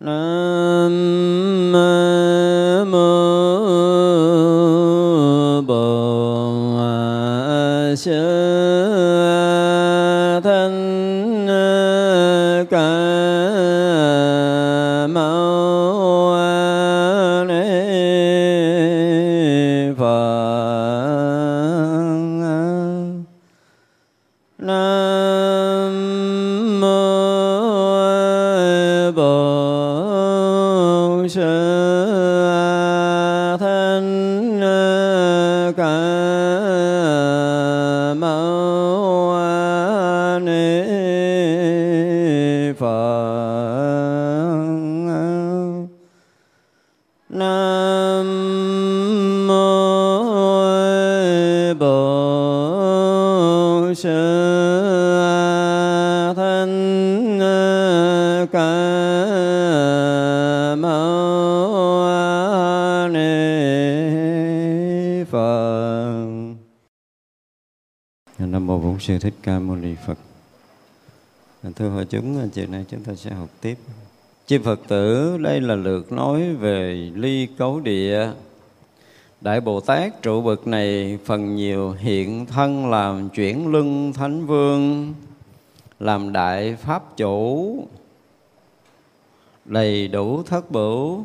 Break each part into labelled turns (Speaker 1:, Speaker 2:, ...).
Speaker 1: Nam chiều nay chúng ta sẽ học tiếp. Chư phật tử, đây là lượt nói về ly cấu địa. Đại bồ tát trụ bậc này phần nhiều hiện thân làm chuyển luân thánh vương, làm đại pháp chủ, đầy đủ thất bửu,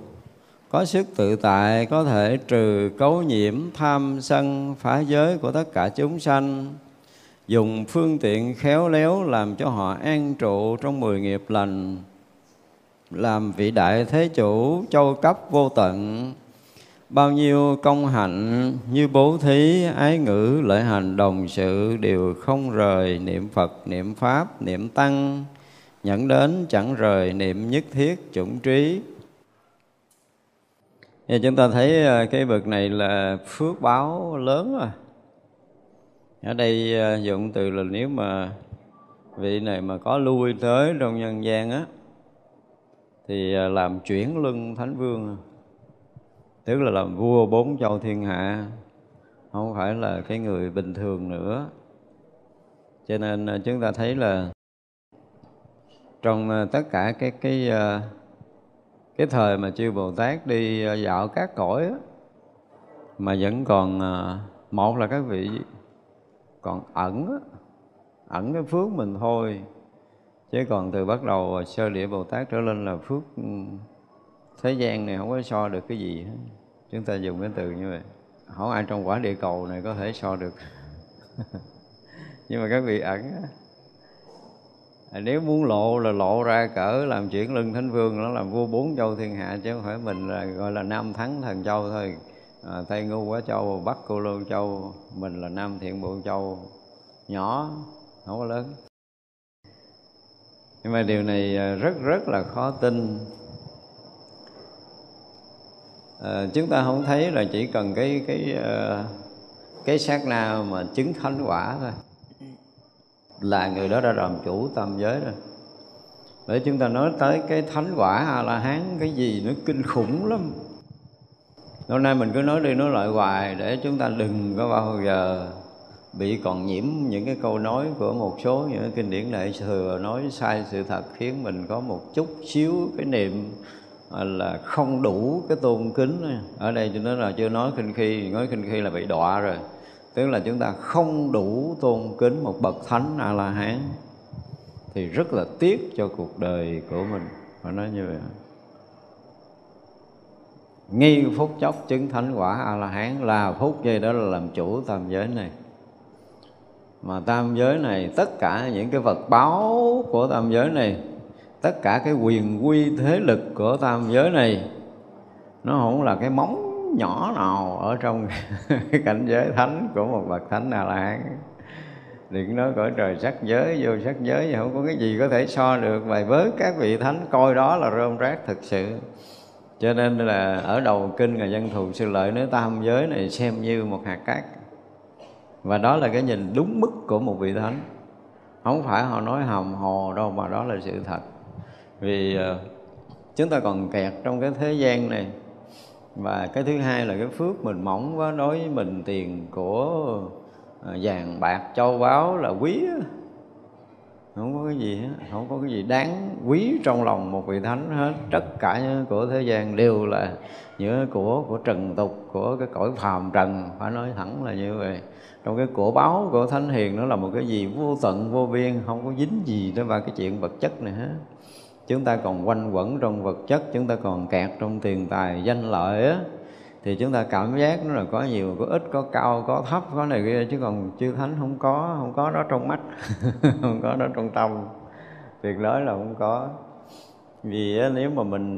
Speaker 1: có sức tự tại, có thể trừ cấu nhiễm tham sân phá giới của tất cả chúng sanh dùng phương tiện khéo léo làm cho họ an trụ trong mười nghiệp lành, làm vị đại thế chủ châu cấp vô tận. Bao nhiêu công hạnh như bố thí, ái ngữ lợi hành, đồng sự đều không rời niệm phật, niệm pháp, niệm tăng nhận đến chẳng rời niệm nhất thiết chủng trí. Thì chúng ta thấy à, cái bậc này là phước báo lớn rồi ở đây à, dụng từ là nếu mà vị này mà có lui tới trong nhân gian á thì à, làm chuyển luân thánh vương. Tức là làm vua bốn châu thiên hạ không phải là cái người bình thường nữa. Cho nên à, chúng ta thấy là trong tất cả cái cái cái thời mà chư Bồ Tát đi dạo các cõi á, mà vẫn còn một là các vị còn ẩn ẩn cái phước mình thôi. Chứ còn từ bắt đầu sơ địa bồ tát trở lên là phước ừ, thế gian này không có so được cái gì hết. Chúng ta dùng cái từ như vậy. Không ai trong quả địa cầu này có thể so được. Nhưng mà các vị ẩn à, nếu muốn lộ là lộ ra cỡ làm chuyển lưng thánh vương nó làm vua bốn châu thiên hạ chứ không phải mình là gọi là nam thắng thần châu thôi à, tây ngu quá châu bắc cô lô châu mình là nam thiện bộ châu nhỏ không có lớn. Nhưng mà điều này à, rất rất là khó tin. À, chúng ta không thấy là chỉ cần cái cái à, cái sát na mà chứng thánh quả thôi. Là người đó đã làm chủ tam giới rồi. Để chúng ta nói tới cái thánh quả a la hán cái gì nó kinh khủng lắm hôm nay mình cứ nói đi nói lại hoài để chúng ta đừng có bao giờ bị còn nhiễm những cái câu nói của một số những kinh điển đại thừa nói sai sự thật khiến mình có một chút xíu cái niệm à, là không đủ cái tôn kính. Ở đây cho nên là chưa nói khinh khi, nói khinh khi là bị đọa rồi. Tức là chúng ta không đủ tôn kính một bậc thánh a la hán thì rất là tiếc cho cuộc đời của mình. Phải nói như vậy nghi phút chốc chứng thánh quả a la hán là phút giây đó là làm chủ tam giới này. Mà tam giới này, tất cả những cái vật báo của tam giới này, tất cả cái quyền quy thế lực của tam giới này, nó không là cái móng nhỏ nào ở trong cái cảnh giới thánh của một bậc thánh a la hán đừng nói cõi trời sắc giới, vô sắc giới thì không có cái gì có thể so được. Và với các vị thánh, coi đó là rơm rác thực sự cho nên là ở đầu kinh là dân thù sư lợi nói tam giới này xem như một hạt cát. Và đó là cái nhìn đúng mức của một vị thánh. Không phải họ nói hầm hồ đâu, mà đó là sự thật. Vì ờ, chúng ta còn kẹt trong cái thế gian này. Và cái thứ hai là cái phước mình mỏng quá, đối với mình tiền của ờ, vàng bạc, châu báu là quý không có cái gì hết, không có cái gì đáng quý trong lòng một vị thánh hết. Tất cả những của thế gian đều là những của của trần tục, của cái cõi phàm trần. Phải nói thẳng là như vậy. Trong cái của báo của thánh hiền nó là một cái gì vô tận, vô biên, không có dính gì tới vào cái chuyện vật chất này hết. Chúng ta còn quanh quẩn trong vật chất, chúng ta còn kẹt trong tiền tài, danh lợi á thì chúng ta cảm giác nó là có nhiều có ít có cao có thấp có này kia chứ còn chư thánh không có không có nó trong mắt không có nó trong tâm. Tuyệt đối là không có. Vì nếu mà mình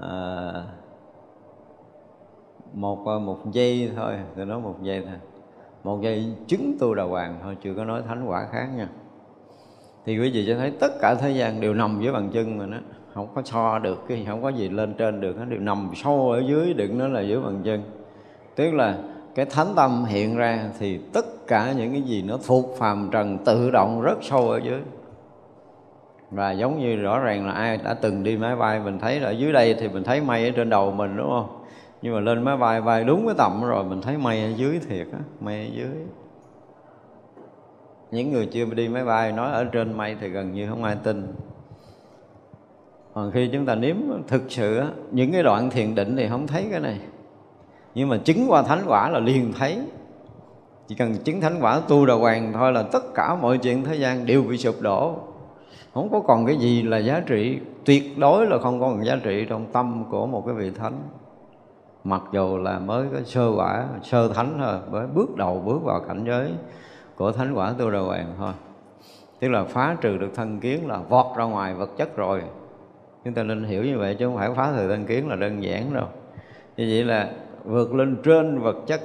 Speaker 1: à, một ờ, một giây thôi tôi nói một giây thôi. Một giây chứng tu đà hoàng thôi chưa có nói thánh quả khác nha. Thì quý vị sẽ thấy tất cả thế gian đều nằm dưới bàn chân mà nó không có so được, cái không có gì lên trên được nó đều nằm sâu ở dưới đừng nó là dưới bàn chân. Tức là cái thánh tâm hiện ra thì tất cả những cái gì nó thuộc phàm trần tự động rất sâu ở dưới. Và giống như rõ ràng là ai đã từng đi máy bay, mình thấy ở dưới đây thì mình thấy mây ở trên đầu mình, đúng không? Nhưng mà lên máy bay bay đúng cái tầm rồi, mình thấy mây ở dưới thiệt á, mây ở dưới. Những người chưa đi máy bay nói ở trên mây thì gần như không ai tin còn khi chúng ta nếm thực sự những cái đoạn thiền định thì không thấy cái này. Nhưng mà chứng qua thánh quả là liền thấy. Chỉ cần chứng thánh quả tu đà hoàng thôi là tất cả mọi chuyện thế gian đều bị sụp đổ. Không có còn cái gì là giá trị. Tuyệt đối là không còn giá trị trong tâm của một cái vị thánh. Mặc dù là mới có sơ quả, sơ thánh thôi, mới bước đầu bước vào cảnh giới của thánh quả tu đà hoàng thôi. Tức là phá trừ được thân kiến là vọt ra ngoài vật chất rồi chúng ta nên hiểu như vậy chứ không phải phá thời thân kiến là đơn giản đâu. Như vậy là vượt lên trên vật chất.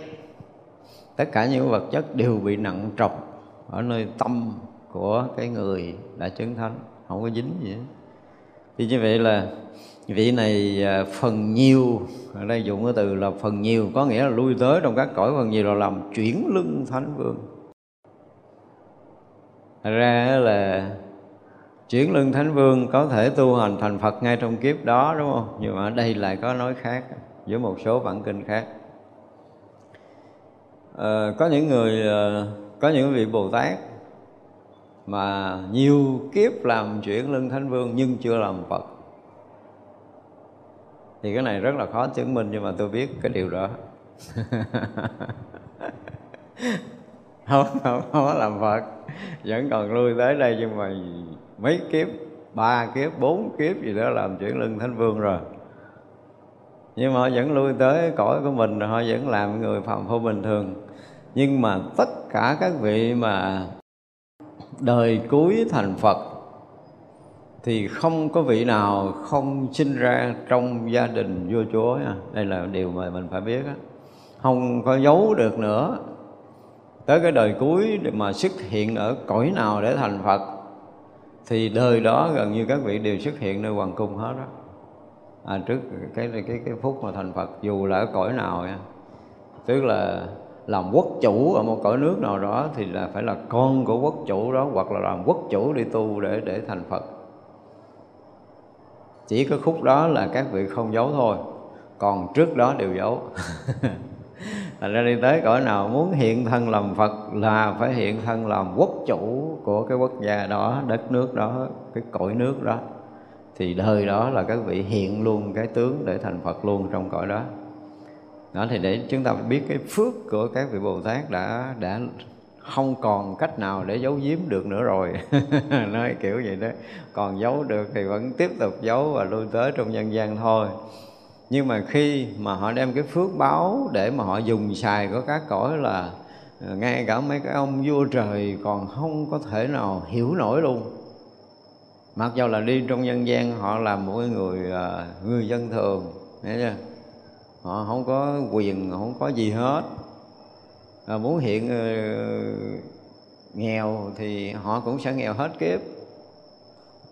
Speaker 1: Tất cả những vật chất đều bị nặng trọc ở nơi tâm của cái người đã chứng thánh. Không có dính gì hết. thì như vậy là vị này à, phần nhiều, ở đây dùng cái từ là phần nhiều, có nghĩa là lui tới trong các cõi phần nhiều là làm chuyển lưng thánh vương. Thật ra là chuyển lưng thánh vương có thể tu hành thành phật ngay trong kiếp đó đúng không? Nhưng mà ở đây lại có nói khác với một số bản kinh khác. À, có những người ờ, có những vị bồ tát mà nhiều kiếp làm chuyển lưng thánh vương nhưng chưa làm phật. Thì cái này rất là khó chứng minh nhưng mà tôi biết cái điều đó. Không không không có làm phật. Vẫn còn lui tới đây nhưng mà mấy kiếp, ba kiếp, bốn kiếp gì đó làm chuyển lưng thánh vương rồi nhưng mà họ vẫn lui tới cõi của mình họ vẫn làm người phạm phu bình thường nhưng mà tất cả các vị mà đời cuối thành phật, thì không có vị nào không sinh ra trong gia đình vua chúa nha. đây là điều mà mình phải biết đó. không có giấu được nữa tới cái đời cuối mà xuất hiện ở cõi nào để thành phật thì đời đó gần như các vị đều xuất hiện nơi hoàng cung hết đó. À, trước cái cái cái phút mà thành phật dù là ở cõi nào nha tức là làm quốc chủ ở một cõi nước nào đó thì là phải là con của quốc chủ đó hoặc là làm quốc chủ đi tu để để thành phật. Chỉ có khúc đó là các vị không giấu thôi còn trước đó đều giấu. thành ra đi tới cõi nào muốn hiện thân làm phật là phải hiện thân làm quốc chủ của cái quốc gia đó, đất nước đó, cái cõi nước đó. Thì đời đó là các vị hiện luôn, cái tướng để thành phật luôn trong cõi đó. Đó, thì để chúng ta biết cái phước của các vị bồ tát đã đã không còn cách nào để giấu giếm được nữa rồi. Nói kiểu vậy đó. Còn giấu được thì vẫn tiếp tục giấu và lui tới trong nhân gian thôi nhưng mà khi mà họ đem cái phước báo để mà họ dùng xài của các cõi là ờ, ngay cả mấy cái ông vua trời còn không có thể nào hiểu nổi luôn. Mặc dù là đi trong nhân gian họ là một người ờ, người dân thường nghe chưa? Họ không có quyền không có gì hết. À, muốn hiện uh, nghèo thì họ cũng sẽ nghèo hết kiếp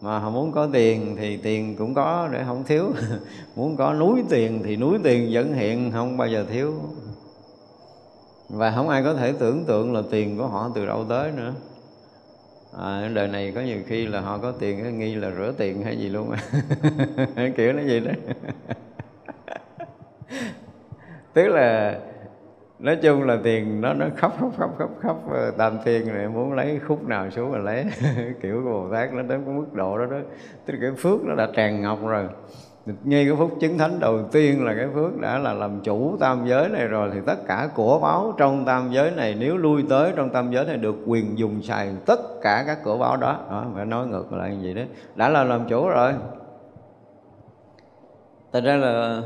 Speaker 1: mà họ muốn có tiền thì tiền cũng có để không thiếu. Muốn có núi tiền thì núi tiền vẫn hiện không bao giờ thiếu. Và không ai có thể tưởng tượng là tiền của họ từ đâu tới nữa. À, đời này có nhiều khi là họ có tiền nghi là rửa tiền hay gì luôn kiểu nó gì đó. Tức là nói chung là tiền nó nó khóc khóc khóc khóc khóc ờ, tam thiên này muốn lấy khúc nào xuống là lấy. Kiểu của bồ tát nó đến cái mức độ đó đó. Tức là cái phước nó đã tràn ngọc rồi. Ngay cái phút chứng thánh đầu tiên là cái phước đã là làm chủ tam giới này rồi, thì tất cả của báo trong tam giới này, nếu lui tới trong tam giới này được quyền dùng xài tất cả các của báo đó. Đó, phải nói ngược lại như vậy đấy đã là làm chủ rồi. Thật ra là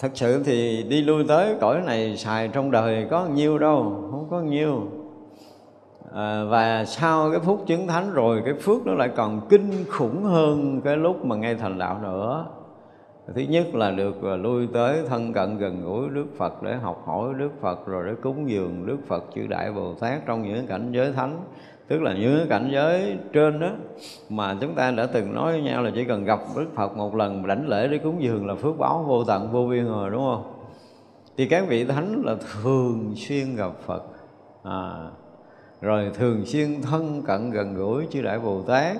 Speaker 1: thật sự thì đi lui tới cõi này xài trong đời có nhiêu đâu không có nhiêu. À, và sau cái phút chứng thánh rồi cái phước nó lại còn kinh khủng hơn cái lúc mà ngay thành đạo nữa thứ nhất là được à, lui tới thân cận gần gũi Đức Phật để học hỏi Đức Phật rồi để cúng dường Đức Phật chư Đại Bồ Tát trong những cảnh giới thánh. Tức là những cảnh giới trên đó mà chúng ta đã từng nói với nhau là chỉ cần gặp Đức Phật một lần đảnh lễ để cúng dường là phước báo vô tận vô biên rồi đúng không? Thì các vị thánh là thường xuyên gặp Phật. À, rồi thường xuyên thân cận gần gũi chư đại Bồ Tát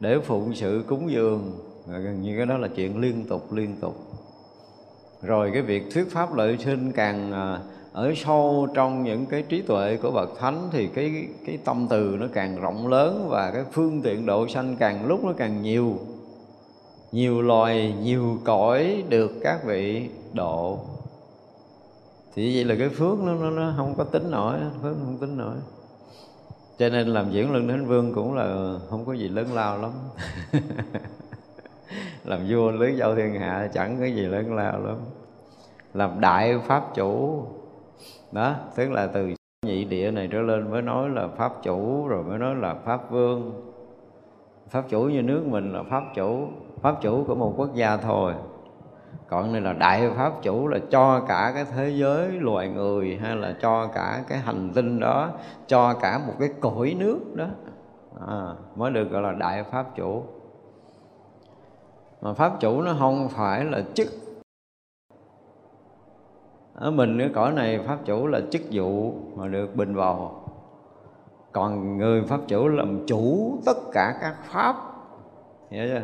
Speaker 1: để phụng sự cúng dường gần như cái đó là chuyện liên tục liên tục. Rồi cái việc thuyết pháp lợi sinh càng à, ở sâu trong những cái trí tuệ của bậc thánh thì cái cái tâm từ nó càng rộng lớn và cái phương tiện độ sanh càng lúc nó càng nhiều. Nhiều loài nhiều cõi được các vị độ. Thì vậy là cái phước nó nó, nó không có tính nổi phước không tính nổi. Cho nên làm diễn lưng thánh vương cũng là không có gì lớn lao lắm. làm vua lưới giao thiên hạ chẳng cái gì lớn lao lắm. Làm đại pháp chủ. Đó tức là từ nhị địa này trở lên mới nói là pháp chủ rồi mới nói là pháp vương. Pháp chủ như nước mình là pháp chủ. Pháp chủ của một quốc gia thôi. Còn này là đại pháp chủ là cho cả cái thế giới loài người hay là cho cả cái hành tinh đó cho cả một cái cõi nước đó. À, mới được gọi là đại pháp chủ mà pháp chủ nó không phải là chức. Ở mình, cái cõi này pháp chủ là chức vụ mà được bình vào còn người pháp chủ làm chủ tất cả các pháp. Hiểu chưa?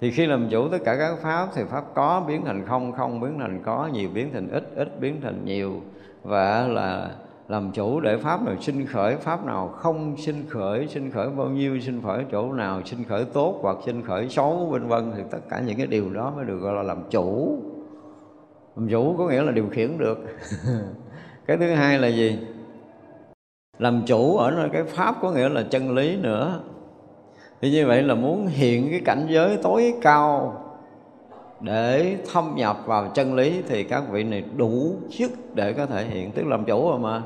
Speaker 1: Thì khi làm chủ tất cả các pháp thì pháp có biến thành không không biến thành có, nhiều biến thành ít ít biến thành nhiều. Và là làm chủ để pháp nào sinh khởi, pháp nào không sinh khởi sinh khởi bao nhiêu, sinh khởi chỗ nào, sinh khởi tốt hoặc sinh khởi xấu, vân vân, thì tất cả những cái điều đó mới được gọi là làm chủ. Làm chủ có nghĩa là điều khiển được. Cái thứ hai là gì? Làm chủ ở nơi cái pháp có nghĩa là chân lý nữa. Thì như vậy là muốn hiện cái cảnh giới tối cao để thâm nhập vào chân lý thì các vị này đủ sức để có thể hiện. Tức làm chủ rồi mà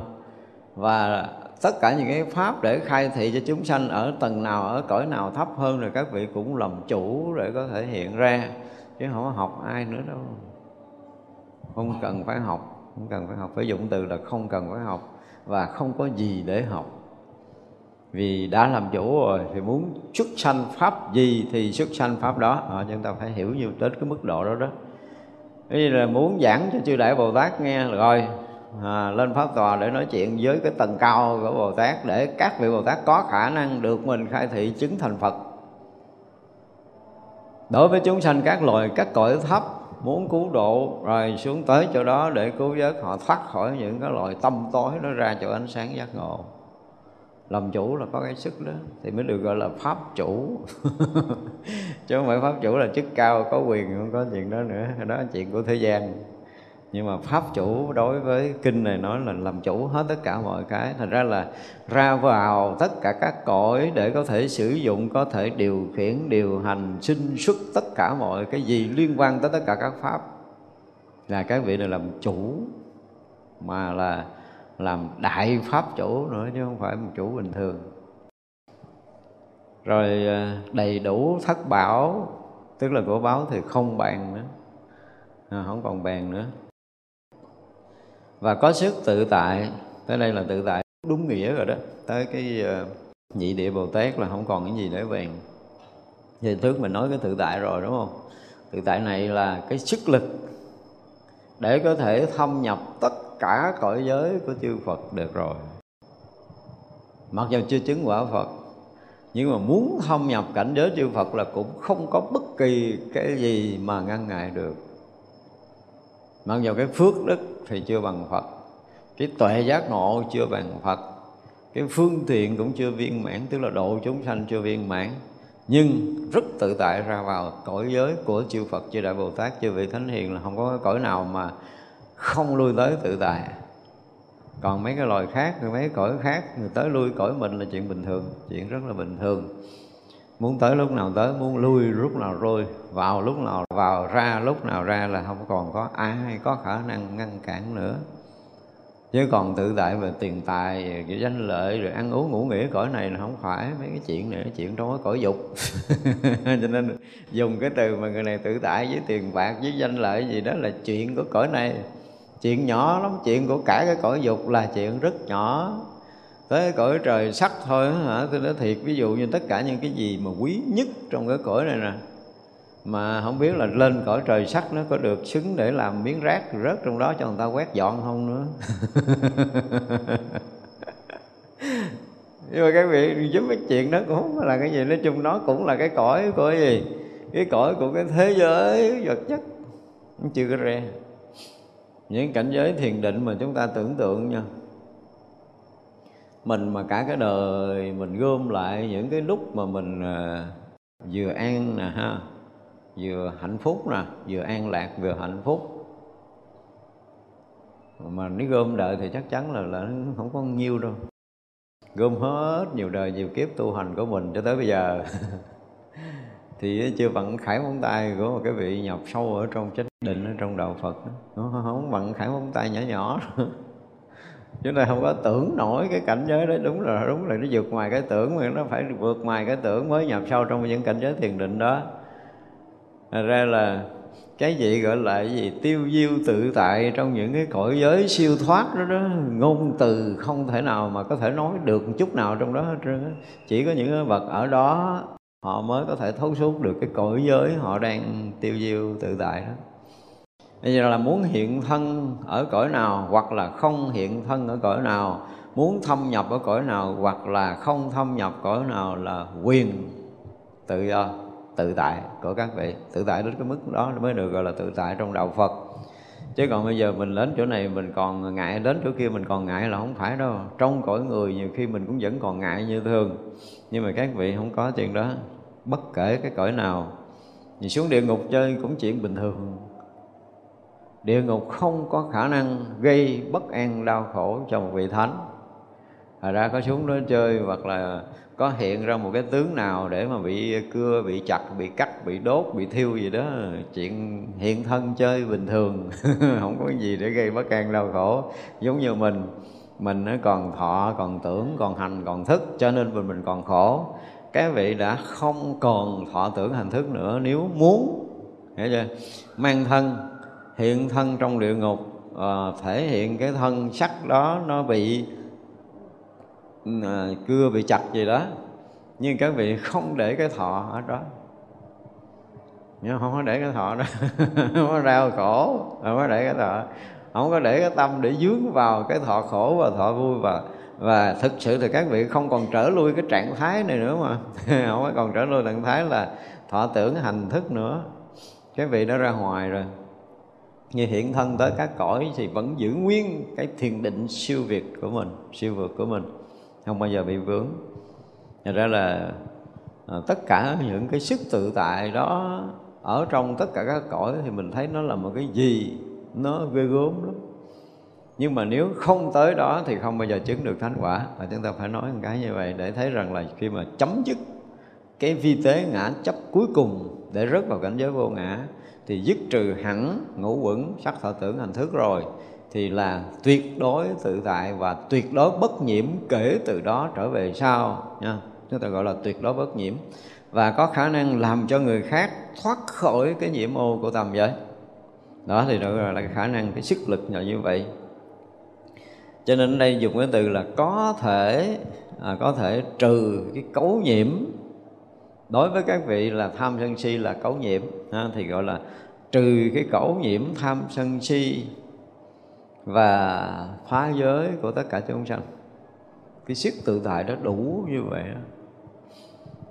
Speaker 1: và tất cả những cái pháp để khai thị cho chúng sanh ở tầng nào ở cõi nào thấp hơn rồi các vị cũng làm chủ để có thể hiện ra. Chứ không có học ai nữa đâu. Không cần phải học không cần phải học. Phải dụng từ là không cần phải học và không có gì để học. Vì đã làm chủ rồi thì muốn xuất sanh pháp gì thì xuất sanh pháp đó. À, chúng ta phải hiểu nhiều tới cái mức độ đó đó. Thế là muốn giảng cho chư đại Bồ Tát nghe rồi à, lên pháp tòa để nói chuyện với cái tầng cao của Bồ Tát để các vị Bồ Tát có khả năng được mình khai thị chứng thành Phật. Đối với chúng sanh các loài các cõi thấp muốn cứu độ rồi xuống tới chỗ đó để cứu vớt họ thoát khỏi những cái loại tâm tối nó ra chỗ ánh sáng giác ngộ. Làm chủ là có cái sức đó thì mới được gọi là pháp chủ. Chứ không phải pháp chủ là chức cao có quyền không có chuyện đó nữa. Đó là chuyện của thế gian nhưng mà pháp chủ đối với kinh này nói là làm chủ hết tất cả mọi cái. Thành ra là ra vào tất cả các cõi để có thể sử dụng có thể điều khiển điều hành sinh xuất tất cả mọi cái gì liên quan tới tất cả các pháp. Là các vị này làm chủ mà là làm đại pháp chủ nữa chứ không phải một chủ bình thường. Rồi à, đầy đủ thất bảo tức là của báo thì không bàn nữa. À, không còn bàn nữa và có sức tự tại. Tới đây là tự tại. Đúng nghĩa rồi đó. Tới cái ờ, nhị địa bồ tát là không còn cái gì để bàn về trước mình nói cái tự tại rồi, đúng không? Tự tại này là cái sức lực để có thể thâm nhập tất cả cõi giới của chư Phật được rồi. Mặc dù chưa chứng quả Phật, nhưng mà muốn thâm nhập cảnh giới chư Phật là cũng không có bất kỳ cái gì mà ngăn ngại được mặc dù cái phước đức thì chưa bằng phật. Cái tuệ giác ngộ chưa bằng phật. Cái phương tiện cũng chưa viên mãn, tức là độ chúng sanh chưa viên mãn. Nhưng rất tự tại ra vào cõi giới của chư Phật, chư Đại Bồ Tát, chư vị Thánh Hiền là không có cõi nào mà không lui tới tự tại. Còn mấy cái loài khác, mấy cái cõi khác, người tới lui cõi mình là chuyện bình thường, chuyện rất là bình thường muốn tới lúc nào tới, muốn lui lúc nào lui vào lúc nào vào, ra lúc nào ra là không còn có ai có khả năng ngăn cản nữa. Chứ còn tự tại về tiền tài cái danh lợi, rồi ăn uống ngủ nghỉ cõi này là không phải mấy cái chuyện này chuyện trong cái cõi dục. Cho nên dùng cái từ mà người này tự tại với tiền bạc, với danh lợi gì đó là chuyện của cõi này. Chuyện nhỏ lắm, chuyện của cả cái cõi dục là chuyện rất nhỏ tới cõi trời sắc thôi hả? Tôi nói thiệt, ví dụ như tất cả những cái gì mà quý nhất trong cái cõi này nè, mà không biết là lên cõi trời sắc nó có được xứng để làm miếng rác rớt trong đó cho người ta quét dọn không nữa? Nhưng mà cái vị giúp cái chuyện đó cũng không là cái gì. Nói chung nó cũng là cái cõi của cái gì? Cái cõi của cái thế giới vật chất. Chưa có ra những cảnh giới thiền định mà chúng ta tưởng tượng nha mình mà cả cái đời mình gom lại những cái lúc mà mình à, vừa an nè ha vừa hạnh phúc nè vừa an lạc vừa hạnh phúc. Mà nếu gom đợi thì chắc chắn là, là không có nhiêu đâu. Gom hết nhiều đời nhiều kiếp tu hành của mình cho tới bây giờ. Thì chưa vặn khải móng tay của một cái vị nhập sâu ở trong chánh định ở trong đạo Phật nó không vặn khải móng tay nhỏ nhỏ. chúng ta không có tưởng nổi cái cảnh giới đó. Đúng là đúng là nó vượt ngoài cái tưởng, mà nó phải vượt ngoài cái tưởng mới nhập sâu trong những cảnh giới thiền định đó. Thật ra là cái gì gọi là cái gì? Tiêu diêu tự tại trong những cái cõi giới siêu thoát đó đó, ngôn từ không thể nào mà có thể nói được một chút nào trong đó hết trơn chỉ có những cái vật ở đó họ mới có thể thấu suốt được cái cõi giới họ đang tiêu diêu tự tại đó bây giờ là muốn hiện thân ở cõi nào hoặc là không hiện thân ở cõi nào, muốn thâm nhập ở cõi nào hoặc là không thâm nhập cõi nào là quyền tự do, tự tại của các vị. Tự tại đến cái mức đó mới được gọi là tự tại trong đạo phật. Chứ còn bây giờ mình đến chỗ này mình còn ngại, đến chỗ kia mình còn ngại là không phải đâu. Trong cõi người nhiều khi mình cũng vẫn còn ngại như thường. Nhưng mà các vị không có chuyện đó, bất kể cái cõi nào thì xuống địa ngục chơi cũng chuyện bình thường địa ngục không có khả năng gây bất an đau khổ cho một vị thánh. Thật ra có xuống đó chơi hoặc là có hiện ra một cái tướng nào để mà bị cưa, bị chặt, bị cắt, bị đốt, bị thiêu gì đó Chuyện hiện thân chơi bình thường Không có gì để gây bất an đau khổ. Giống như mình Mình nó còn thọ, còn tưởng, còn hành, còn thức Cho nên mình mình còn khổ. Cái vị đã không còn thọ tưởng hành thức nữa Nếu muốn Hiểu chưa? Mang thân hiện thân trong địa ngục à, thể hiện cái thân sắc đó nó bị à, cưa bị chặt gì đó. Nhưng các vị không để cái thọ ở đó. Nhưng không có để cái thọ đó. Không có đau khổ không có để cái thọ. Không có để cái tâm để dướng vào cái thọ khổ và thọ vui và và thực sự thì các vị không còn trở lui cái trạng thái này nữa mà. Không có còn trở lui trạng thái là thọ tưởng hành thức nữa. Cái vị đã ra ngoài rồi như hiện thân tới các cõi thì vẫn giữ nguyên cái thiền định siêu việt của mình siêu vượt của mình không bao giờ bị vướng. Thật ra là à, tất cả những cái sức tự tại đó ở trong tất cả các cõi thì mình thấy nó là một cái gì nó ghê gớm lắm. Nhưng mà nếu không tới đó thì không bao giờ chứng được thánh quả. Và chúng ta phải nói một cái như vậy để thấy rằng là khi mà chấm dứt cái vi tế ngã chấp cuối cùng để rớt vào cảnh giới vô ngã thì dứt trừ hẳn ngũ quẩn sắc thọ tưởng hành thức rồi thì là tuyệt đối tự tại và tuyệt đối bất nhiễm kể từ đó trở về sau nha. Chúng ta gọi là tuyệt đối bất nhiễm. Và có khả năng làm cho người khác thoát khỏi cái nhiễm ô của tầm giới đó thì đó là cái khả năng cái sức lực nhỏ như vậy. Cho nên ở đây dùng cái từ là có thể à, có thể trừ cái cấu nhiễm đối với các vị là tham sân si là cấu nhiễm ha, thì gọi là trừ cái cấu nhiễm tham sân si và phá giới của tất cả chúng sanh. Cái sức tự tại đó đủ như vậy đó.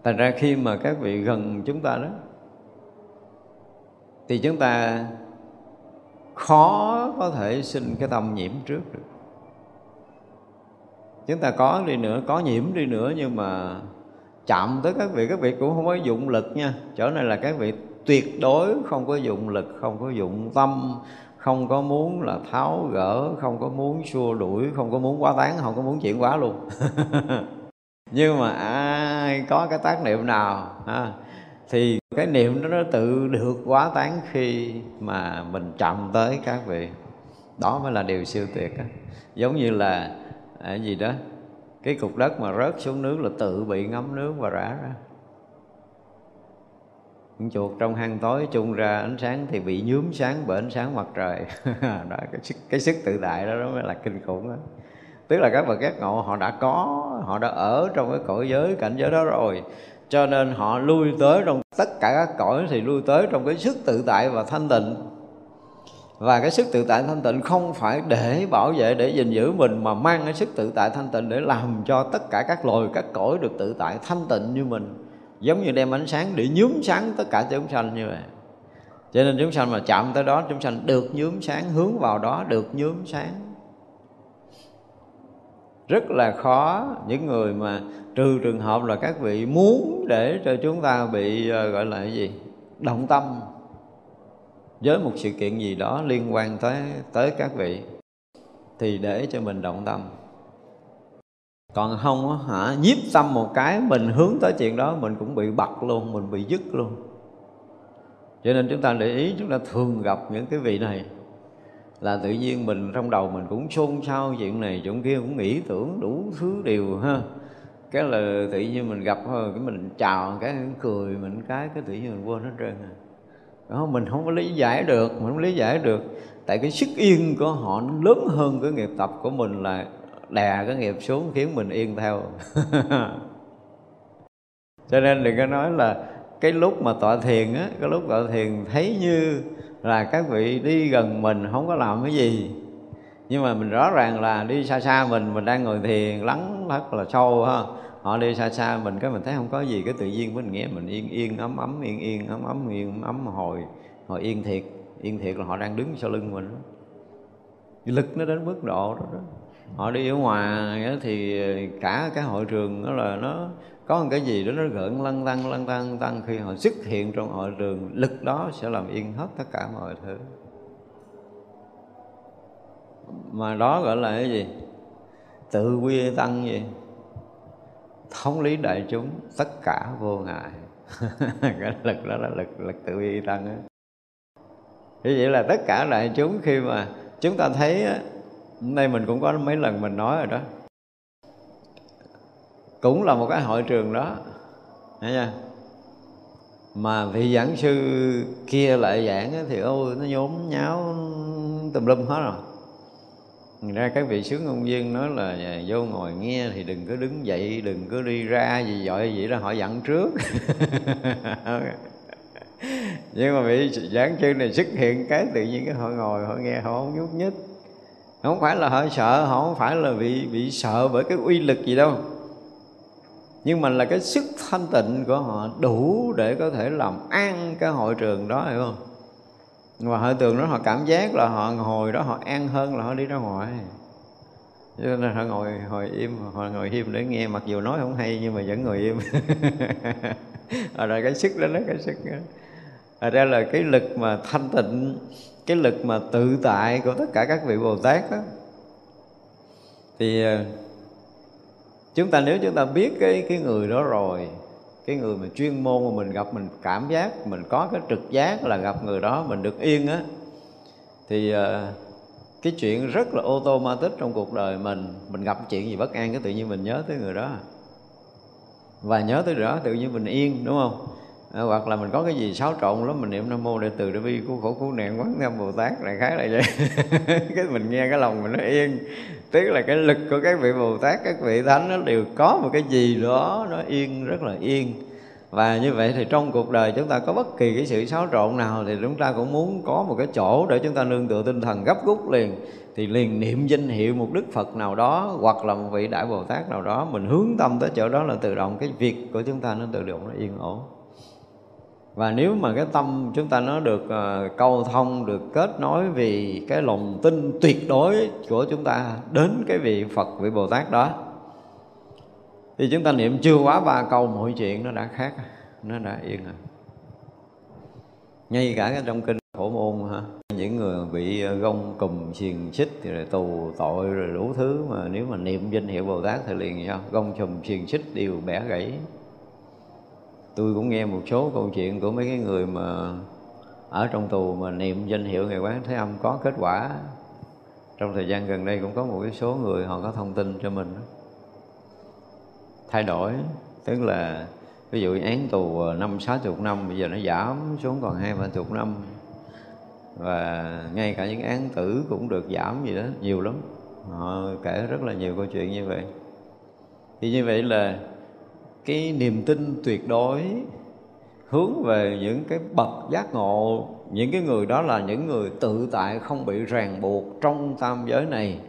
Speaker 1: Thành ra khi mà các vị gần chúng ta đó thì chúng ta khó có thể sinh cái tâm nhiễm trước được. Chúng ta có đi nữa có nhiễm đi nữa nhưng mà chạm tới các vị các vị cũng không có dụng lực nha. Chỗ này là các vị tuyệt đối không có dụng lực không có dụng tâm không có muốn là tháo gỡ không có muốn xua đuổi không có muốn quá tán không có muốn chuyển quá luôn. Nhưng mà ai có cái tác niệm nào ha, thì cái niệm đó nó tự được quá tán khi mà mình chậm tới các vị. Đó mới là điều siêu tuyệt á. Giống như là à, gì đó? Cái cục đất mà rớt xuống nước là tự bị ngấm nước và rã ra. Con chuột trong hang tối chung ra ánh sáng thì bị nhuốm sáng bởi ánh sáng mặt trời. Đó cái sức, cái sức tự tại đó, đó mới là kinh khủng đó. Tức là các bậc giác ngộ họ đã có họ đã ở trong cái cõi giới cảnh giới đó rồi. Cho nên họ lui tới trong tất cả các cõi thì lui tới trong cái sức tự tại và thanh tịnh và cái sức tự tại thanh tịnh không phải để bảo vệ, để gìn giữ mình, mà mang cái sức tự tại thanh tịnh để làm cho tất cả các loài, các cõi được tự tại thanh tịnh như mình. Giống như đem ánh sáng để nhúm sáng tất cả chúng sanh như vậy. Cho nên chúng sanh mà chạm tới đó, chúng sanh được nhúm sáng, hướng vào đó được nhúm sáng. Rất là khó. Những người mà trừ trường hợp là các vị muốn để cho chúng ta bị ờ, gọi là cái gì? Động tâm với một sự kiện gì đó liên quan tới tới các vị, thì để cho mình động tâm. Còn không hả, nhiếp tâm một cái, mình hướng tới chuyện đó, mình cũng bị bật luôn, mình bị dứt luôn. Cho nên chúng ta để ý, chúng ta thường gặp những cái vị này. Là tự nhiên mình trong đầu mình cũng xôn xao chuyện này, chuyện kia, cũng nghĩ tưởng đủ thứ điều ha. Cái là tự nhiên mình gặp thôi, cái mình chào, cái cười, mình cái cái tự nhiên mình quên hết trơn rồi đó, mình không có lý giải được mình không lý giải được. Tại cái sức yên của họ nó lớn hơn cái nghiệp tập của mình là đè cái nghiệp xuống khiến mình yên theo. Cho nên đừng có nói là cái lúc mà tọa thiền á cái lúc tọa thiền thấy như là các vị đi gần mình không có làm cái gì. Nhưng mà mình rõ ràng là đi xa xa mình mình đang ngồi thiền lắng rất là sâu ha họ đi xa xa mình cái mình thấy không có gì cái tự nhiên mình nghe mình yên yên ấm ấm yên yên ấm ấm yên ấm hồi hồi yên thiệt yên thiệt là họ đang đứng sau lưng mình lực nó đến mức độ đó, đó. Họ đi ở ngoài thì cả cái hội trường đó là nó có một cái gì đó nó gợn lăn tăng lăn tăng tăng khi họ xuất hiện trong hội trường lực đó sẽ làm yên hết tất cả mọi thứ. Mà đó gọi là cái gì? Tự quy tăng gì thống lý đại chúng, tất cả vô ngại. Cái lực đó là lực lực tự y tăng á. Như vậy là tất cả đại chúng khi mà chúng ta thấy đây mình cũng có mấy lần mình nói rồi đó. Cũng là một cái hội trường đó, Thấy chưa? mà vị giảng sư kia lại giảng thì ôi nó nhốn nháo tùm lum hết rồi. Thành ra các vị sướng ông viên nói là dạ, vô ngồi nghe thì đừng có đứng dậy đừng có đi ra gì vậy, vậy đó họ dặn trước. Nhưng mà vị giảng sư này xuất hiện cái tự nhiên cái họ ngồi họ nghe họ không nhúc nhích. Không phải là họ sợ họ không phải là bị bị sợ bởi cái uy lực gì đâu. Nhưng mà là cái sức thanh tịnh của họ đủ để có thể làm an cái hội trường đó hiểu không? Và họ trường đó họ cảm giác là họ ngồi đó họ an hơn là họ đi ra ngoài. Cho nên họ ngồi ngồi im họ ngồi im để nghe mặc dù nói không hay nhưng mà vẫn ngồi im. Rồi cái sức đó nó cái sức đó. Thật ra là cái lực mà thanh tịnh cái lực mà tự tại của tất cả các vị Bồ Tát đó, thì ờ, chúng ta nếu chúng ta biết cái cái người đó rồi cái người mà chuyên môn mà mình gặp mình cảm giác mình có cái trực giác là gặp người đó mình được yên á. Thì ờ, cái chuyện rất là ô tô ma tích trong cuộc đời mình mình gặp chuyện gì bất an cái tự nhiên mình nhớ tới người đó. Và nhớ tới đó tự nhiên mình yên đúng không? À, hoặc là mình có cái gì xáo trộn lắm mình niệm nam mô đệ từ đại bi cứu khổ cứu nạn quán nam bồ tát này khái là vậy. Cái mình nghe cái lòng mình nó yên tức là cái lực của các vị bồ tát, các vị thánh nó đều có một cái gì đó nó yên, rất là yên. Và như vậy thì trong cuộc đời chúng ta có bất kỳ cái sự xáo trộn nào thì chúng ta cũng muốn có một cái chỗ để chúng ta nương tựa tinh thần gấp rút liền. Thì liền niệm danh hiệu một đức phật nào đó, hoặc là một vị đại bồ tát nào đó, mình hướng tâm tới chỗ đó là tự động cái việc của chúng ta nó tự động nó yên ổn và nếu mà cái tâm chúng ta nó được uh, câu thông được kết nối vì cái lòng tin tuyệt đối của chúng ta đến cái vị Phật vị Bồ Tát đó thì chúng ta niệm chưa quá ba câu mọi chuyện nó đã khác nó đã yên rồi. Ngay cả cái trong kinh phổ môn hả những người bị gông cùm xiềng xích thì rồi tù tội rồi đủ thứ mà nếu mà niệm danh hiệu bồ tát thì liền sao? Gông cùm xiềng xích đều bẻ gãy tôi cũng nghe một số câu chuyện của mấy cái người mà ở trong tù mà niệm danh hiệu ngày quán thế âm có kết quả. Trong thời gian gần đây cũng có một cái số người họ có thông tin cho mình thay đổi, tức là ví dụ án tù năm sáu chục năm, bây giờ nó giảm xuống còn hai ba chục năm. Và ngay cả những án tử cũng được giảm gì đó, nhiều lắm. Họ kể rất là nhiều câu chuyện như vậy. Thì như vậy là cái niềm tin tuyệt đối, hướng về những cái bậc giác ngộ, những cái người đó là những người tự tại, không bị ràng buộc trong tam giới này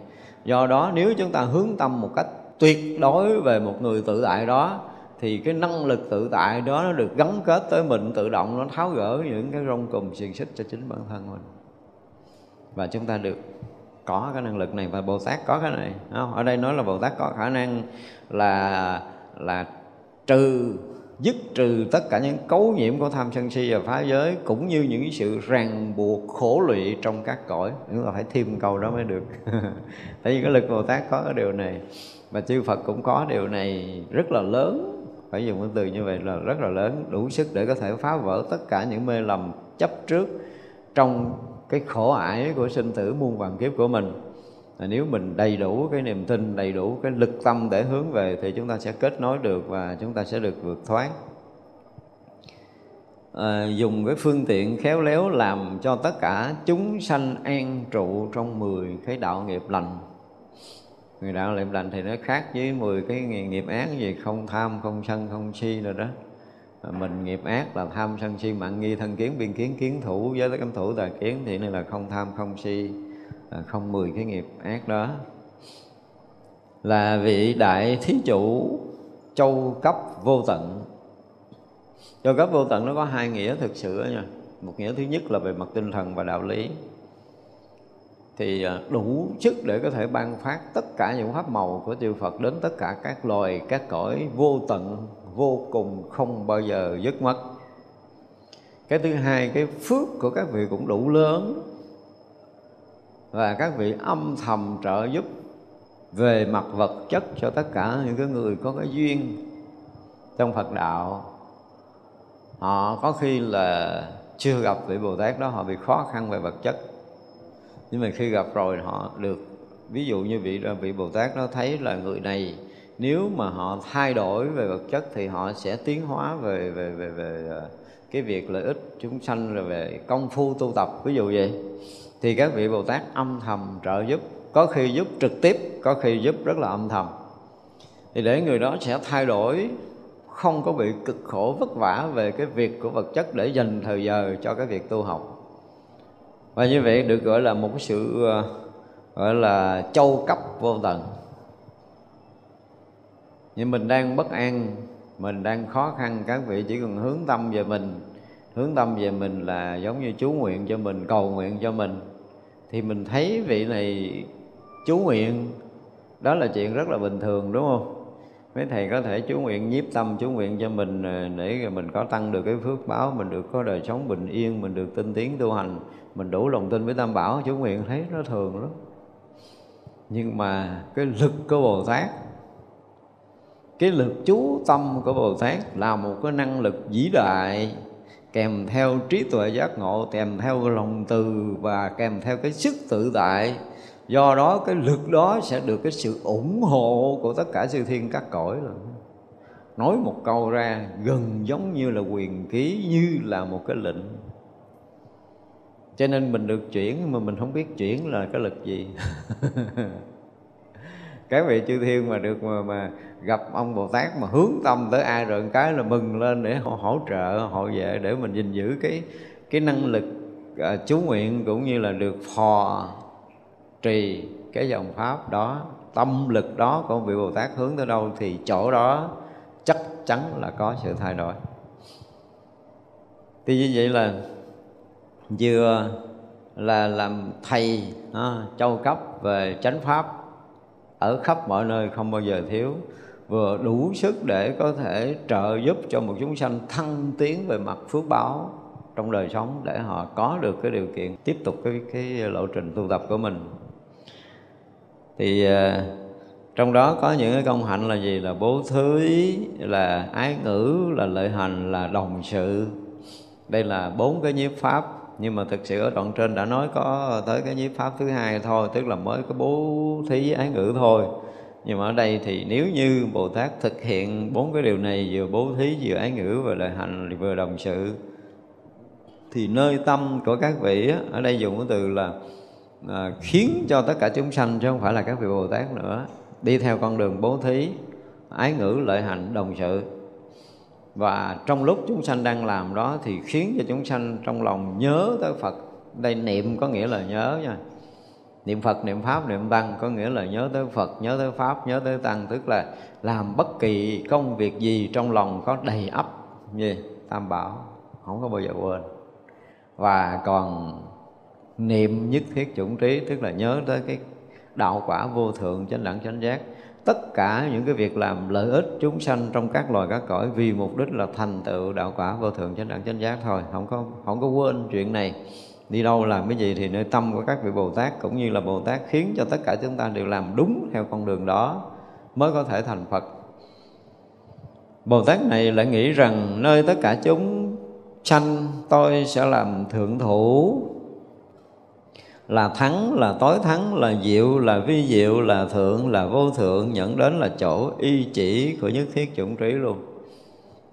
Speaker 1: do đó, nếu chúng ta hướng tâm một cách tuyệt đối về một người tự tại đó, thì cái năng lực tự tại đó nó được gắn kết tới mình, tự động nó tháo gỡ những cái rong cùm xiềng xích cho chính bản thân mình và chúng ta được có cái năng lực này và Bồ Tát có cái này không? ở đây nói là Bồ Tát có khả năng là là trừ, dứt trừ tất cả những cấu nhiễm của tham sân si và phá giới, cũng như những sự ràng buộc khổ lụy trong các cõi. Chúng ta phải thêm câu đó mới được. Tại vì cái lực Bồ Tát có cái điều này và chư Phật cũng có điều này rất là lớn. Phải dùng cái từ như vậy là rất là lớn, đủ sức để có thể phá vỡ tất cả những mê lầm chấp trước trong cái khổ ải của sinh tử muôn vàng kiếp của mình là nếu mình đầy đủ cái niềm tin đầy đủ cái lực tâm để hướng về thì chúng ta sẽ kết nối được và chúng ta sẽ được vượt thoát à, dùng cái phương tiện khéo léo làm cho tất cả chúng sanh an trụ trong 10 cái đạo nghiệp lành. Người đạo nghiệp lành thì nó khác với 10 cái nghiệp ác gì không tham không sân không si rồi đó. Mình nghiệp ác là tham sân si mạng nghi thân kiến biên kiến kiến thủ với cấm thủ tà kiến thì này là không tham không si. À, không mười cái nghiệp ác đó. Là vị đại thí chủ châu cấp vô tận. Châu cấp vô tận nó có hai nghĩa thực sự đó nha. Một nghĩa thứ nhất là về mặt tinh thần và đạo lý. Thì à, đủ sức để có thể ban phát tất cả những pháp màu của chư Phật đến tất cả các loài, các cõi vô tận, vô cùng không bao giờ dứt mất. Cái thứ hai, cái phước của các vị cũng đủ lớn và các vị âm thầm trợ giúp về mặt vật chất cho tất cả những cái người có cái duyên trong Phật đạo. Họ có khi là chưa gặp vị Bồ Tát đó, họ bị khó khăn về vật chất. Nhưng mà khi gặp rồi họ được, ví dụ như vị vị Bồ Tát nó thấy là người này, nếu mà họ thay đổi về vật chất thì họ sẽ tiến hóa về về về về à, cái việc lợi ích chúng sanh, rồi về công phu tu tập, ví dụ vậy thì các vị Bồ Tát âm thầm trợ giúp, có khi giúp trực tiếp, có khi giúp rất là âm thầm. Thì để người đó sẽ thay đổi, không có bị cực khổ vất vả về cái việc của vật chất để dành thời giờ cho cái việc tu học. Và như vậy được gọi là một cái sự ờ, gọi là châu cấp vô tận. Nhưng mình đang bất an, mình đang khó khăn, các vị chỉ cần hướng tâm về mình, hướng tâm về mình là giống như chú nguyện cho mình, cầu nguyện cho mình thì mình thấy vị này chú nguyện. Đó là chuyện rất là bình thường, đúng không? Mấy thầy có thể chú nguyện nhiếp tâm, chú nguyện cho mình ờ, để mình có tăng được cái phước báo, mình được có đời sống bình yên, mình được tinh tiến tu hành. Mình đủ lòng tin với tam bảo, chú nguyện thấy nó thường lắm. Nhưng mà cái lực của bồ tát, cái lực chú tâm của bồ tát là một cái năng lực vĩ đại kèm theo trí tuệ giác ngộ kèm theo lòng từ và kèm theo cái sức tự tại. Do đó cái lực đó sẽ được cái sự ủng hộ của tất cả siêu thiên các cõi rồi. Nói một câu ra gần giống như là quyền ký như là một cái lệnh. Cho nên mình được chuyển mà mình không biết chuyển là cái lực gì. Các vị chư thiên mà được mà, mà gặp ông bồ tát mà hướng tâm tới ai rồi cái là mừng lên để họ hỗ trợ hộ vệ để mình gìn giữ cái cái năng lực uh, chú nguyện cũng như là được phò trì cái dòng pháp đó. Tâm lực đó của vị bồ tát hướng tới đâu thì chỗ đó chắc chắn là có sự thay đổi. Thì như vậy là vừa là làm thầy à, châu cấp về chánh pháp ở khắp mọi nơi không bao giờ thiếu vừa đủ sức để có thể trợ giúp cho một chúng sanh thăng tiến về mặt phước báo trong đời sống để họ có được cái điều kiện tiếp tục cái cái lộ trình tu tập của mình. Thì à, trong đó có những cái công hạnh là gì? Là bố thí, là ái ngữ, là lợi hành, là đồng sự. Đây là bốn cái nhiếp pháp. Nhưng mà thực sự ở đoạn trên đã nói có tới cái nhiếp pháp thứ hai thôi, tức là mới có bố thí ái ngữ thôi nhưng mà ở đây thì nếu như bồ tát thực hiện bốn cái điều này vừa bố thí vừa ái ngữ và lợi hành vừa đồng sự thì nơi tâm của các vị ở đây dùng cái từ là à, khiến cho tất cả chúng sanh chứ không phải là các vị bồ tát nữa đi theo con đường bố thí ái ngữ lợi hạnh đồng sự. Và trong lúc chúng sanh đang làm đó thì khiến cho chúng sanh trong lòng nhớ tới Phật. Đây niệm có nghĩa là nhớ nha niệm Phật, niệm Pháp, niệm Tăng có nghĩa là nhớ tới Phật, nhớ tới Pháp, nhớ tới Tăng, tức là làm bất kỳ công việc gì trong lòng có đầy ắp như tam bảo, không có bao giờ quên. Và còn niệm nhất thiết chủng trí, tức là nhớ tới cái đạo quả vô thượng, chánh đẳng, chánh giác. Tất cả những cái việc làm lợi ích chúng sanh trong các loài, các cõi vì mục đích là thành tựu đạo quả vô thượng, chánh đẳng, chánh giác thôi. Không có không có quên chuyện này đi đâu làm cái gì thì nơi tâm của các vị bồ tát cũng như là bồ tát khiến cho tất cả chúng ta đều làm đúng theo con đường đó mới có thể thành phật. Bồ tát này lại nghĩ rằng nơi tất cả chúng sanh tôi sẽ làm thượng thủ, là thắng, là tối thắng, là diệu, là vi diệu, là thượng, là vô thượng nhận đến là chỗ y chỉ của nhất thiết chủng trí luôn.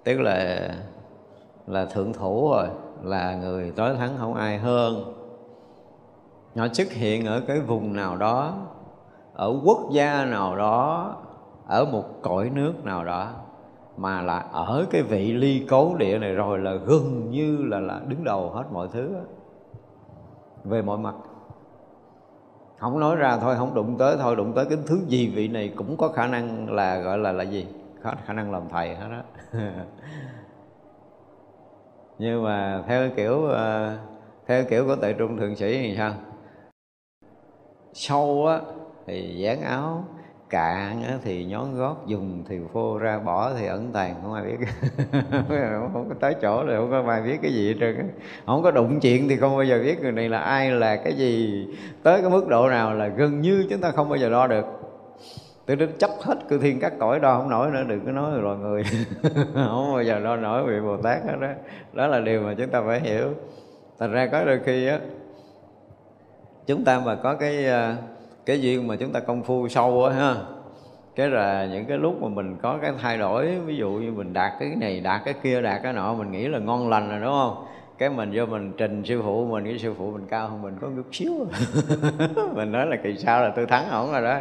Speaker 1: Tức là là thượng thủ rồi là người tối thắng không ai hơn. Nó xuất hiện ở cái vùng nào đó, ở quốc gia nào đó, ở một cõi nước nào đó, mà là ở cái vị ly cấu địa này rồi là gần như là là đứng đầu hết mọi thứ đó. về mọi mặt. Không nói ra thôi, không đụng tới thôi, đụng tới cái thứ gì vị này cũng có khả năng là, gọi là là gì? Có khả năng làm thầy hết đó nhưng mà theo kiểu ờ, theo kiểu của tự trung thượng sĩ thì sao? Sâu á thì dán áo, cạn thì nhón gót, dùng thì phô ra, bỏ thì ẩn tàng, không ai biết. Không có tới chỗ rồi, không có ai biết cái gì hết trơn không có đụng chuyện thì không bao giờ biết người này là ai, là cái gì, tới cái mức độ nào là gần như chúng ta không bao giờ đo được tôi đến chấp hết cư thiên các cõi đo không nổi nữa, đừng có nói rồi người. Không bao giờ đo nổi vị bồ tát hết đó. Đó là điều mà chúng ta phải hiểu. Thành ra có đôi khi á, chúng ta mà có cái à, cái duyên mà chúng ta công phu sâu á ha, cái là những cái lúc mà mình có cái thay đổi, ví dụ như mình đạt cái này, đạt cái kia, đạt cái nọ, mình nghĩ là ngon lành rồi, đúng không? Cái mình vô mình trình sư phụ mình, cái sư phụ mình cao hơn mình có chút xíu. Mình nói là kỳ sau là tôi thắng ổng rồi đó.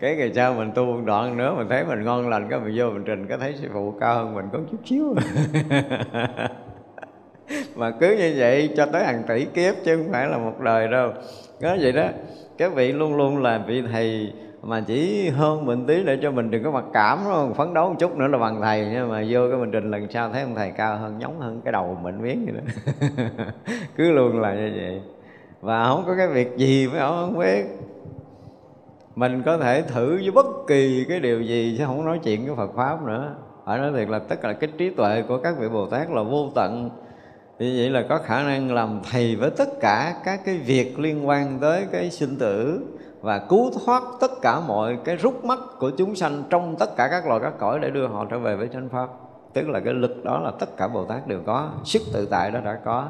Speaker 1: Cái kỳ sau mình tu một đoạn nữa, mình thấy mình ngon lành, cái mình vô mình trình có thấy sư phụ cao hơn mình có chút xíu. Mà cứ như vậy cho tới hàng tỷ kiếp chứ không phải là một đời đâu. Có vậy đó các vị luôn luôn là vị thầy mà chỉ hơn mình tí để cho mình đừng có mặc cảm, đúng không? phấn đấu một chút nữa là bằng thầy nhưng mà vô cái mình trình lần sau thấy ông thầy cao hơn, nhóng hơn cái đầu mình miếng vậy đó. Cứ luôn là như vậy. Và không có cái việc gì với ông không biết. Mình có thể thử với bất kỳ cái điều gì, chứ không nói chuyện cái Phật pháp nữa. Phải nói thiệt là tất cả cái trí tuệ của các vị Bồ Tát là vô tận. Như vậy là có khả năng làm thầy với tất cả các cái việc liên quan tới cái sinh tử và cứu thoát tất cả mọi cái rút mắt của chúng sanh trong tất cả các loài các cõi để đưa họ trở về với chánh pháp. Tức là cái lực đó là tất cả bồ tát đều có, sức tự tại đó đã có.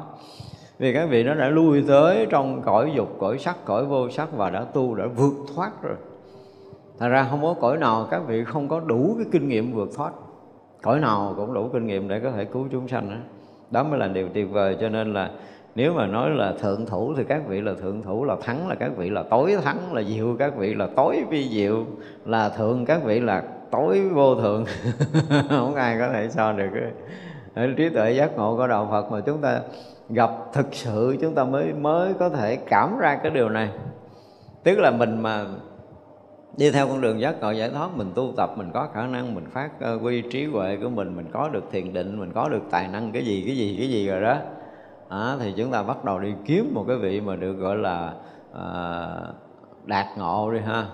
Speaker 1: Vì các vị nó đã lui tới trong cõi dục, cõi sắc, cõi vô sắc và đã tu, đã vượt thoát rồi. Thật ra không có cõi nào các vị không có đủ cái kinh nghiệm vượt thoát. Cõi nào cũng đủ kinh nghiệm để có thể cứu chúng sanh đó đó mới là điều tuyệt vời, cho nên là nếu mà nói là thượng thủ thì các vị là thượng thủ, là thắng là các vị là tối thắng, là diệu các vị là tối vi diệu, là thượng các vị là tối vô thượng. Không ai có thể so được cái trí tuệ giác ngộ của đạo Phật mà chúng ta gặp thực sự, chúng ta mới mới có thể cảm ra cái điều này. Tức là mình mà đi theo con đường giác ngộ giải thoát, mình tu tập, mình có khả năng, mình phát ờ, quy trí huệ của mình mình có được thiền định, mình có được tài năng, cái gì cái gì cái gì rồi đó à, thì chúng ta bắt đầu đi kiếm một cái vị mà được gọi là à, đạt ngộ đi ha.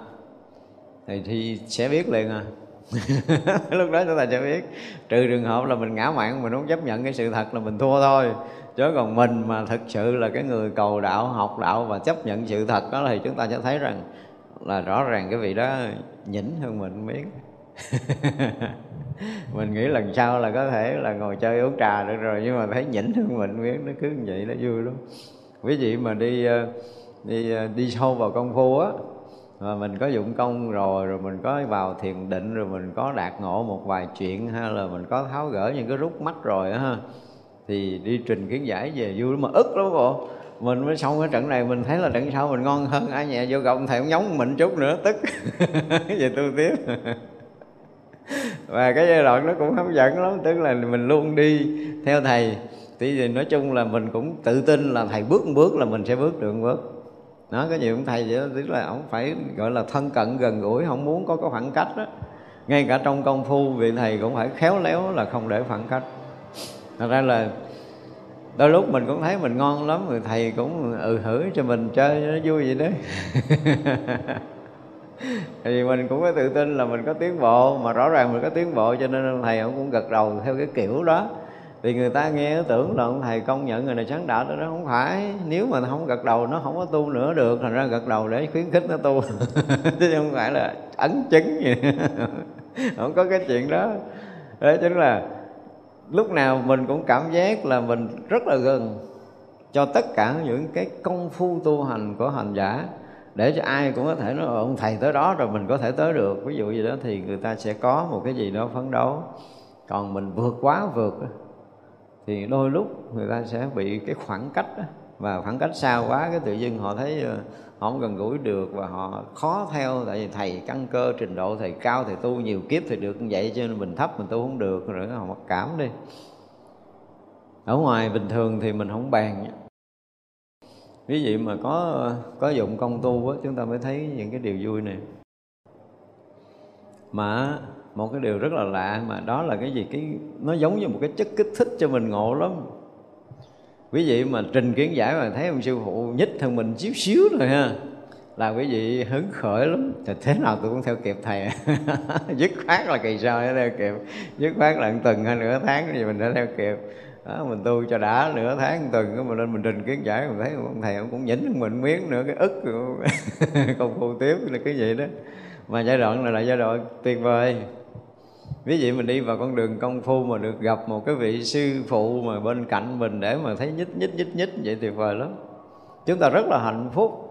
Speaker 1: Thì thì sẽ biết liền à. Lúc đó chúng ta sẽ biết. Trừ trường hợp là mình ngã mạn mình không chấp nhận cái sự thật là mình thua thôi. Chứ còn mình mà thực sự là cái người cầu đạo học đạo và chấp nhận sự thật đó thì chúng ta sẽ thấy rằng là rõ ràng cái vị đó nhỉnh hơn mình biết. mình nghĩ lần sau là có thể là ngồi chơi uống trà được rồi, nhưng mà thấy nhỉnh hơn mình biết nó cứ như vậy nó vui lắm. Quý vị mà đi ờ, đi ờ, đi sâu vào công phu á, mà mình có dụng công rồi rồi mình có vào thiền định, rồi mình có đạt ngộ một vài chuyện, hay là mình có tháo gỡ những cái rút mắt rồi á ha, thì đi trình kiến giải về vui lắm. Mà ức lắm bộ, mình mới xong cái trận này, mình thấy là trận sau mình ngon hơn, ai nhẹ vô gồng thầy cũng nhóng mình chút nữa, tức. Về tôi tiếp. và cái giai đoạn nó cũng hấp dẫn lắm, tức là mình luôn đi theo thầy. Thì nói chung là mình cũng tự tin là thầy bước một bước là mình sẽ bước được một bước. Nó có nhiều ông thầy vậy đó, tức là ông phải, gọi là, thân cận, gần gũi, không muốn có cái khoảng cách đó. Ngay cả trong công phu vị thầy cũng phải khéo léo là không để khoảng cách. Thật ra là đôi lúc mình cũng thấy mình ngon lắm người thầy cũng ừ hử cho mình chơi, nó vui vậy đấy thì mình cũng có tự tin là mình có tiến bộ mà rõ ràng mình có tiến bộ cho nên thầy ông cũng gật đầu theo cái kiểu đó. Thì người ta nghe tưởng là ông thầy công nhận người này sáng đạo đó, nó không phải. Nếu mà không gật đầu nó không có tu nữa được thành ra gật đầu để khuyến khích nó tu. Chứ không phải là ấn chứng gì. Không có cái chuyện đó. Đó chính là lúc nào mình cũng cảm giác là mình rất là gần cho tất cả những cái công phu tu hành của hành giả để cho ai cũng có thể nói ờ, ông thầy tới đó rồi mình có thể tới được. Ví dụ gì đó thì người ta sẽ có một cái gì đó phấn đấu. Còn mình vượt quá vượt thì đôi lúc người ta sẽ bị cái khoảng cách đó, và khoảng cách xa quá cái tự dưng họ thấy ờ, họ không gần gũi được và họ khó theo. Tại vì thầy căn cơ trình độ thầy cao thầy tu nhiều kiếp thì được như vậy cho nên mình thấp mình tu không được rồi họ mặc cảm đi. Ở ngoài bình thường thì mình không bàn ví dụ mà có có dụng công tu á, chúng ta mới thấy những cái điều vui này. Mà một cái điều rất là lạ, mà đó là cái gì? Cái, nó giống như một cái chất kích thích cho mình ngộ lắm. Quý vị mà trình kiến giải mà thấy ông sư phụ nhích thân mình xíu xíu rồi ha, là quý vị hứng khởi lắm. Thì thế nào tôi cũng theo kịp thầy. Dứt khoát là kỳ sau để theo kịp. Dứt khoát là từng tuần hay nửa tháng gì mình đã theo kịp đó, mình tu cho đã nửa tháng một tuần cái mình lên mình trình kiến giải mình thấy ông thầy ông cũng nhỉnh mình miếng nữa cái ức còn phu tiếp là cái gì đó. Mà giai đoạn này là giai đoạn tuyệt vời. Ví dụ mình đi vào con đường công phu mà được gặp một cái vị sư phụ mà bên cạnh mình để mà thấy nhích nhích nhích nhích vậy tuyệt vời lắm. Chúng ta rất là hạnh phúc.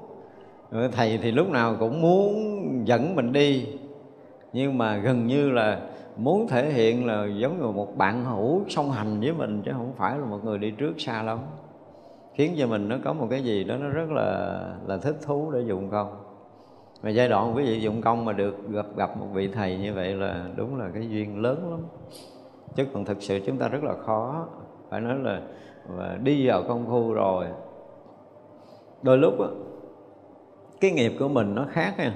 Speaker 1: Thầy thì lúc nào cũng muốn dẫn mình đi nhưng mà gần như là muốn thể hiện là giống như một bạn hữu song hành với mình chứ không phải là một người đi trước xa lắm. Khiến cho mình nó có một cái gì đó nó rất là là thích thú để dụng công. Mà giai đoạn quý vị dụng công mà được gặp gặp một vị thầy như vậy là đúng là cái duyên lớn lắm. Chứ còn thực sự chúng ta rất là khó. Phải nói là và đi vào công phu rồi. Đôi lúc đó, cái nghiệp của mình nó khác nha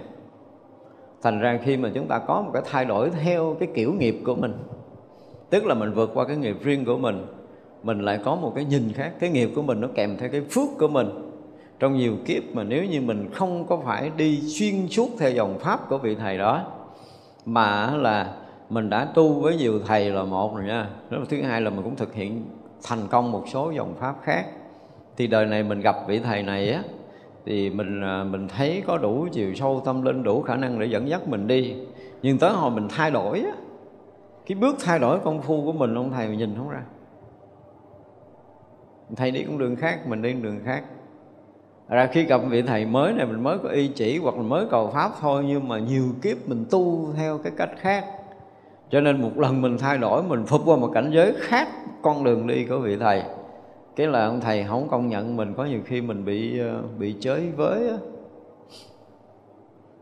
Speaker 1: thành ra khi mà chúng ta có một cái thay đổi theo cái kiểu nghiệp của mình, tức là mình vượt qua cái nghiệp riêng của mình mình lại có một cái nhìn khác. Cái nghiệp của mình nó kèm theo cái phước của mình. Trong nhiều kiếp mà nếu như mình không có phải đi xuyên suốt theo dòng pháp của vị thầy đó, mà là mình đã tu với nhiều thầy là một rồi nha. Thứ hai là mình cũng thực hiện thành công một số dòng pháp khác. Thì đời này mình gặp vị thầy này á thì mình à, mình thấy có đủ chiều sâu tâm linh, đủ khả năng để dẫn dắt mình đi. Nhưng tới hồi mình thay đổi á, cái bước thay đổi công phu của mình, ông thầy nhìn không ra. Thầy đi con đường khác, mình đi con đường khác. Ra khi gặp vị thầy mới này, mình mới có y chỉ hoặc là mới cầu pháp thôi, nhưng mà nhiều kiếp mình tu theo cái cách khác. Cho nên một lần mình thay đổi, mình phục qua một cảnh giới khác con đường đi của vị thầy cái là ông thầy không công nhận mình, có nhiều khi mình bị ờ, bị chới với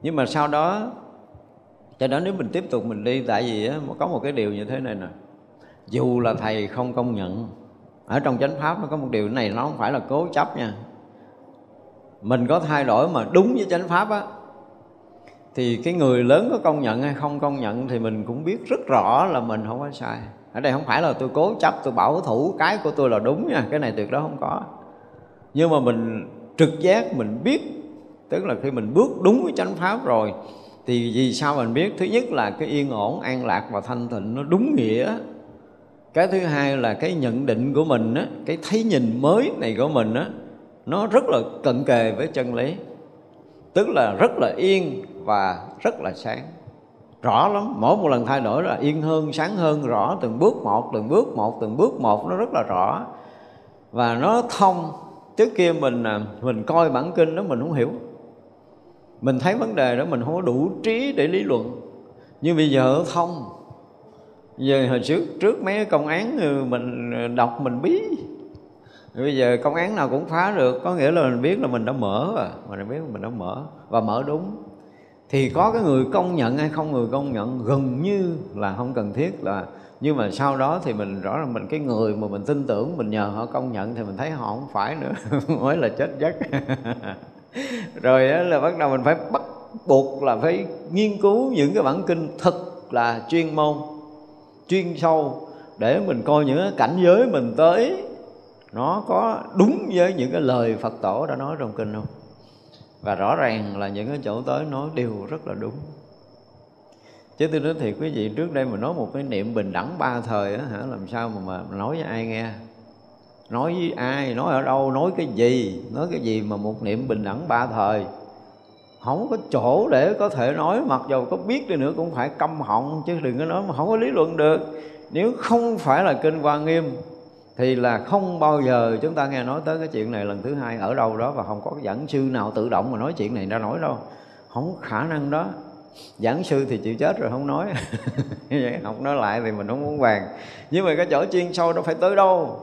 Speaker 1: nhưng mà sau đó, cho đó nếu mình tiếp tục mình đi, tại vì có một cái điều như thế này nè. Dù là thầy không công nhận, ở trong chánh pháp nó có một điều này, nó không phải là cố chấp nha. Mình có thay đổi mà đúng với chánh pháp á, thì cái người lớn có công nhận hay không công nhận thì mình cũng biết rất rõ là mình không có sai ở đây không phải là tôi cố chấp, tôi bảo thủ, cái của tôi là đúng nha, cái này tuyệt đối không có. Nhưng mà mình trực giác, mình biết, tức là khi mình bước đúng với chánh pháp rồi, thì vì sao mình biết? Thứ nhất là cái yên ổn, an lạc và thanh tịnh nó đúng nghĩa. Cái thứ hai là cái nhận định của mình á, cái thấy nhìn mới này của mình á, nó rất là cận kề với chân lý. Tức là rất là yên và rất là sáng rõ lắm. Mỗi một lần thay đổi là yên hơn, sáng hơn, rõ từng bước một, từng bước một, từng bước một. Nó rất là rõ. Và nó thông. Trước kia mình à, mình coi bản kinh đó mình không hiểu. Mình thấy vấn đề đó mình không có đủ trí để lý luận. Nhưng bây giờ thông. Giờ hồi trước trước mấy công án ừ, mình ừ, đọc mình bí. Bây giờ công án nào cũng phá được. Có nghĩa là mình biết là mình đã mở rồi. Mình biết là mình đã mở. Và mở đúng thì có cái người công nhận hay không người công nhận gần như là không cần thiết là, nhưng mà sau đó thì mình rõ ràng mình, cái người mà mình tin tưởng, mình nhờ họ công nhận thì mình thấy họ không phải nữa, mới là chết giấc. Rồi đó là bắt đầu mình phải bắt buộc là phải nghiên cứu những cái bản kinh thật là chuyên môn, chuyên sâu để mình coi những cái cảnh giới mình tới, nó có đúng với những cái lời Phật tổ đã nói trong kinh không? Và rõ ràng là những cái chỗ tới nói đều rất là đúng. Chứ tôi nói thiệt quý vị trước đây mà nói một cái niệm bình đẳng ba thời á hả làm sao mà, mà nói với ai nghe? Nói với ai nói ở đâu nói cái gì? Nói cái gì mà một niệm bình đẳng ba thời? Không có chỗ để có thể nói mặc dù có biết đi nữa cũng phải câm họng chứ đừng có nói mà không có lý luận được. Nếu không phải là kinh hoa nghiêm thì là không bao giờ chúng ta nghe nói tới cái chuyện này lần thứ hai ở đâu đó và không có giảng sư nào tự động mà nói chuyện này ra nói đâu. Không có khả năng đó. Giảng sư thì chịu chết rồi không nói. Học nói lại thì mình không muốn bàn. Nhưng mà cái chỗ chuyên sâu đó phải tới đâu?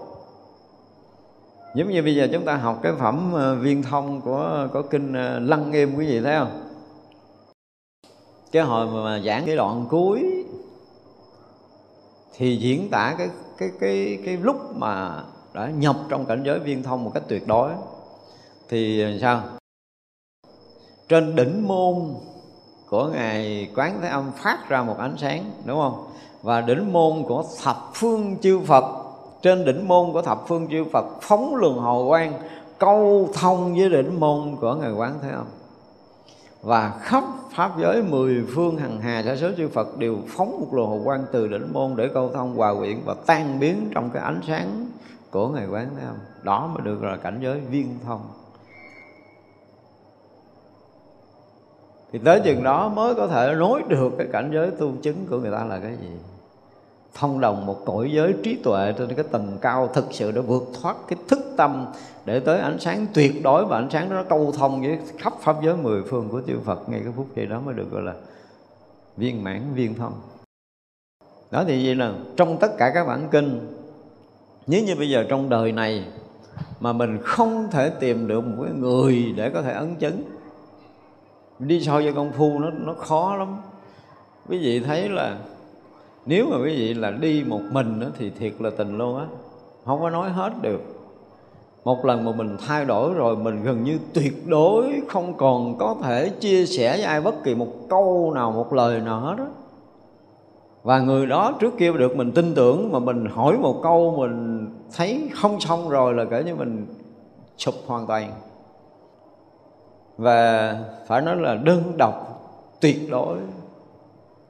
Speaker 1: Giống như bây giờ chúng ta học cái phẩm ờ, viên thông của có kinh ờ, lăng nghiêm, quý vị thấy không? Cái hồi mà giảng cái đoạn cuối thì diễn tả cái cái cái cái lúc mà đã nhập trong cảnh giới viên thông một cách tuyệt đối. Thì sao? Trên đỉnh môn của ngài quán thế âm phát ra một ánh sáng, đúng không? Và đỉnh môn của thập phương chư phật, trên đỉnh môn của thập phương chư phật phóng luồng hồ quang, câu thông với đỉnh môn của ngài quán thế âm. Và khắp pháp giới mười phương hằng hà sa số chư Phật đều phóng một luồng hồng quang từ đỉnh môn để câu thông hòa quyện và tan biến trong cái ánh sáng của ngài quán thế âm đó mới được là cảnh giới viên thông. Thì tới chừng đó mới có thể nối được cái cảnh giới tu chứng của người ta là cái gì? Thông đồng một cõi giới trí tuệ trên cái tầng cao thực sự đã vượt thoát cái thức tâm để tới ánh sáng tuyệt đối và ánh sáng đó nó câu thông với khắp pháp giới mười phương của chư Phật. Ngay cái phút giây đó mới được gọi là viên mãn, viên thông. Đó thì vậy là trong tất cả các bản kinh, nếu như bây giờ trong đời này mà mình không thể tìm được một cái người để có thể ấn chứng, đi soi cho công phu nó nó khó lắm. Quý vị thấy là nếu mà quý vị là đi một mình đó, thì thiệt là tình luôn á. Không có nói hết được. Một lần mà mình thay đổi rồi mình gần như tuyệt đối không còn có thể chia sẻ với ai bất kỳ một câu nào một lời nào hết á. Và người đó trước kia được mình tin tưởng mà mình hỏi một câu mình thấy không xong rồi là kể như mình sụp hoàn toàn. Và phải nói là đơn độc tuyệt đối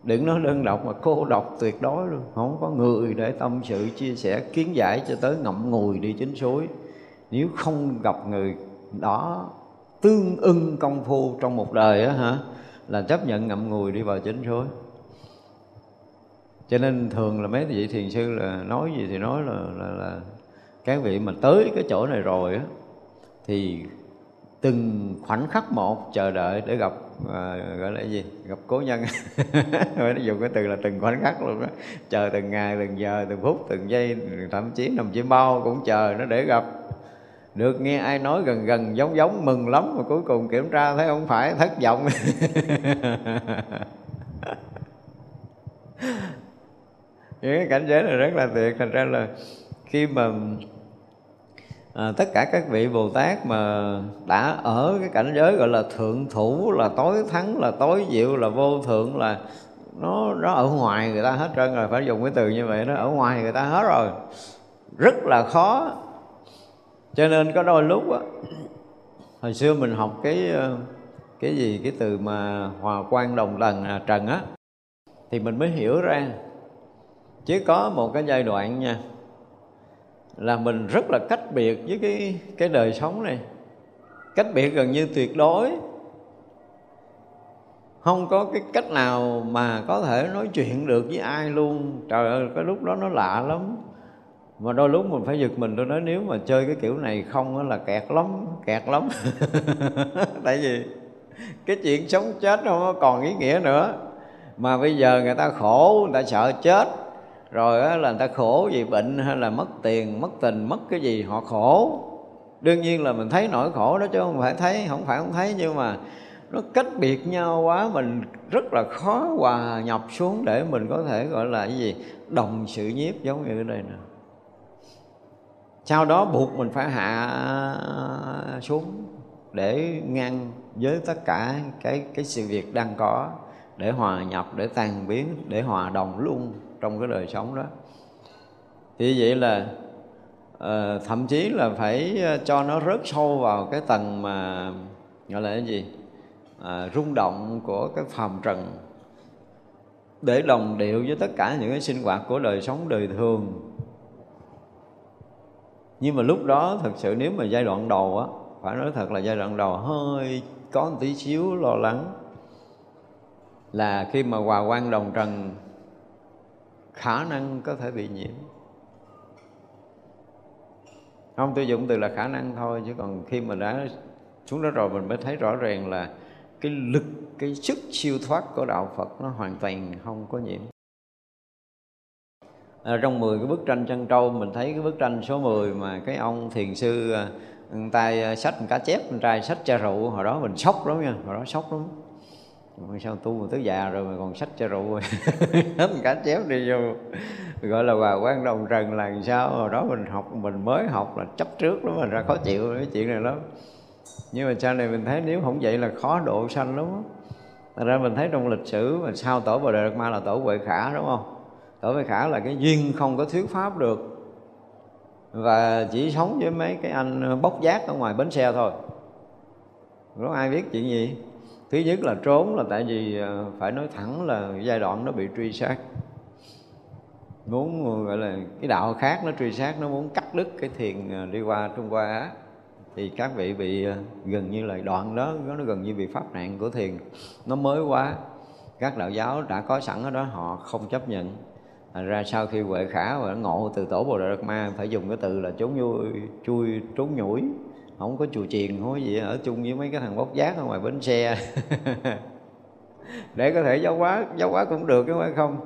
Speaker 1: đừng nói đơn độc mà cô độc tuyệt đối luôn. Không có người để tâm sự chia sẻ kiến giải cho tới ngậm ngùi đi chính suối. Nếu không gặp người đó tương ưng công phu trong một đời á hả là chấp nhận ngậm ngùi đi vào chính suối. Cho nên thường là mấy vị thiền sư là nói gì thì nói là là, là các vị mà tới cái chỗ này rồi á thì từng khoảnh khắc một chờ đợi để gặp à, gọi là gì? Gặp cố nhân. Nó dùng cái từ là từng khoảnh khắc luôn đó chờ từng ngày từng giờ từng phút từng giây thậm chí nằm chim bao cũng chờ nó để gặp. Được nghe ai nói gần gần giống giống mừng lắm mà cuối cùng kiểm tra thấy không phải thất vọng. Những cái cảnh giới này rất là tuyệt. Thành ra là khi mà à, tất cả các vị bồ tát mà đã ở cái cảnh giới gọi là thượng thủ là tối thắng là tối diệu là vô thượng là nó nó ở ngoài người ta hết trơn rồi phải dùng cái từ như vậy nó ở ngoài người ta hết rồi. Rất là khó. Cho nên có đôi lúc á hồi xưa mình học cái ờ, cái gì cái từ mà hòa quan đồng tầng à, trần á thì mình mới hiểu ra. Chứ có một cái giai đoạn nha là mình rất là cách biệt với cái cái đời sống này. Cách biệt gần như tuyệt đối. Không có cái cách nào mà có thể nói chuyện được với ai luôn. Trời ơi, cái lúc đó nó lạ lắm. Mà đôi lúc mình phải giật mình, tôi nói nếu mà chơi cái kiểu này không là kẹt lắm kẹt lắm. Tại vì cái chuyện sống chết không còn ý nghĩa nữa. Mà bây giờ người ta khổ, người ta sợ chết rồi là người ta khổ vì bệnh hay là mất tiền, mất tình, mất cái gì, họ khổ. Đương nhiên là mình thấy nỗi khổ đó chứ không phải thấy, không phải không thấy, nhưng mà nó cách biệt nhau quá, mình rất là khó hòa nhập xuống để mình có thể, gọi là cái gì, đồng sự nhiếp giống như cái đây nè. Sau đó buộc mình phải hạ xuống để ngăn với tất cả cái cái sự việc đang có, để hòa nhập, để tan biến, để hòa đồng luôn trong cái đời sống đó. Thì vậy là uh, thậm chí là phải ờ, cho nó rớt sâu vào cái tầng mà gọi là cái gì? Uh, rung động của cái phàm trần để đồng điệu với tất cả những cái sinh hoạt của đời sống đời thường. Nhưng mà lúc đó thật sự nếu mà giai đoạn đầu á phải nói thật là giai đoạn đầu hơi có một tí xíu lo lắng là khi mà hòa quan đồng trần khả năng có thể bị nhiễm. Không tôi dùng từ là khả năng thôi chứ còn khi mà đã xuống đó rồi mình mới thấy rõ ràng là cái lực cái sức siêu thoát của đạo Phật nó hoàn toàn không có nhiễm. À, trong 10 cái bức tranh chân trâu mình thấy cái bức tranh số 10 mà cái ông thiền sư à, tay à, sách cá chép trai sách cha rượu hồi đó mình sốc lắm nha hồi đó sốc lắm mà sao tu mà tới già rồi mà còn sách cho rượu rồi? Hết cả chép đi vô. Gọi là hòa quan đồng trần là làm sao? Hồi đó mình học, mình mới học là chấp trước lắm, mình ra khó chịu cái chuyện này lắm. Nhưng mà sau này mình thấy nếu không vậy là khó độ sanh lắm Thật ra mình thấy trong lịch sử mà sau tổ Bồ Đề Đạt Ma là tổ Huệ Khả, đúng không? Tổ Huệ Khả là cái duyên không có thuyết pháp được. Và chỉ sống với mấy cái anh bốc giác ở ngoài bến xe thôi. Có ai biết chuyện gì? Thứ nhất là trốn là tại vì ờ, phải nói thẳng là giai đoạn nó bị truy sát. Muốn ờ, gọi là, cái đạo khác nó truy sát, Nó muốn cắt đứt cái thiền ờ, đi qua Trung Hoa Á, thì các vị bị gần như là đoạn đó, nó gần như bị pháp nạn của thiền. Nó mới quá. Các đạo giáo đã có sẵn ở đó, họ không chấp nhận. Thành ra sau khi huệ khả và ngộ từ tổ bồ đề đạt ma, phải dùng cái từ là trốn vui, chui trốn nhủi không có chùa chiền hối gì ở chung với mấy cái thằng bốc giác ở ngoài bến xe. Để có thể giáo hóa giáo hóa cũng được chứ phải không.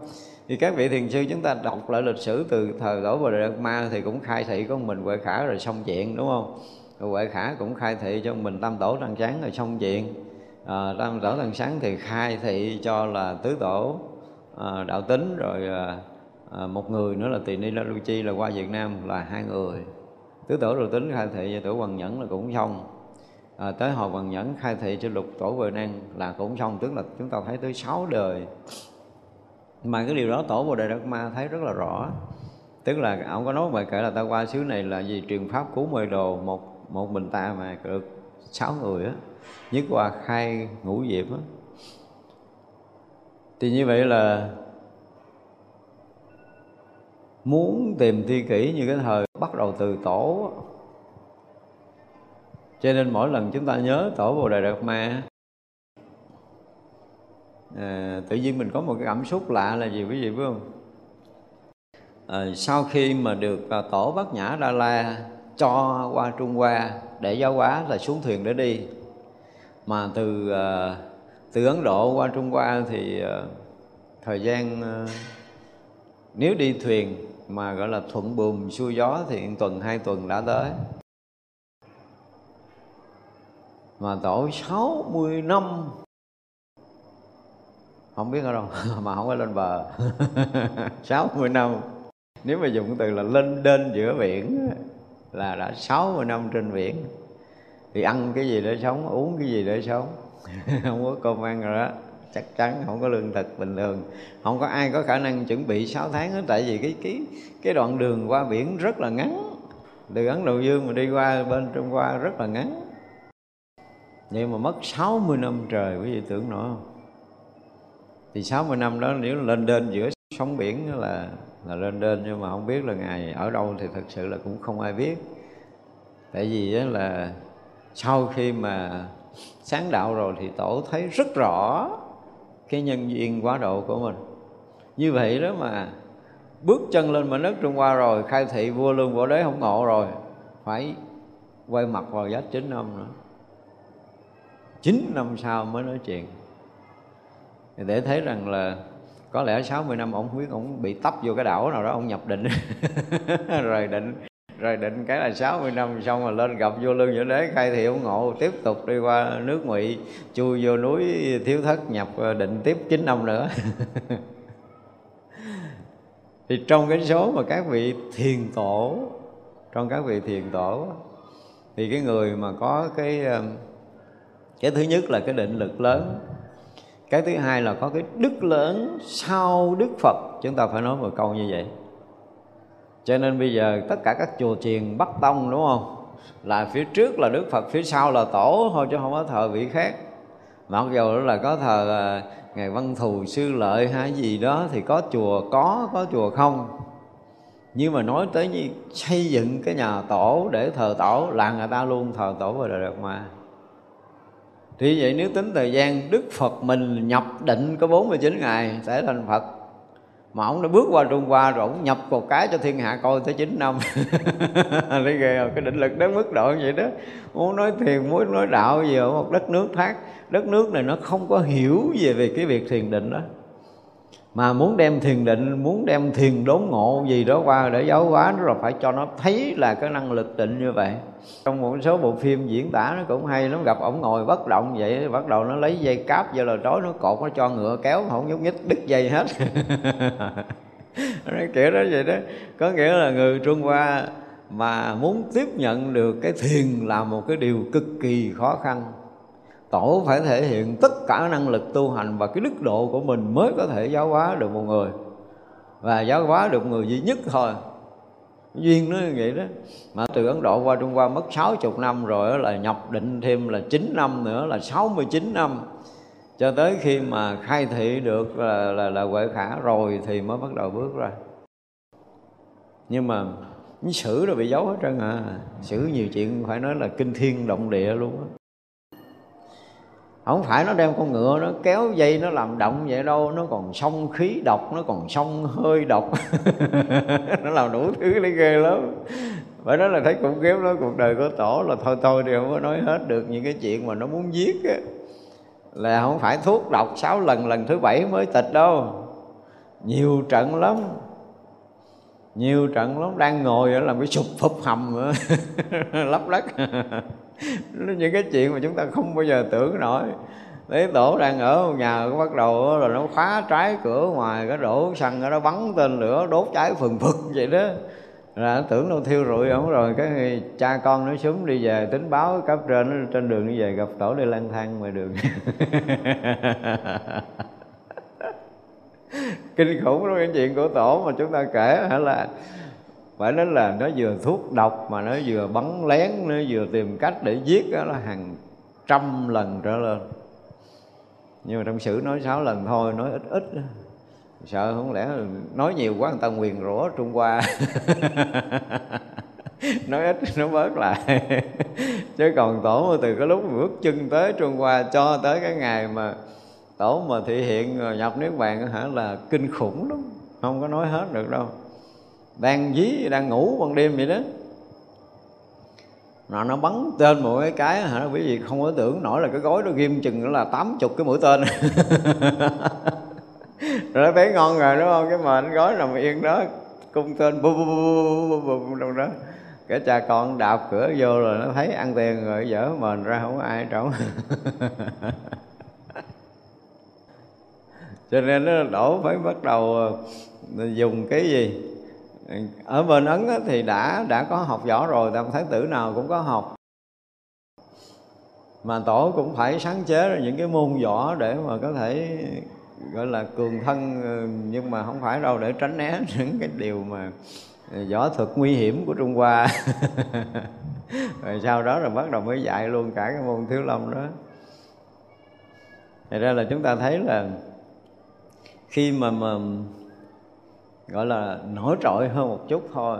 Speaker 1: Thì các vị thiền sư chúng ta đọc lại lịch sử từ thời tổ bồ đề đạt ma thì cũng khai thị của mình huệ khả rồi xong chuyện đúng không? Rồi huệ khả cũng khai thị cho mình tam tổ trăng sáng rồi xong chuyện. À, tam tổ trăng sáng thì khai thị cho là tứ tổ à, đạo tính rồi à, à, một người nữa là tỳ ni la lu chi là qua việt nam là hai người tứ tổ rồi tính khai thị cho tổ hoàng nhẫn là cũng xong. À, tới hồi hoàng nhẫn khai thị cho lục tổ bồ năng là cũng xong tức là chúng ta thấy tới sáu đời. Mà cái điều đó tổ bồ đề đạt ma thấy rất là rõ. Tức là ông có nói bài kể là ta qua xứ này là gì truyền pháp cứu mười đồ một một mình ta mà được sáu người á nhất qua khai ngũ diệp á. Thì như vậy là muốn tìm thi kỷ như cái thời bắt đầu từ tổ cho nên mỗi lần chúng ta nhớ tổ bồ đề đạt ma à, tự nhiên mình có một cái cảm xúc lạ là gì quý vị biết không? À, sau khi mà được à, tổ bát nhã đa la cho qua Trung Hoa để giáo hóa là xuống thuyền để đi. Mà từ à, từ Ấn Độ qua Trung Hoa thì à, thời gian à, nếu đi thuyền mà gọi là thuận buồm xuôi gió thì tuần, hai tuần đã tới. Mà tổ 60 năm, không biết ở đâu, mà không có lên bờ. 60 năm, nếu mà dùng cái từ là lên đên giữa biển là đã 60 năm trên biển. Thì ăn cái gì để sống, uống cái gì để sống? Không có cơm ăn rồi đó chắc chắn không có lương thực bình thường. Không có ai có khả năng chuẩn bị 6 tháng hết, tại vì cái cái cái đoạn đường qua biển rất là ngắn. Từ Ấn Độ Dương mà đi qua bên Trung Hoa rất là ngắn. Vậy mà mất 60 năm trời, quý vị tưởng nổi không? Thì 60 năm đó nếu lên đên giữa sóng biển là là lên đên nhưng mà không biết là ngày ở đâu thì thật sự là cũng không ai biết. Tại vì là sau khi mà sáng đạo rồi thì tổ thấy rất rõ cái nhân duyên quá độ của mình. Như vậy đó mà bước chân lên mảnh đất Trung Hoa rồi, khai thị vua lương võ đế không ngộ rồi, phải quay mặt vào giá chín năm nữa. Chín năm sau mới nói chuyện. Để thấy rằng là có lẽ 60 năm ông không biết ông bị tấp vô cái đảo nào đó, ông nhập định. Rồi định rồi định cái là 60 năm xong rồi lên gặp vô lương giữa đế, khai thị ủng ngộ tiếp tục đi qua nước ngụy, chui vô núi thiếu thất, nhập ờ, định tiếp 9 năm nữa. Thì trong cái số mà các vị thiền tổ, trong các vị thiền tổ, thì cái người mà có cái ờ, cái thứ nhất là cái định lực lớn, cái thứ hai là có cái đức lớn sau đức phật chúng ta phải nói một câu như vậy cho nên bây giờ tất cả các chùa chiền bắc tông, đúng không? Là phía trước là đức phật, phía sau là tổ, thôi chứ không có thờ vị khác. Mặc dù là có thờ à, ngày văn thù, sư lợi hay gì đó, thì có chùa có có chùa không? Nhưng mà nói tới như xây dựng cái nhà tổ để thờ tổ, là người ta luôn thờ tổ và đời đạt mà. Thì vậy nếu tính thời gian Đức Phật mình nhập định có 49 ngày, sẽ thành Phật mà ông đã bước qua Trung Hoa rồi, ông nhập một cái cho thiên hạ coi tới 9 năm. Thấy ghê rồi cái định lực đến mức độ vậy đó. Muốn nói thiền, muốn nói đạo gì ở một đất nước khác. Đất nước này nó không có hiểu về về cái việc thiền định đó mà muốn đem thiền định, muốn đem thiền đốn ngộ gì đó qua để giáo hóa nó rồi phải cho nó thấy là cái năng lực định như vậy. Trong một số bộ phim diễn tả nó cũng hay lắm, gặp ổng ngồi bất động vậy, bắt đầu nó lấy dây cáp giờ là trói nó cột, nó cho ngựa kéo, không nhúc nhích, đứt dây hết. Kiểu đó vậy đó. Có nghĩa là người trung hoa mà muốn tiếp nhận được cái thiền là một cái điều cực kỳ khó khăn tổ phải thể hiện tất cả năng lực tu hành và cái đức độ của mình mới có thể giáo hóa được một người. Và giáo hóa được người duy nhất thôi. Duyên nó như vậy đó. Mà từ Ấn Độ qua Trung Hoa mất 60 năm rồi là nhập định thêm là 9 năm nữa là 69 năm. Cho tới khi mà khai thị được là là, là huệ khả rồi thì mới bắt đầu bước ra. Nhưng mà sử rồi bị giấu hết trơn à. Sử nhiều chuyện phải nói là kinh thiên động địa luôn á không phải nó đem con ngựa nó kéo dây nó làm động vậy đâu, nó còn sông khí độc, nó còn sông hơi độc. Nó làm đủ thứ lấy ghê lắm. Phải nói là thấy cũng ghép đó cuộc đời của tổ là thôi thôi thì không có nói hết được những cái chuyện mà nó muốn giết á. Là không phải thuốc độc, sáu lần lần thứ bảy mới tịch đâu. Nhiều trận lắm. Nhiều trận lắm, đang ngồi ở làm cái sụp phập hầm lấp đất những cái chuyện mà chúng ta không bao giờ tưởng nổi. Thế tổ đang ở nhà có bắt đầu rồi nó khóa trái cửa ngoài, cái đổ xăng nó bắn tên lửa, đốt cháy phừng phực vậy đó. Là tưởng đâu thiêu rụi ổng rồi, cái cha con nó súng đi về, tính báo cấp trên, nó trên đường đi về gặp tổ đi lang thang ngoài đường. Kinh khủng đó cái chuyện của tổ mà chúng ta kể hả là phải nói là nó vừa thuốc độc mà nó vừa bắn lén, nó vừa tìm cách để giết đó là hàng trăm lần trở lên. Nhưng mà trong sử nói sáu lần thôi, nói ít ít. Sợ không lẽ nói nhiều quá, người ta nguyền rủa trung hoa. Nói ít, nó bớt lại. Chứ còn tổ từ cái lúc bước chân tới trung hoa cho tới cái ngày mà tổ mà thị hiện nhập nước bạn hả, là kinh khủng lắm. Không có nói hết được đâu đang dí, đang ngủ, ban đêm vậy đó. Nó nó bắn tên một cái cái, hả, quý vị không có tưởng nổi là cái gói nó ghim chừng là tám chục cái mũi tên. Rồi nó thấy ngon rồi, đúng không? Cái mền gói nằm yên đó, cung tên bu bu bu bu bu trong đó. Cái cha con đạp cửa vô rồi nó thấy ăn tiền rồi, dở mền ra không có ai trống cho nên nó đổ phải bắt đầu ờ, dùng cái gì? Ở bên ấn thì đã đã có học võ rồi tam thái tử nào cũng có học. Mà tổ cũng phải sáng chế ra những cái môn võ để mà có thể gọi là cường thân ờ, nhưng mà không phải đâu để tránh né những cái điều mà ờ, võ thuật nguy hiểm của Trung Hoa. Rồi sau đó rồi bắt đầu mới dạy luôn cả cái môn thiếu lâm đó. Thật ra là chúng ta thấy là khi mà, mà gọi là nổi trội hơn một chút thôi.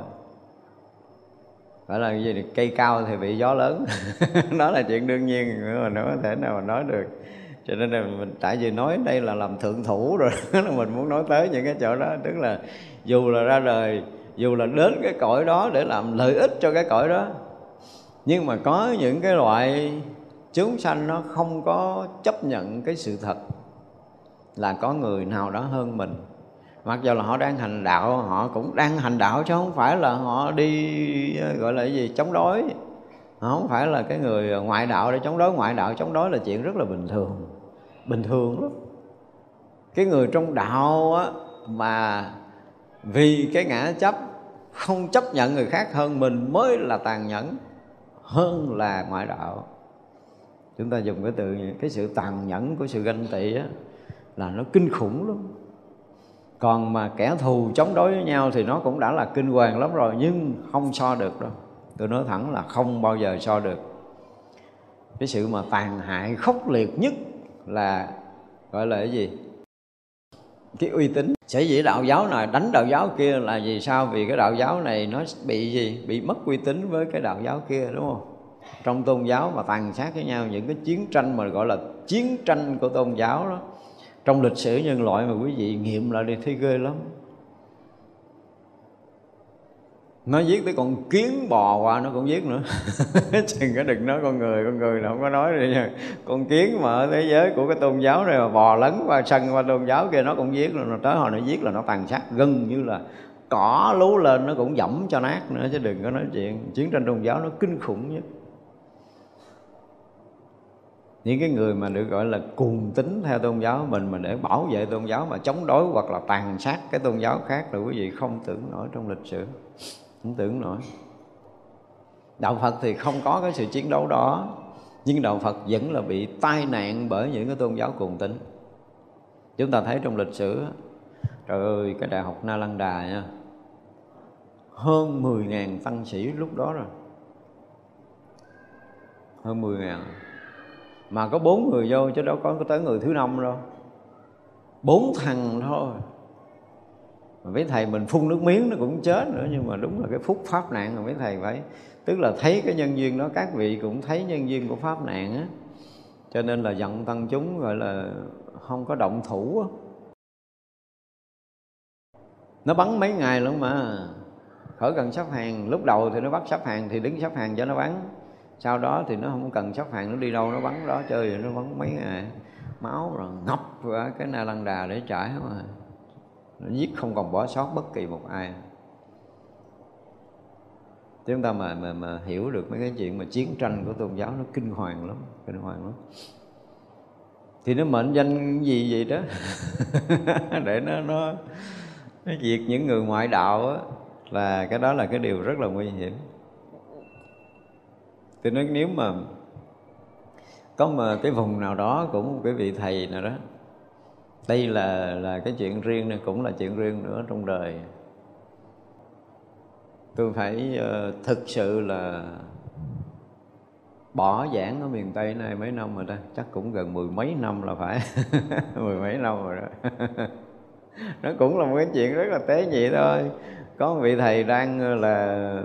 Speaker 1: Gọi là gì cây cao thì bị gió lớn. Đó là chuyện đương nhiên mà nó có thể nào mà nói được. Cho nên là mình, tại vì nói đây là làm thượng thủ rồi mình muốn nói tới những cái chỗ đó. Tức là dù là ra đời, dù là đến cái cõi đó để làm lợi ích cho cái cõi đó, nhưng mà có những cái loại chúng sanh nó không có chấp nhận cái sự thật là có người nào đó hơn mình mặc dù là họ đang hành đạo họ cũng đang hành đạo chứ không phải là họ đi ờ, gọi là cái gì chống đối. Họ không phải là cái người ngoại đạo để chống đối. Ngoại đạo chống đối là chuyện rất là bình thường bình thường lắm. Cái người trong đạo á, mà vì cái ngã chấp không chấp nhận người khác hơn mình mới là tàn nhẫn hơn là ngoại đạo. Chúng ta dùng cái từ cái sự tàn nhẫn của sự ganh tị á, là nó kinh khủng lắm còn mà kẻ thù chống đối với nhau thì nó cũng đã là kinh hoàng lắm rồi, nhưng không so được đâu. Tôi nói thẳng là không bao giờ so được. Cái sự mà tàn hại khốc liệt nhất là, gọi là cái gì? Cái uy tín. Sở dĩ đạo giáo này, đánh đạo giáo kia là vì sao? Vì cái đạo giáo này nó bị gì? Bị mất uy tín với cái đạo giáo kia, đúng không? Trong tôn giáo mà tàn sát với nhau, những cái chiến tranh mà gọi là chiến tranh của tôn giáo đó trong lịch sử nhân loại mà quý vị nghiệm lại đi thấy ghê lắm. Nó giết tới con kiến bò qua, nó cũng giết nữa. Chừng cái đừng nói con người con người là không có nói rồi nha. Con kiến mà ở thế giới của cái tôn giáo này mà bò lấn qua sân qua tôn giáo kia, nó cũng giết rồi nó tới hồi nó giết là nó tàn sát gần như là cỏ lú lên, nó cũng dẫm cho nát nữa, chứ đừng có nói chuyện. Chiến tranh tôn giáo nó kinh khủng nhất những cái người mà được gọi là cùng tính theo tôn giáo mình mà để bảo vệ tôn giáo mà chống đối hoặc là tàn sát cái tôn giáo khác là quý vị không tưởng nổi trong lịch sử. Không tưởng nổi. Đạo phật thì không có cái sự chiến đấu đó, nhưng đạo phật vẫn là bị tai nạn bởi những cái tôn giáo cùng tính chúng ta thấy trong lịch sử trời ơi, cái đại học na lăng đà nha, hơn 10.000 tăng sĩ lúc đó rồi. Hơn 10.000 mà có bốn người vô, chứ đâu có tới người thứ năm đâu. Bốn thằng thôi. Mà mấy thầy mình phun nước miếng nó cũng chết nữa, nhưng mà đúng là cái phúc pháp nạn mà mấy thầy phải. Tức là thấy cái nhân duyên đó, các vị cũng thấy nhân duyên của pháp nạn á. Cho nên là giận tăng chúng, gọi là không có động thủ á. Nó bắn mấy ngày luôn mà. Khỏi cần sắp hàng, lúc đầu thì nó bắt sắp hàng thì đứng sắp hàng cho nó bắn sau đó thì nó không cần sóc hàng nó đi đâu nó bắn đó chơi rồi nó bắn mấy ngày máu rồi ngập cái na lăng đà để trải mà nó giết không còn bỏ sót bất kỳ một ai. Chúng ta mà, mà mà hiểu được mấy cái chuyện mà chiến tranh của tôn giáo nó kinh hoàng lắm kinh hoàng lắm. Thì nó mệnh danh gì vậy đó? Để nó nó nó diệt những người ngoại đạo á là cái đó là cái điều rất là nguy hiểm tôi nói nếu mà có mà cái vùng nào đó cũng một cái vị thầy nào đó đây là là cái chuyện riêng này cũng là chuyện riêng nữa trong đời. Tôi phải uh, thực sự là bỏ giảng ở miền tây này mấy năm rồi đó chắc cũng gần mười mấy năm là phải. Mười mấy năm rồi đó. Nó cũng là một cái chuyện rất là tế nhị thôi. Có một vị thầy đang ờ, là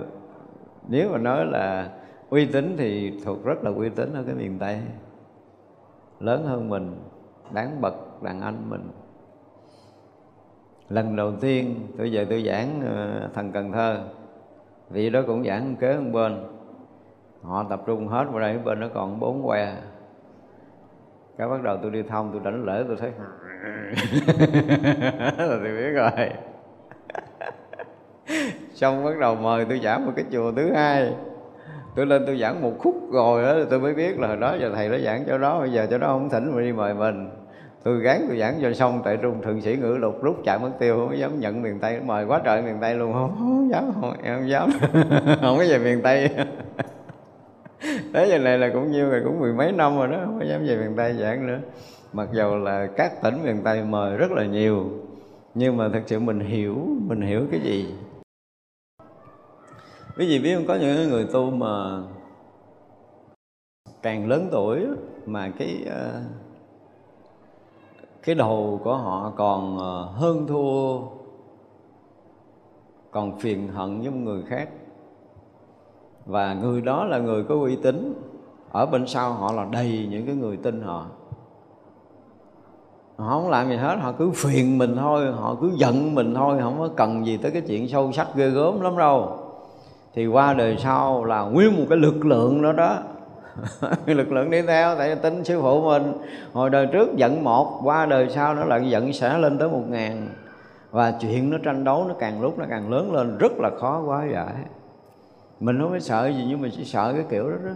Speaker 1: nếu mà nói là uy tín thì thuộc rất là uy tín ở cái miền tây. Lớn hơn mình, đáng bậc đàn anh mình. Lần đầu tiên tôi về tôi giảng ờ, thằng thần cần thơ. Vị đó cũng giảng kế một bên. Họ tập trung hết vào đây, bên nó còn bốn que. Cái bắt đầu tôi đi thông tôi đánh lễ, tôi thấy rồi tôi biết rồi. Xong bắt đầu mời tôi giảng một cái chùa thứ hai tôi lên tôi giảng một khúc rồi đó tôi mới biết là hồi đó giờ thầy đã giảng chỗ đó bây giờ chỗ đó không thỉnh mà đi mời mình. Tôi gán tôi giảng cho xong tại trung thượng sĩ ngữ lục rút chạy mất tiêu không dám nhận miền tây. Mời quá trời miền tây luôn không, không dám không, em không dám. Không có về miền tây. Tới giờ này là cũng nhiêu rồi cũng mười mấy năm rồi đó không có dám về miền tây giảng nữa. Mặc dầu là các tỉnh miền tây mời rất là nhiều nhưng mà thật sự mình hiểu mình hiểu cái gì? Ví dụ biết không? Có những người tu mà càng lớn tuổi mà cái ờ, cái đầu của họ còn ờ, hơn thua, còn phiền hận với người khác. Và người đó là người có uy tín. Ở bên sau họ là đầy những cái người tin họ. Họ không làm gì hết, họ cứ phiền mình thôi, họ cứ giận mình thôi, không có cần gì tới cái chuyện sâu sắc ghê gớm lắm đâu thì qua đời sau là nguyên một cái lực lượng đó đó. Lực lượng đi theo, tại tính sư phụ mình. Hồi đời trước giận một, qua đời sau nó lại giận sẽ lên tới một ngàn. Và chuyện nó tranh đấu nó càng lúc nó càng lớn lên, rất là khó quá giải. Mình không phải sợ gì, nhưng mình chỉ sợ cái kiểu đó đó.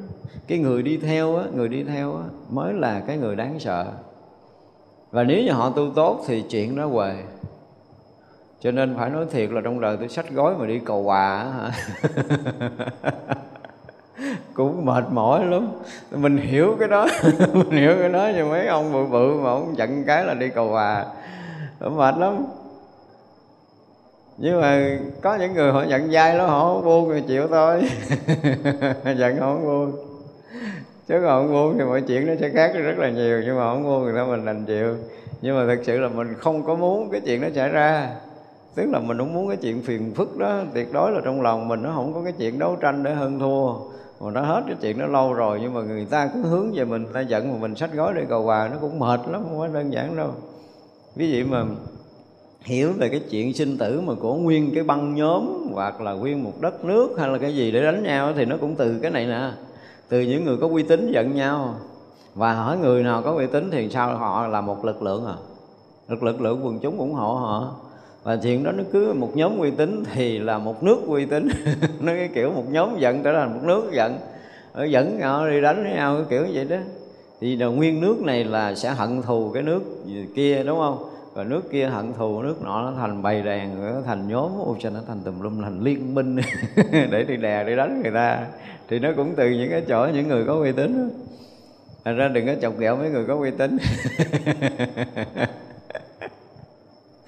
Speaker 1: Cái người đi theo á, người đi theo á, mới là cái người đáng sợ. Và nếu như họ tu tốt thì chuyện đó huề cho nên phải nói thiệt là trong đời tôi sách gói mà đi cầu hòa hả? Cũng mệt mỏi lắm. Mình hiểu cái đó, mình hiểu cái đó, nhưng mấy ông bự bự mà ông giận cái là đi cầu hòa. Mệt lắm. Nhưng mà có những người họ nhận dai đó họ không buông thì chịu thôi. Giận họ không buông. Chứ còn không buông thì mọi chuyện nó sẽ khác rất là nhiều, nhưng mà không buông thì mình đành chịu. Nhưng mà thực sự là mình không có muốn cái chuyện nó xảy ra tức là mình không muốn cái chuyện phiền phức đó. Tuyệt đối là trong lòng mình nó không có cái chuyện đấu tranh để hơn thua. Mà nó hết cái chuyện nó lâu rồi, nhưng mà người ta cứ hướng về mình ta giận mà mình sách gói để cầu hòa nó cũng mệt lắm, không có đơn giản đâu. Ví dụ mà hiểu về cái chuyện sinh tử mà của nguyên cái băng nhóm, hoặc là nguyên một đất nước, hay là cái gì để đánh nhau, thì nó cũng từ cái này nè. Từ những người có uy tín giận nhau. Và hỏi người nào có uy tín thì sao? Họ là một lực lượng à. Lực lực lượng quần chúng ủng hộ họ và chuyện đó nó cứ một nhóm uy tín thì là một nước uy tín. Nó cái kiểu một nhóm giận trở thành một nước giận. Ở dẫn nhau đi đánh với nhau, cái kiểu vậy đó. Thì là nguyên nước này là sẽ hận thù cái nước kia, đúng không? Và nước kia hận thù, nước nọ nó thành bầy đàn nó thành nhóm, ô, cho nó thành tùm lum, thành liên minh. Để đi đè, đi đánh người ta. Thì nó cũng từ những cái chỗ những người có uy tín thành ra đừng có chọc ghẹo mấy người có uy tín.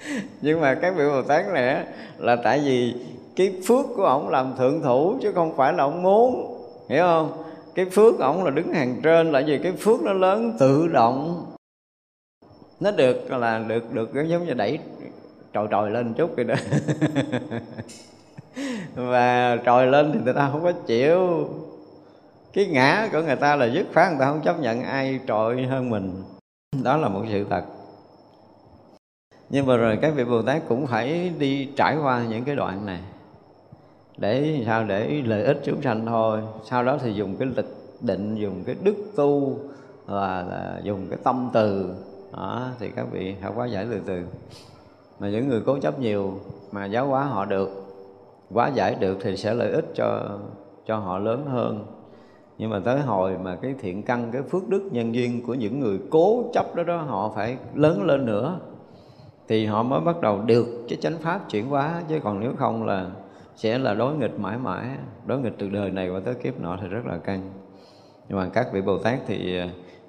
Speaker 1: nhưng mà các vị bồ tát này là tại vì cái phước của ổng làm thượng thủ chứ không phải là ổng muốn, hiểu không? Cái phước ổng là đứng hàng trên, là vì cái phước nó lớn, tự động nó được, là được được giống như đẩy trồi trồi lên chút vậy đó. Và trồi lên thì người ta không có chịu. Cái ngã của người ta là dứt khoát, người ta không chấp nhận ai trội hơn mình. Đó là một sự thật nhưng mà rồi các vị bồ tát cũng phải đi trải qua những cái đoạn này. Để sao? Để lợi ích chúng sanh thôi. Sau đó thì dùng cái lịch định dùng cái đức tu là, là dùng cái tâm từ. Đó, thì các vị học quá giải từ từ. Mà những người cố chấp nhiều mà giáo hóa họ được quá giải được thì sẽ lợi ích cho cho họ lớn hơn. Nhưng mà tới hồi mà cái thiện căn cái phước đức nhân duyên của những người cố chấp đó đó họ phải lớn lên nữa thì họ mới bắt đầu được cái chánh pháp chuyển hóa. Chứ còn nếu không là sẽ là đối nghịch mãi mãi, đối nghịch từ đời này qua tới kiếp nọ thì rất là căng. Nhưng mà các vị bồ tát thì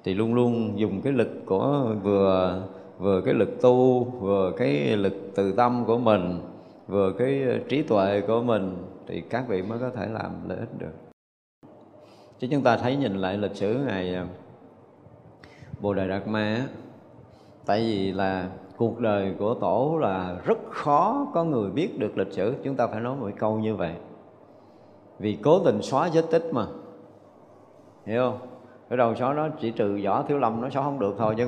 Speaker 1: thì luôn luôn dùng cái lực của vừa vừa cái lực tu, vừa cái lực từ tâm của mình, vừa cái trí tuệ của mình thì các vị mới có thể làm lợi ích được. Chứ chúng ta thấy nhìn lại lịch sử ngày à, bồ đề đạt ma tại vì là cuộc đời của tổ là rất khó có người biết được lịch sử. Chúng ta phải nói một câu như vậy. Vì cố tình xóa vết tích mà. Hiểu không? Cái đầu xóa nó? Chỉ trừ võ thiếu lâm nó xóa không được thôi chứ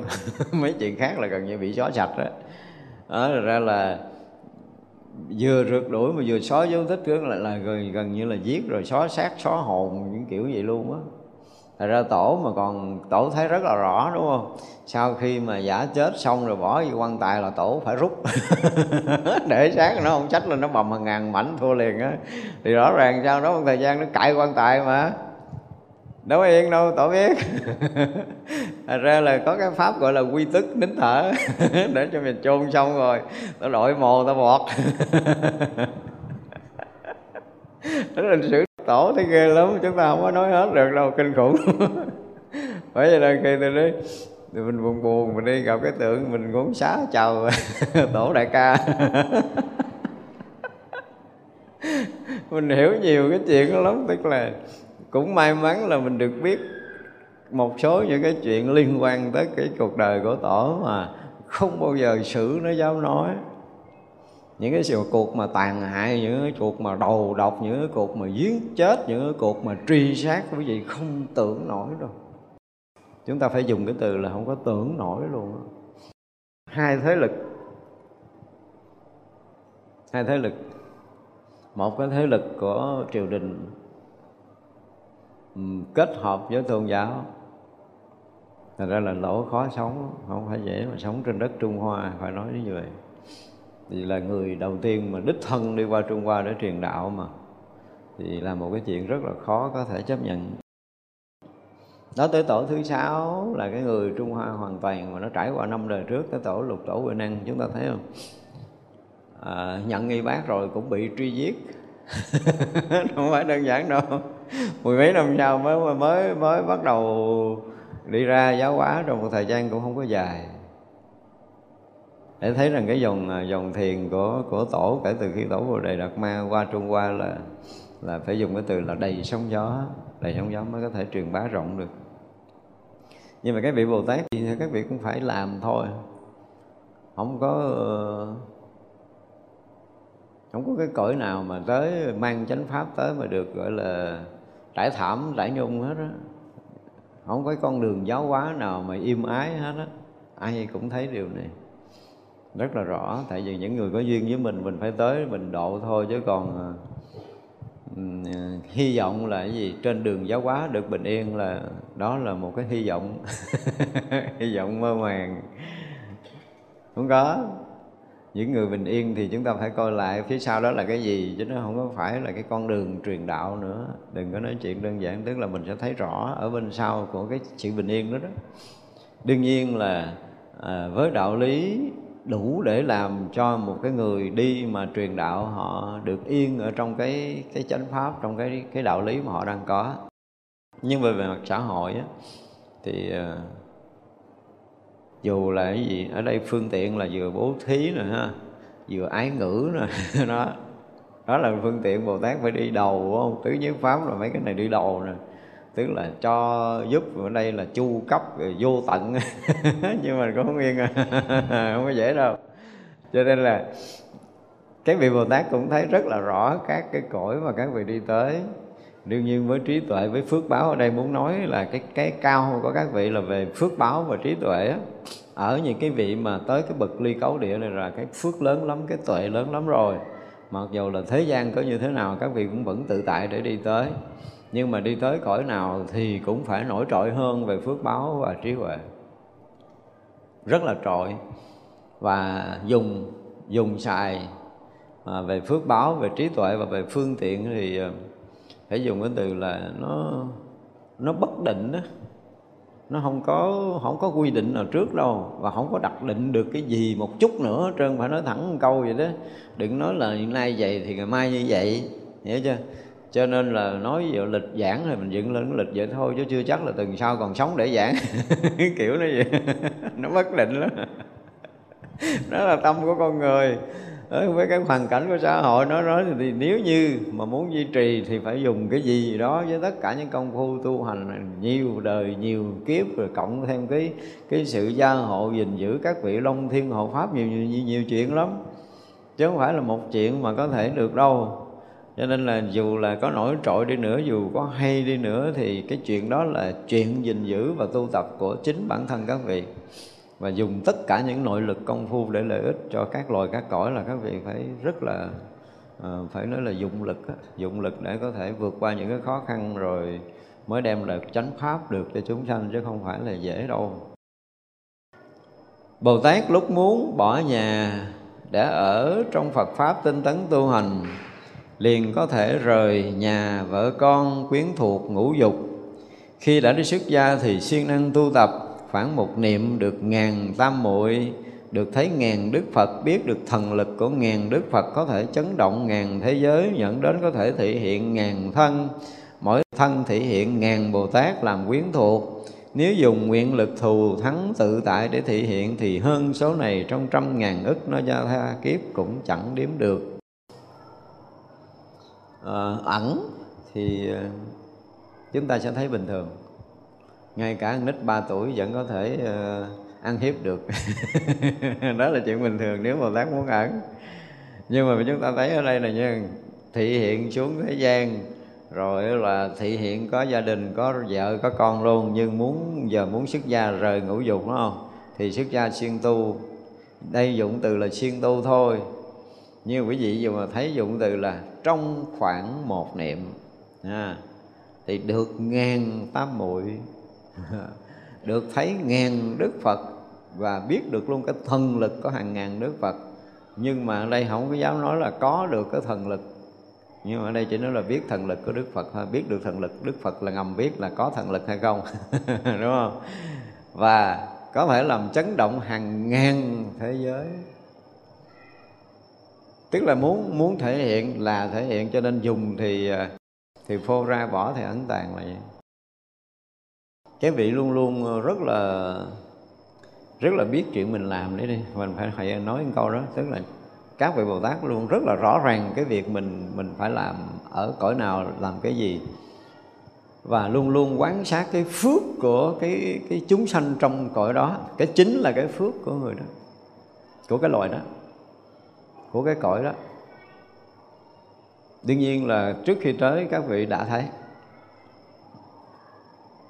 Speaker 1: mấy chuyện khác là gần như bị xóa sạch đó, đó ra là vừa rượt đuổi mà vừa xóa dấu tích cứ là, là gần, gần như là giết rồi xóa xác xóa hồn những kiểu vậy luôn á. Thật ra tổ mà còn, tổ thấy rất là rõ, đúng không? Sau khi mà giả chết xong rồi bỏ vô quan tài là tổ phải rút. Để xác nó không trách lên nó bầm hàng ngàn mảnh thua liền á. Thì rõ ràng sau đó, một thời gian nó cãi quan tài mà. Đâu yên đâu, tổ biết. Thật ra là có cái pháp gọi là quy tức nín thở. Để cho mình chôn xong rồi, tao đội mồ tao bọt đó là sự tổ thấy ghê lắm, chúng ta không có nói hết được đâu, kinh khủng. Bởi vậy là khi tôi đi, thì mình buồn buồn, mình đi gặp cái tượng mình muốn xá chào tổ đại ca. Mình hiểu nhiều cái chuyện đó lắm, tức là cũng may mắn là mình được biết một số những cái chuyện liên quan tới cái cuộc đời của tổ mà không bao giờ xử nó dám nói những cái sự cuộc mà tàn hại những cái cuộc mà đầu độc những cái cuộc mà giết chết những cái cuộc mà truy sát quý vị không tưởng nổi đâu chúng ta phải dùng cái từ là không có tưởng nổi luôn hai thế lực. Hai thế lực. Một cái thế lực của triều đình ừ, kết hợp với tôn giáo. Thật ra là lỗ khó sống, không phải dễ mà sống trên đất Trung Hoa, phải nói như vậy thì là người đầu tiên mà đích thân đi qua Trung Hoa để truyền đạo mà. Thì là một cái chuyện rất là khó có thể chấp nhận. Đó tới tổ thứ sáu là cái người Trung Hoa hoàn toàn mà nó trải qua năm đời trước tới tổ lục tổ huệ năng chúng ta thấy không? À, nhận nghi bác rồi cũng bị truy giết. Không phải đơn giản đâu. Mười mấy năm sau mới mới mới bắt đầu đi ra giáo hóa trong một thời gian cũng không có dài để thấy rằng cái dòng à, dòng thiền của của tổ kể từ khi tổ bồ đề đạt ma qua trung hoa là là phải dùng cái từ là đầy sóng gió, đầy sóng gió mới có thể truyền bá rộng được. Nhưng mà cái vị bồ tát thì các vị cũng phải làm thôi. Không có ờ, không có cái cõi nào mà tới, mang chánh pháp tới mà được gọi là trải thảm, trải nhung hết á. Không có con đường giáo hóa nào mà im ái hết á. Ai cũng thấy điều này rất là rõ. Tại vì những người có duyên với mình mình phải tới mình độ thôi chứ còn uh, hy vọng là cái gì? Trên đường giáo hóa được bình yên là đó là một cái hy vọng. Hy vọng mơ màng. Không có. Những người bình yên thì chúng ta phải coi lại phía sau đó là cái gì chứ nó không có phải là cái con đường truyền đạo nữa. Đừng có nói chuyện đơn giản tức là mình sẽ thấy rõ ở bên sau của cái sự bình yên đó đó. Đương nhiên là à, với đạo lý đủ để làm cho một cái người đi mà truyền đạo họ được yên ở trong cái cái chánh pháp trong cái cái đạo lý mà họ đang có. Nhưng về về mặt xã hội á, thì uh, dù là cái gì ở đây phương tiện là vừa bố thí nè ha vừa ái ngữ nè đó. Đó là phương tiện bồ tát phải đi đầu đúng không? Tứ nhất pháp là mấy cái này đi đầu nè tức là cho giúp ở đây là chu cấp, vô tận. Nhưng mà cũng không yên à. không có dễ đâu. Cho nên là cái vị bồ tát cũng thấy rất là rõ các cái cõi mà các vị đi tới. Đương nhiên với trí tuệ, với phước báo ở đây muốn nói là cái cái cao của các vị là về phước báo và trí tuệ á. Ở những cái vị mà tới cái bậc ly cấu địa này là cái phước lớn lắm, cái tuệ lớn lắm rồi. Mặc dù là thế gian có như thế nào, các vị cũng vẫn tự tại để đi tới nhưng mà đi tới cõi nào thì cũng phải nổi trội hơn về phước báo và trí huệ. Rất là trội. Và dùng dùng xài à, về phước báo về trí tuệ và về phương tiện thì à, phải dùng cái từ là nó nó bất định đó nó không có không có quy định nào trước đâu và không có đặt định được cái gì một chút nữa trơn. Phải nói thẳng một câu vậy đó. Đừng nói là hiện nay vậy thì ngày mai như vậy. Hiểu chưa? Cho nên là nói về lịch giảng thì mình dựng lên cái lịch vậy thôi chứ chưa chắc là tuần sau còn sống để giảng. Kiểu nó vậy. Nó bất định lắm. Đó là tâm của con người. Với cái hoàn cảnh của xã hội nó nói thì nếu như mà muốn duy trì thì phải dùng cái gì đó với tất cả những công phu tu hành nhiều đời nhiều kiếp rồi cộng thêm cái cái sự gia hộ gìn giữ các vị long thiên hộ pháp nhiều nhiều nhiều, nhiều chuyện lắm. Chứ không phải là một chuyện mà có thể được đâu cho nên là dù là có nổi trội đi nữa dù có hay đi nữa thì cái chuyện đó là chuyện gìn giữ và tu tập của chính bản thân các vị. Và dùng tất cả những nội lực công phu để lợi ích cho các loài các cõi là các vị phải rất là uh, phải nói là dụng lực dụng lực để có thể vượt qua những cái khó khăn rồi mới đem lại chánh pháp được cho chúng sanh chứ không phải là dễ đâu. Bồ Tát lúc muốn bỏ nhà để ở trong Phật Pháp tinh tấn tu hành liền có thể rời nhà vợ con quyến thuộc ngũ dục. Khi đã đi xuất gia thì siêng năng tu tập, khoảng một niệm được ngàn tam muội, được thấy ngàn đức phật, biết được thần lực của ngàn đức phật có thể chấn động ngàn thế giới nhận đến có thể thể hiện ngàn thân. Mỗi thân thể hiện ngàn bồ tát làm quyến thuộc. Nếu dùng nguyện lực thù thắng tự tại để thể hiện thì hơn số này trong trăm ngàn ức nó ra tha kiếp cũng chẳng đếm được uh, ẩn thì ờ, chúng ta sẽ thấy bình thường. Ngay cả nít 3 tuổi vẫn có thể uh, ăn hiếp được. Đó là chuyện bình thường nếu mà tác muốn ẩn. Nhưng mà chúng ta thấy ở đây là nha thị hiện xuống thế gian rồi là thị hiện có gia đình có vợ có con luôn nhưng muốn giờ muốn xuất gia rời ngũ dục đúng không? Thì xuất gia siêng tu. Đây dụng từ là siêng tu thôi. Nhưng quý vị dù mà thấy dụng từ là trong khoảng một niệm. À, thì được ngàn tam muội. Được thấy ngàn đức phật và biết được luôn cái thần lực có hàng ngàn đức phật. Nhưng mà ở đây không có dám nói là có được cái thần lực. Nhưng mà ở đây chỉ nói là biết thần lực của đức phật thôi. Biết được thần lực đức phật là ngầm biết là có thần lực hay không. Đúng không? Và có thể làm chấn động hàng ngàn thế giới tức là muốn muốn thể hiện là thể hiện, cho nên dùng thì à, thì phô ra bỏ thì ẩn tàng là vậy. Cái vị luôn luôn ờ, rất là rất là biết chuyện mình làm đấy đi. Mình phải phải nói một câu đó, tức là các vị bồ tát luôn rất là rõ ràng cái việc mình mình phải làm ở cõi nào, làm cái gì. Và luôn luôn quán sát cái phước của cái cái chúng sanh trong cõi đó. Cái chính là cái phước của người đó, của cái loài đó của cái cõi đó. Đương nhiên là trước khi tới, các vị đã thấy.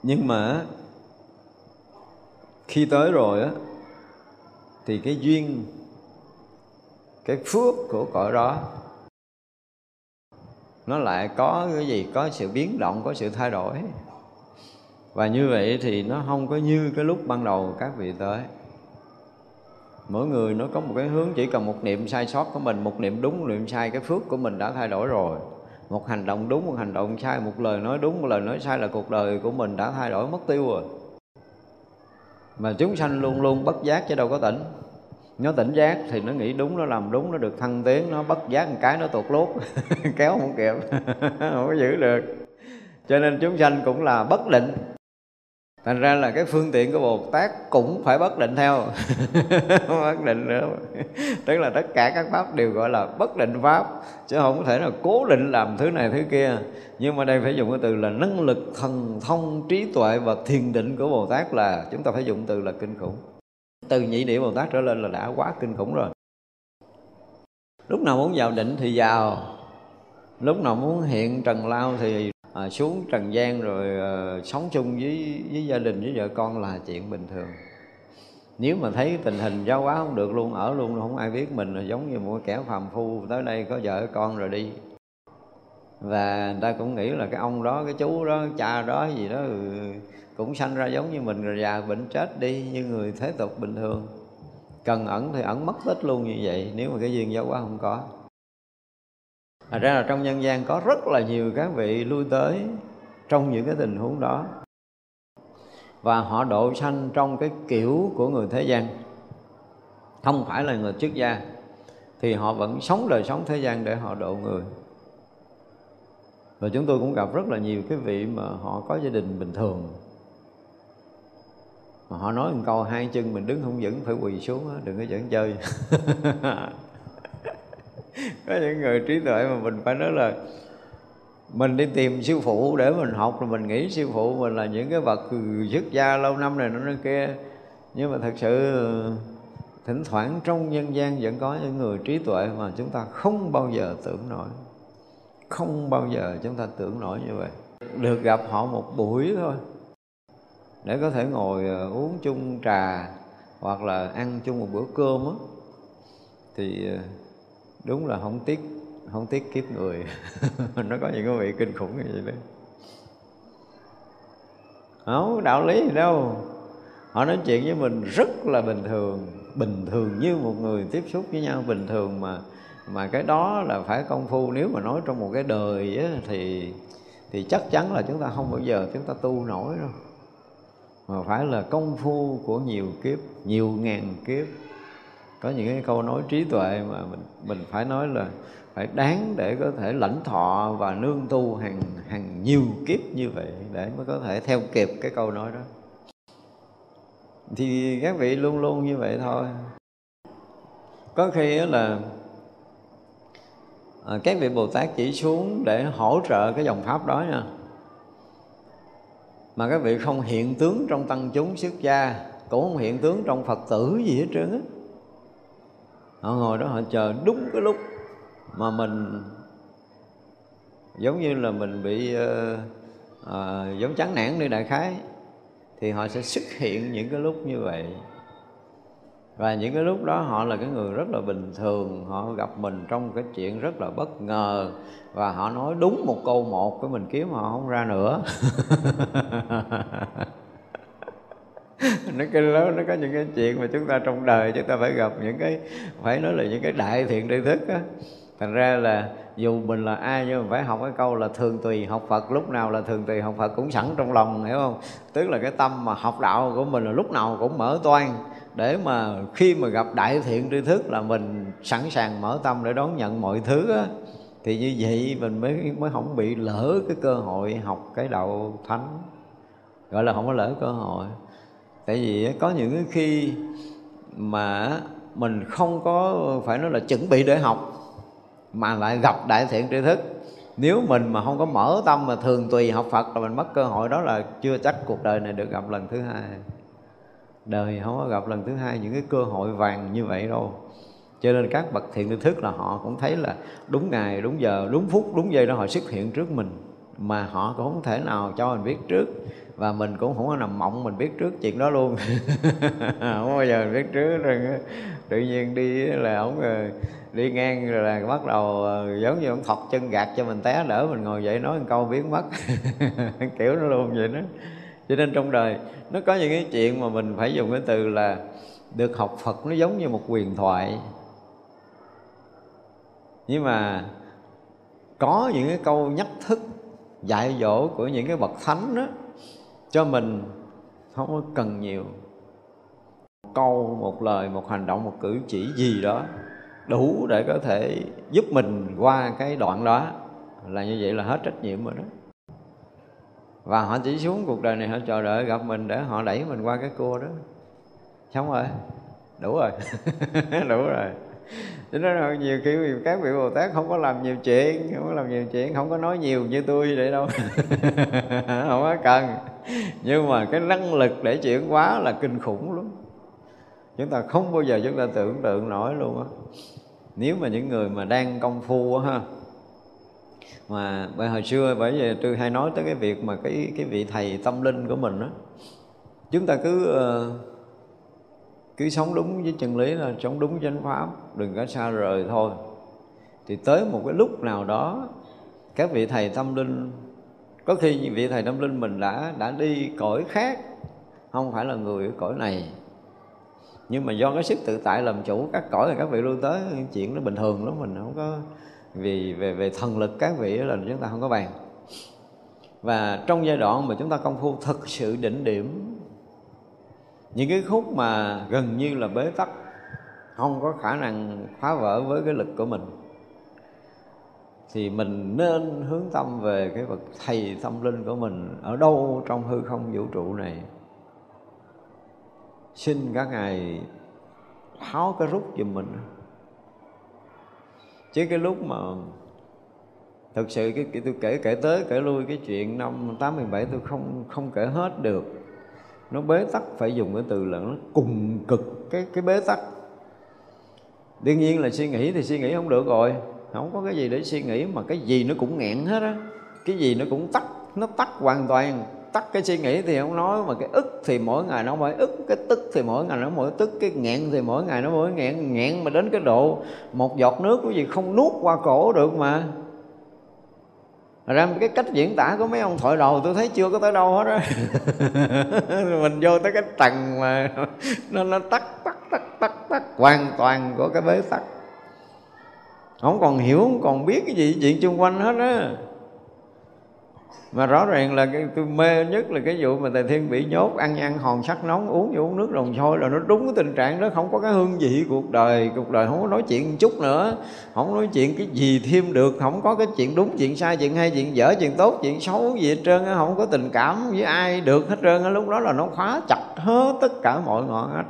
Speaker 1: Nhưng mà khi tới rồi á, thì cái duyên, cái phước của cõi đó, nó lại có cái gì, có sự biến động, có sự thay đổi. Và như vậy thì nó không có như cái lúc ban đầu các vị tới mỗi người nó có một cái hướng, chỉ cần một niệm sai sót của mình, một niệm đúng, một niệm sai, cái phước của mình đã thay đổi rồi. Một hành động đúng, một hành động sai, một lời nói đúng, một lời nói sai là cuộc đời của mình đã thay đổi, mất tiêu rồi. Mà chúng sanh luôn luôn bất giác chứ đâu có tỉnh. Nó tỉnh giác thì nó nghĩ đúng, nó làm đúng, nó được thăng tiến, nó bất giác một cái nó tuột lốt, kéo không kịp, không có giữ được. Cho nên chúng sanh cũng là bất định thành ra là cái phương tiện của bồ tát cũng phải bất định theo. Bất định nữa. Tức là tất cả các pháp đều gọi là bất định pháp, chứ không có thể là cố định làm thứ này thứ kia. Nhưng mà đây phải dùng cái từ là năng lực thần thông, trí tuệ và thiền định của bồ tát là, chúng ta phải dùng từ là kinh khủng. Từ nhị địa bồ tát trở lên là đã quá kinh khủng rồi. Lúc nào muốn vào định thì vào. Lúc nào muốn hiện trần lao thì à, xuống trần gian rồi à, sống chung với với gia đình với vợ con là chuyện bình thường. Nếu mà thấy tình hình giáo hóa không được luôn ở luôn không ai biết mình là giống như một kẻ phàm phu tới đây có vợ con rồi đi. Và người ta cũng nghĩ là cái ông đó cái chú đó cái cha đó gì đó ừ, cũng sanh ra giống như mình rồi già bệnh chết đi như người thế tục bình thường. Cần ẩn thì ẩn mất tích luôn như vậy nếu mà cái duyên giáo hóa không có. Thật ra là trong nhân gian có rất là nhiều các vị lui tới trong những cái tình huống đó. Và họ độ sanh trong cái kiểu của người thế gian. Không phải là người xuất gia, thì họ vẫn sống đời sống thế gian để họ độ người. Và chúng tôi cũng gặp rất là nhiều cái vị mà họ có gia đình bình thường. Mà họ nói một câu, hai chân mình đứng không vững, phải quỳ xuống đừng có dẫn chơi. có những người trí tuệ mà mình phải nói là mình đi tìm sư phụ để mình học, rồi mình nghĩ sư phụ mình là những cái bậc xuất gia lâu năm này nó kia. Nhưng mà thật sự, thỉnh thoảng trong nhân gian vẫn có những người trí tuệ mà chúng ta không bao giờ tưởng nổi. Không bao giờ chúng ta tưởng nổi như vậy. Được gặp họ một buổi thôi. Để có thể ngồi ờ, uống chung trà hoặc là ăn chung một bữa cơm á. Thì ờ, đúng là không tiếc không tiếc kiếp người. Nó có những cái vị kinh khủng như vậy đấy. Không đạo lý gì đâu. Họ nói chuyện với mình rất là bình thường bình thường như một người tiếp xúc với nhau. Bình thường mà mà cái đó là phải công phu. Nếu mà nói trong một cái đời á, thì thì chắc chắn là chúng ta không bao giờ chúng ta tu nổi đâu. Mà phải là công phu của nhiều kiếp nhiều ngàn kiếp có những cái câu nói trí tuệ mà mình mình phải nói là phải đáng để có thể lãnh thọ và nương tu hàng hàng nhiều kiếp như vậy để mới có thể theo kịp cái câu nói đó. Thì các vị luôn luôn như vậy thôi. Có khi là à, các vị bồ tát chỉ xuống để hỗ trợ cái dòng pháp đó nha. Mà các vị không hiện tướng trong tăng chúng xuất gia cũng không hiện tướng trong phật tử gì hết trơn á họ ngồi đó họ chờ đúng cái lúc mà mình giống như là mình bị uh, uh, giống chán nản đi đại khái thì họ sẽ xuất hiện những cái lúc như vậy. Và những cái lúc đó họ là cái người rất là bình thường họ gặp mình trong cái chuyện rất là bất ngờ và họ nói đúng một câu một cái mình kiếm họ không ra nữa. nó cái lắm nó có những cái chuyện mà chúng ta trong đời chúng ta phải gặp những cái, phải nói là những cái đại thiện tri thức á. Thành ra là dù mình là ai nhưng mà phải học cái câu là thường tùy học Phật, lúc nào là thường tùy học Phật cũng sẵn trong lòng, hiểu không? Tức là cái tâm mà học đạo của mình là lúc nào cũng mở toan để mà khi mà gặp đại thiện tri thức là mình sẵn sàng mở tâm để đón nhận mọi thứ á. Thì như vậy mình mới mới không bị lỡ cái cơ hội học cái đạo thánh. Gọi là không có lỡ cơ hội tại vì có những cái khi mà mình không có phải nói là chuẩn bị để học, mà lại gặp đại thiện tri thức. Nếu mình mà không có mở tâm mà thường tùy học Phật là mình mất cơ hội, đó là chưa chắc cuộc đời này được gặp lần thứ hai. Đời không có gặp lần thứ hai những cái cơ hội vàng như vậy đâu. Cho nên các bậc thiện tri thức là họ cũng thấy là đúng ngày, đúng giờ, đúng phút, đúng giây đó họ xuất hiện trước mình, mà họ cũng không thể nào cho mình biết trước và mình cũng không có nằm mộng, mình biết trước chuyện đó luôn. Không bao giờ mình biết trước rồi tự nhiên đi là ông ờ, đi ngang rồi là bắt đầu ờ, giống như ông thọc chân gạt cho mình té đỡ mình ngồi dậy nói một câu biến mất. Kiểu nó luôn vậy đó. Cho nên trong đời, nó có những cái chuyện mà mình phải dùng cái từ là được học Phật nó giống như một quyền thoại. Nhưng mà có những cái câu nhắc thức dạy dỗ của những cái bậc thánh đó cho mình không có cần nhiều. Câu, một lời, một hành động, một cử chỉ gì đó đủ để có thể giúp mình qua cái đoạn đó là như vậy là hết trách nhiệm rồi đó. Và họ chỉ xuống cuộc đời này, họ chờ đợi gặp mình để họ đẩy mình qua cái cua đó. Xong rồi, đủ rồi. Đủ rồi cho nên là nhiều khi các vị bồ tát không có làm nhiều chuyện không có làm nhiều chuyện không có nói nhiều như tôi vậy đâu. Không có cần. Nhưng mà cái năng lực để chuyển hóa là kinh khủng lắm. Chúng ta không bao giờ chúng ta tưởng tượng nổi luôn á. Nếu mà những người mà đang công phu á ha mà bởi hồi xưa bởi vì tôi hay nói tới cái việc mà cái cái vị thầy tâm linh của mình á chúng ta cứ uh, cứ sống đúng với chân lý là sống đúng chánh pháp, đừng có xa rời thôi. Thì tới một cái lúc nào đó, các vị thầy tâm linh, có khi vị thầy tâm linh mình đã đã đi cõi khác, không phải là người ở cõi này. Nhưng mà do cái sức tự tại làm chủ, các cõi là các vị lưu tới chuyện nó bình thường lắm, mình không có, vì về về thần lực các vị là chúng ta không có bàn. Và trong giai đoạn mà chúng ta công phu thực sự đỉnh điểm những cái khúc mà gần như là bế tắc không có khả năng phá vỡ với cái lực của mình. Thì mình nên hướng tâm về cái bậc thầy tâm linh của mình ở đâu trong hư không vũ trụ này. Xin các ngài tháo cái rút giùm mình. Chứ cái lúc mà thực sự cái, cái tôi kể kể tới kể lui cái chuyện năm tám bảy tôi không không kể hết được nó bế tắc, phải dùng cái từ là nó cùng cực, cái cái bế tắc. Đương nhiên là suy nghĩ thì suy nghĩ không được rồi. Không có cái gì để suy nghĩ mà cái gì nó cũng nghẹn hết á. Cái gì nó cũng tắt, nó tắt hoàn toàn. Tắt cái suy nghĩ thì không nói, mà cái ức thì mỗi ngày nó mỗi ức, cái tức thì mỗi ngày nó mỗi tức, cái nghẹn thì mỗi ngày nó mỗi nghẹn. Nghẹn mà đến cái độ một giọt nước cái gì không nuốt qua cổ được mà ra cái cách diễn tả của mấy ông thoại đầu, tôi thấy chưa có tới đâu hết á. Mình vô tới cái tầng mà nó nó tắt tắt tắt tắt tắt, hoàn toàn của cái bế tắc. Không còn hiểu, không còn biết cái gì, chuyện xung quanh hết á mà rõ ràng là cái tôi mê nhất là cái vụ mà thầy thiên bị nhốt, ăn ăn hòn sắt nóng, uống vô uống nước đồng sôi là nó đúng cái tình trạng đó. Không có cái hương vị cuộc đời cuộc đời không có nói chuyện một chút nữa. Không nói chuyện cái gì thêm được, không có cái chuyện đúng, chuyện sai, chuyện hay, chuyện dở, chuyện tốt, chuyện xấu gì hết trơn không có tình cảm với ai được hết trơn lúc đó là nó khóa chặt hết tất cả mọi ngọn hết.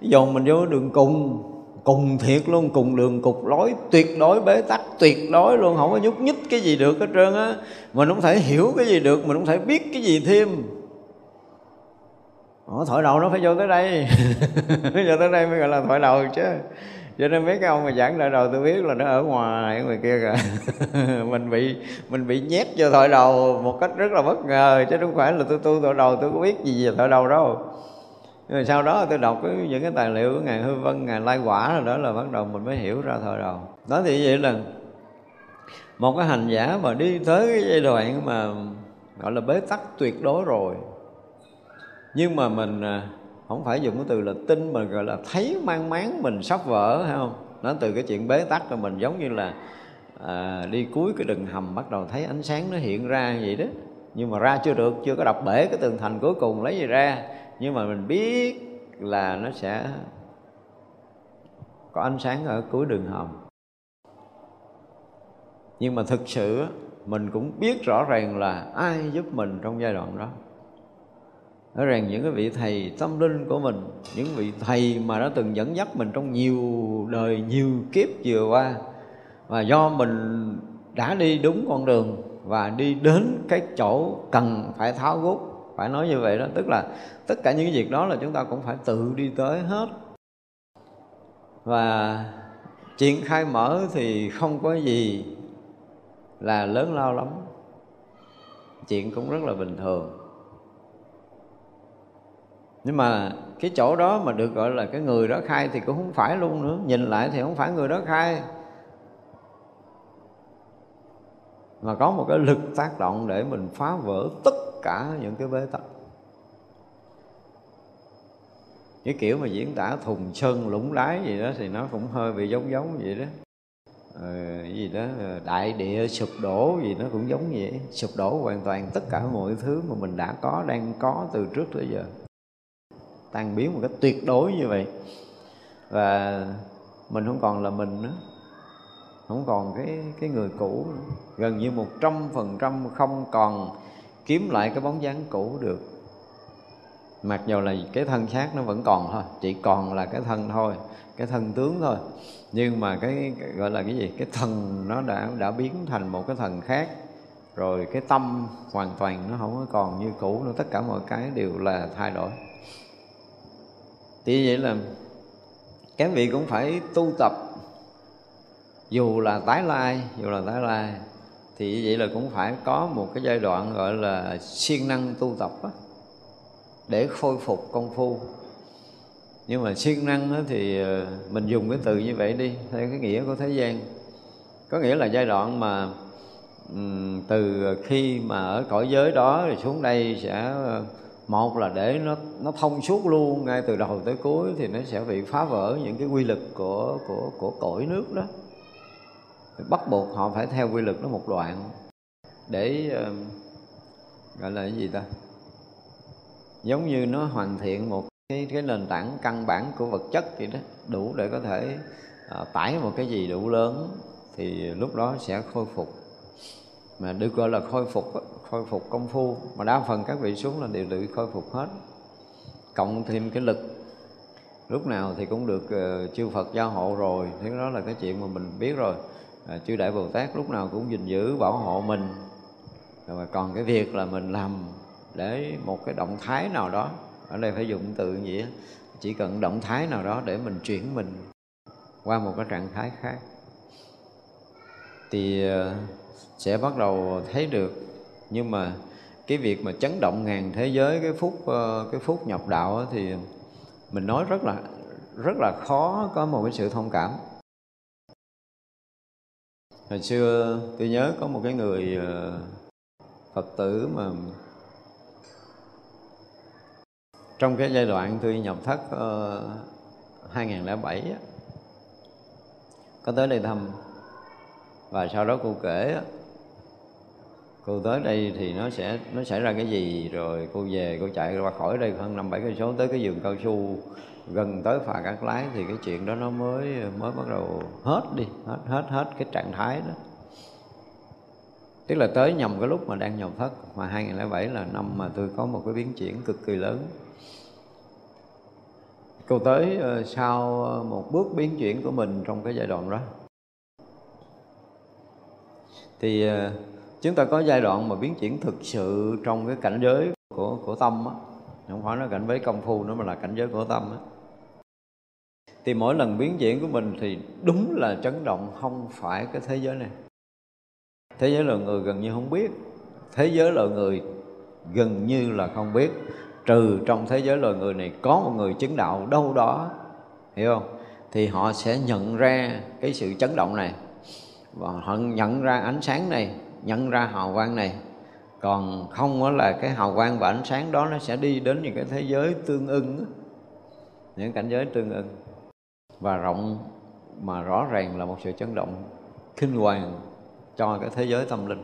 Speaker 1: dồn mình vô đường cùng cùng thiệt luôn cùng đường cục lối tuyệt đối bế tắc tuyệt đối luôn không có nhúc nhích cái gì được hết trơn á. Mình không thể hiểu cái gì được mình không thể biết cái gì thêm. Ủa, thổi đầu nó phải vô tới đây. Vô tới đây mới gọi là thổi đầu chứ. Cho nên mấy cái ông mà giảng đại đầu tôi biết là nó ở ngoài người ngoài kia kìa. Mình bị mình bị nhét vô thổi đầu một cách rất là bất ngờ chứ không phải là tôi tu thổi đầu tôi có biết gì về thổi đầu đâu rồi sau đó tôi đọc cái, những cái tài liệu của ngài hư vân ngài lai quả rồi đó là bắt đầu mình mới hiểu ra thời đầu đó thì vậy là một cái hành giả mà đi tới cái giai đoạn mà gọi là bế tắc tuyệt đối rồi. Nhưng mà mình à, không phải dùng cái từ là tin mà gọi là thấy mang máng mình sắp vỡ hay không? Nó từ cái chuyện bế tắc rồi mình giống như là à, đi cuối cái đường hầm bắt đầu thấy ánh sáng nó hiện ra vậy đó. Nhưng mà ra chưa được chưa có đập bể cái tường thành cuối cùng lấy gì ra nhưng mà mình biết là nó sẽ có ánh sáng ở cuối đường hầm. Nhưng mà thực sự mình cũng biết rõ ràng là ai giúp mình trong giai đoạn đó. Rõ ràng những cái vị thầy tâm linh của mình, những vị thầy mà đã từng dẫn dắt mình trong nhiều đời, nhiều kiếp vừa qua, và do mình đã đi đúng con đường và đi đến cái chỗ cần phải tháo gút phải nói như vậy đó, tức là tất cả những cái việc đó là chúng ta cũng phải tự đi tới hết. Và chuyện khai mở thì không có gì là lớn lao lắm. Chuyện cũng rất là bình thường. Nhưng mà cái chỗ đó mà được gọi là cái người đó khai thì cũng không phải luôn nữa. Nhìn lại thì không phải người đó khai. Mà có một cái lực tác động để mình phá vỡ tất cả những cái bế tắc. Cái kiểu mà diễn tả thùng sơn lũng đáy gì đó thì nó cũng hơi bị giống giống vậy đó. Ờ, gì đó ờ, đại địa sụp đổ gì nó cũng giống vậy. Sụp đổ hoàn toàn tất cả mọi thứ mà mình đã có đang có từ trước tới giờ. Tan biến một cách tuyệt đối như vậy. Và mình không còn là mình nữa. Không còn cái cái người cũ nữa. gần như một trăm phần trăm không còn kiếm lại cái bóng dáng cũ được. Mặc dù là cái thân xác nó vẫn còn thôi chỉ còn là cái thân thôi cái thân tướng thôi. Nhưng mà cái, cái gọi là cái gì? Cái thần nó đã đã biến thành một cái thần khác. Rồi cái tâm hoàn toàn nó không có còn như cũ nữa tất cả mọi cái đều là thay đổi. Thì vậy là các vị cũng phải tu tập. Dù là tái lai dù là tái lai thì vậy là cũng phải có một cái giai đoạn gọi là siêng năng tu tập á, để khôi phục công phu. Nhưng mà siêng năng thì ờ, mình dùng cái từ như vậy đi theo cái nghĩa của thế gian. Có nghĩa là giai đoạn mà từ khi mà ở cõi giới đó thì xuống đây sẽ ờ, một là để nó nó thông suốt luôn ngay từ đầu tới cuối thì nó sẽ bị phá vỡ những cái quy lực của của của cõi nước đó bắt buộc họ phải theo quy luật đó một đoạn để uh, gọi là cái gì ta? Giống như nó hoàn thiện một cái cái nền tảng căn bản của vật chất vậy đó đủ để có thể uh, tải một cái gì đủ lớn thì lúc đó sẽ khôi phục. Mà được gọi là khôi phục khôi phục công phu mà đa phần các vị xuống là đều tự khôi phục hết cộng thêm cái lực. Lúc nào thì cũng được uh, chư Phật gia hộ rồi thế đó là cái chuyện mà mình biết rồi à, chư đại bồ tát lúc nào cũng gìn giữ bảo hộ mình. Rồi còn cái việc là mình làm để một cái động thái nào đó ở đây phải dùng từ gì chỉ cần động thái nào đó để mình chuyển mình qua một cái trạng thái khác. Thì à, sẽ bắt đầu thấy được nhưng mà cái việc mà chấn động ngàn thế giới cái phút à, cái phút nhập đạo thì mình nói rất là rất là khó có một cái sự thông cảm hồi xưa tôi nhớ có một cái người ờ, phật tử mà trong cái giai đoạn tôi nhập thất ờ, uh, 2007 á, có tới đây thăm. Và sau đó cô kể cô tới đây thì nó sẽ nó xảy ra cái gì? Rồi cô về cô chạy qua khỏi đây hơn năm bảy cây số tới cái vườn cao su gần tới phà cát lái thì cái chuyện đó nó mới mới bắt đầu hết đi, hết hết hết cái trạng thái đó. Tức là tới nhầm cái lúc mà đang nhầm thất mà 2007 là năm mà tôi có một cái biến chuyển cực kỳ lớn. Cô tới ờ, sau một bước biến chuyển của mình trong cái giai đoạn đó. Thì ờ, chúng ta có giai đoạn mà biến chuyển thực sự trong cái cảnh giới của của tâm á. Không phải là cảnh giới công phu nữa, mà là cảnh giới của tâm á thì mỗi lần biến chuyển của mình thì đúng là chấn động, không phải cái thế giới này. Thế giới loài người gần như không biết. Thế giới loài người gần như là không biết. Trừ trong thế giới loài người này có một người chứng đạo đâu đó, hiểu không? Thì họ sẽ nhận ra cái sự chấn động này. Và họ nhận ra ánh sáng này, nhận ra hào quang này. Còn không là cái hào quang và ánh sáng đó nó sẽ đi đến những cái thế giới tương ưng những cảnh giới tương ưng và rộng mà rõ ràng là một sự chấn động kinh hoàng cho cái thế giới tâm linh.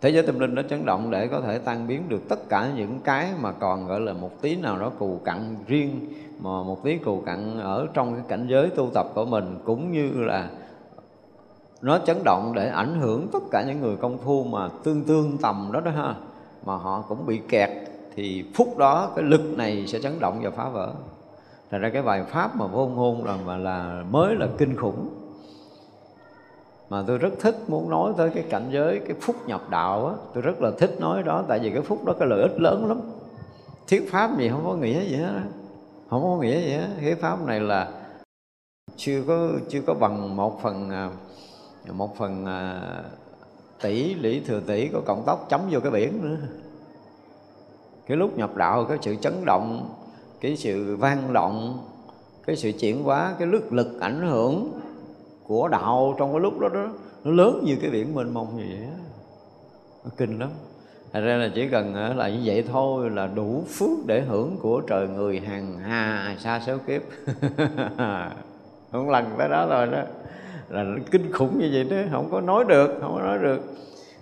Speaker 1: Thế giới tâm linh nó chấn động để có thể tan biến được tất cả những cái mà còn gọi là một tí nào đó cù cặn riêng, mà một tí cù cặn ở trong cái cảnh giới tu tập của mình, cũng như là nó chấn động để ảnh hưởng tất cả những người công phu mà tương tương tầm đó đó ha, mà họ cũng bị kẹt, thì phút đó cái lực này sẽ chấn động và phá vỡ thành ra cái bài pháp mà vô ngôn là mà là mới là kinh khủng. Mà tôi rất thích muốn nói tới cái cảnh giới, cái phúc nhập đạo á. Tôi rất là thích nói đó, tại vì cái phúc đó cái lợi ích lớn lắm. Thuyết pháp gì không có nghĩa gì hết không có nghĩa gì hết. Thuyết pháp này là chưa có chưa có bằng một phần à, một phần à, tỷ lý thừa tỷ có cộng tóc chấm vô cái biển nữa. Cái lúc nhập đạo, cái sự chấn động cái sự vang động cái sự chuyển hóa, cái lực lực ảnh hưởng của đạo trong cái lúc đó đó, nó lớn như cái biển mênh mông như vậy đó. nó kinh lắm. Thật ra là chỉ cần ờ, là như vậy thôi là đủ phước để hưởng của trời người hàng hà, xa số kiếp. Không lần tới đó rồi đó. Là nó kinh khủng như vậy đó, không có nói được, không có nói được.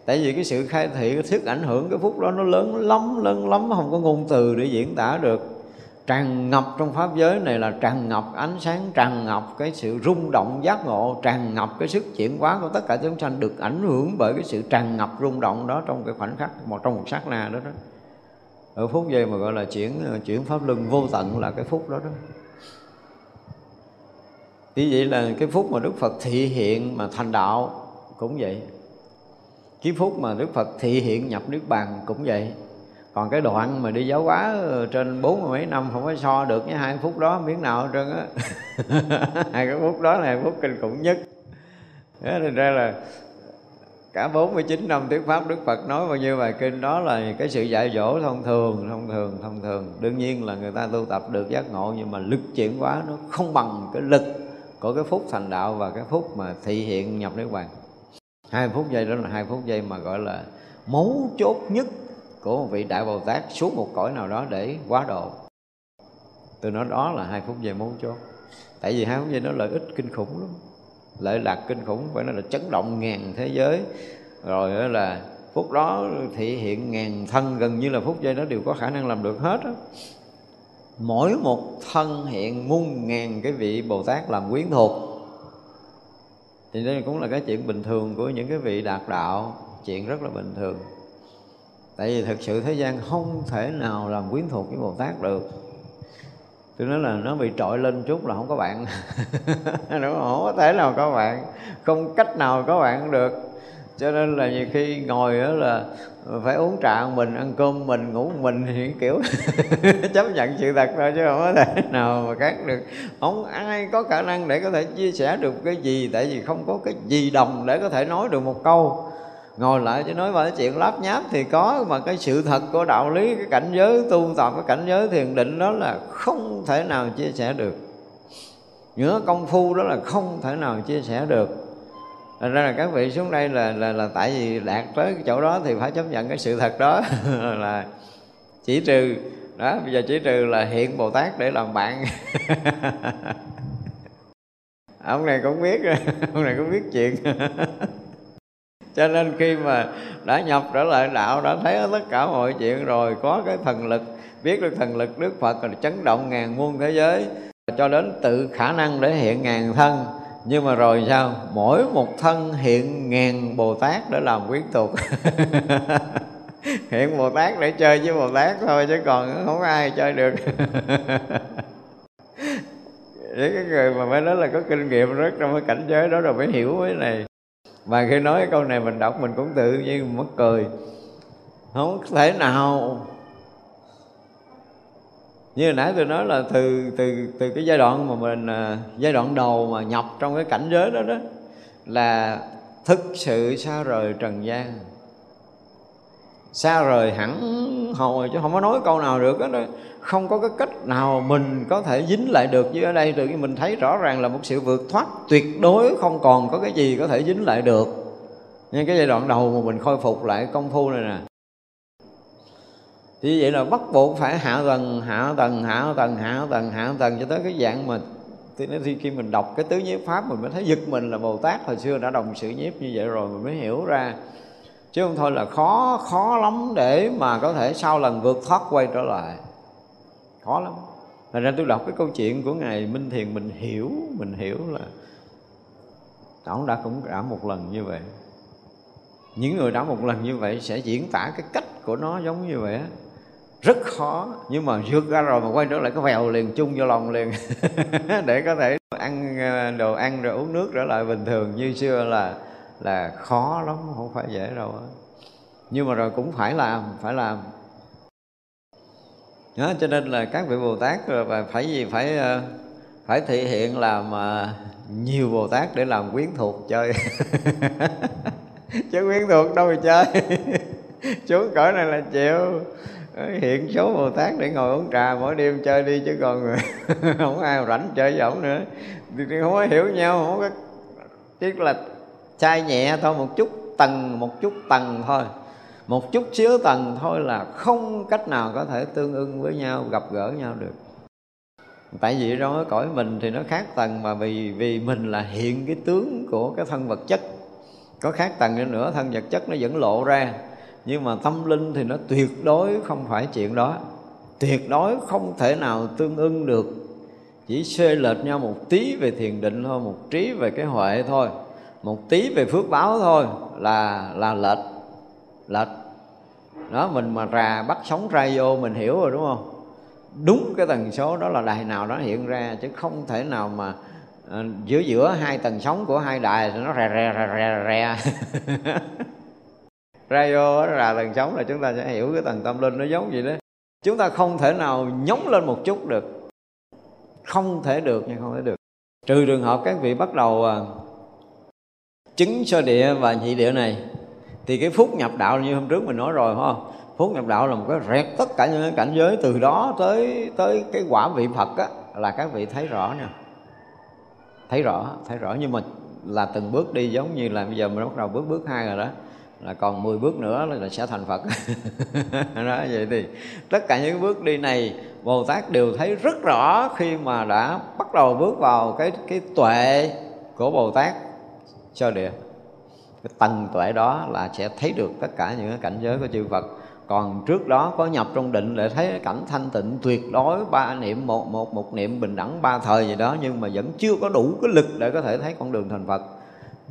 Speaker 1: Tại vì cái sự khai thị, cái thức ảnh hưởng cái phút đó nó lớn lắm lớn lắm, không có ngôn từ để diễn tả được tràn ngập trong pháp giới này là tràn ngập ánh sáng, tràn ngập cái sự rung động giác ngộ, tràn ngập cái sức chuyển hóa của tất cả chúng sanh được ảnh hưởng bởi cái sự tràn ngập rung động đó trong cái khoảnh khắc một trong một sát na đó đó. Ở phút giây mà gọi là chuyển ờ, chuyển pháp luân vô tận là cái phút đó đó. Như vậy là cái phút mà Đức Phật thị hiện mà thành đạo cũng vậy. Cái phút mà Đức Phật thị hiện nhập Niết Bàn cũng vậy còn cái đoạn mà đi giáo hóa ờ, trên bốn mấy năm không có so được với hai phút đó miếng nào hết trơn á. Hai cái phút đó là phút kinh khủng nhất. Thế nên ra là cả 49 năm thuyết pháp Đức Phật nói bao nhiêu bài kinh đó là cái sự dạy dỗ thông thường thông thường thông thường. Đương nhiên là người ta tu tập được giác ngộ nhưng mà lực chuyển hóa nó không bằng cái lực của cái phút thành đạo và cái phút mà thị hiện nhập niết bàn. Hai phút giây đó là hai phút giây mà gọi là mấu chốt nhất của một vị đại bồ tát xuống một cõi nào đó để quá độ. Tôi nói đó là hai phút giây mấu chốt. Tại vì hai phút giây nó lợi ích kinh khủng lắm. Lợi lạc kinh khủng, phải nói là chấn động ngàn thế giới. Rồi đó là phút đó thị hiện ngàn thân, gần như là phút giây đó đều có khả năng làm được hết đó. mỗi một thân hiện muôn ngàn cái vị bồ tát làm quyến thuộc. Thì đây cũng là cái chuyện bình thường của những cái vị đạt đạo. Chuyện rất là bình thường tại vì thực sự thế gian không thể nào làm quyến thuộc với bồ tát được. Tôi nói là nó bị trội lên chút là không có bạn. Đúng không? không có thể nào có bạn. Không cách nào có bạn được. Cho nên là nhiều khi ngồi đó là phải uống trà mình, ăn cơm mình, ngủ mình thì kiểu chấp nhận sự thật thôi chứ không có thể nào mà khác được. Không ai có khả năng để có thể chia sẻ được cái gì, tại vì không có cái gì đồng để có thể nói được một câu ngồi lại chứ nói về chuyện láp nháp thì có, mà cái sự thật của đạo lý, cái cảnh giới, tu tập cái cảnh giới thiền định đó là không thể nào chia sẻ được. Những công phu đó là không thể nào chia sẻ được. Thành ra là các vị xuống đây là là là tại vì đạt tới cái chỗ đó thì phải chấp nhận cái sự thật đó. Là chỉ trừ, đó, bây giờ chỉ trừ là hiện Bồ Tát để làm bạn. Ông này cũng biết, ông này cũng biết chuyện cho nên khi mà đã nhập trở lại đạo, đã thấy tất cả mọi chuyện rồi, có cái thần lực, biết được thần lực đức phật là chấn động ngàn muôn thế giới cho đến tự khả năng để hiện ngàn thân. Nhưng mà rồi sao? Mỗi một thân hiện ngàn bồ tát để làm quyến thuộc. Hiện bồ tát để chơi với bồ tát thôi, chứ còn không ai chơi được. Để cái người mà mới nói là có kinh nghiệm rất trong cái cảnh giới đó rồi mới hiểu cái này và khi nói cái câu này mình đọc mình cũng tự nhiên mất cười. Không thể nào. Như nãy tôi nói là từ từ từ cái giai đoạn mà mình à, giai đoạn đầu mà nhập trong cái cảnh giới đó đó, là thực sự xa rời trần gian xa rời hẳn hồi chứ không có nói câu nào được đó, không có cái cách nào mình có thể dính lại được chứ ở đây. Tự nhiên mình thấy rõ ràng là một sự vượt thoát tuyệt đối, không còn có cái gì có thể dính lại được. Nhưng cái giai đoạn đầu mà mình khôi phục lại công phu này nè. Thì vậy là bắt buộc phải hạ tầng hạ tầng hạ tầng hạ tầng hạ tầng cho tới cái dạng mà thì khi mình đọc cái tứ nhiếp pháp mình mới thấy giật mình là bồ tát hồi xưa đã đồng sự nhiếp như vậy rồi mình mới hiểu ra chứ không thôi là khó khó lắm để mà có thể sau lần vượt thoát quay trở lại. Khó lắm. Thành ra tôi đọc cái câu chuyện của Ngài Minh Thiền, mình hiểu Mình hiểu là Ông đã cũng đã một lần như vậy. Những người đã một lần như vậy Sẽ diễn tả cái cách của nó giống như vậy Rất khó, Nhưng mà vượt ra rồi mà quay trở lại, cái vèo liền, chung vô lòng liền. Để có thể ăn ờ, đồ ăn rồi uống nước trở lại bình thường. Như xưa là là khó lắm Không phải dễ đâu Nhưng mà rồi cũng phải làm Phải làm. Đó, cho nên là các vị bồ tát phải gì? Phải ờ, phải thể hiện làm ờ, nhiều bồ tát để làm quyến thuộc chơi. Chứ quyến thuộc đâu mà chơi. Xuống cõi này là chịu. Ờ, hiện số bồ tát để ngồi uống trà mỗi đêm chơi đi chứ còn không ai rảnh chơi với ổng nữa. Thì không có hiểu nhau không có tiếc là chai nhẹ thôi, một chút tầng, một chút tầng thôi. Một chút xíu tầng thôi là không cách nào có thể tương ưng với nhau, gặp gỡ nhau được. Tại vì trong cái cõi mình thì nó khác tầng, mà vì vì mình là hiện cái tướng của cái thân vật chất. Có khác tầng nữa, thân vật chất nó vẫn lộ ra, nhưng mà tâm linh thì nó tuyệt đối không phải chuyện đó. Tuyệt đối không thể nào tương ưng được. Chỉ xê lệch nhau một tí về thiền định thôi, một trí về cái huệ thôi một tí về phước báo thôi, là là lệch lệch. Đó, mình mà rà bắt sóng ra vô mình hiểu rồi, đúng không? Đúng cái tần số đó là đài nào đó hiện ra, chứ không thể nào mà ờ, giữa giữa hai tầng sóng của hai đài nó rè rè rè rè rè. Ra vô là tầng sóng là chúng ta sẽ hiểu cái tầng tâm linh nó giống gì đó. Chúng ta không thể nào nhóng lên một chút được. Không thể được, nhưng không thể được. Trừ trường hợp các vị bắt đầu ờ, chứng sơ địa và nhị địa này. Thì cái phút nhập đạo như hôm trước mình nói rồi, phải không? Phút nhập đạo là một cái rẹt tất cả những cái cảnh giới, từ đó tới tới cái quả vị phật á, là các vị thấy rõ nè. Thấy rõ thấy rõ. Nhưng mà là từng bước đi giống như là bây giờ mình bắt đầu bước bước hai rồi đó, là còn 10 bước nữa là sẽ thành Phật. Đó, vậy thì tất cả những bước đi này Bồ Tát đều thấy rất rõ khi mà đã bắt đầu bước vào cái cái tuệ của Bồ Tát sơ địa cái tầng tuệ đó là sẽ thấy được tất cả những cái cảnh giới của chư Phật. Còn trước đó có nhập trong định để thấy cái cảnh thanh tịnh tuyệt đối ba niệm một một một niệm bình đẳng ba thời gì đó nhưng mà vẫn chưa có đủ cái lực để có thể thấy con đường thành Phật.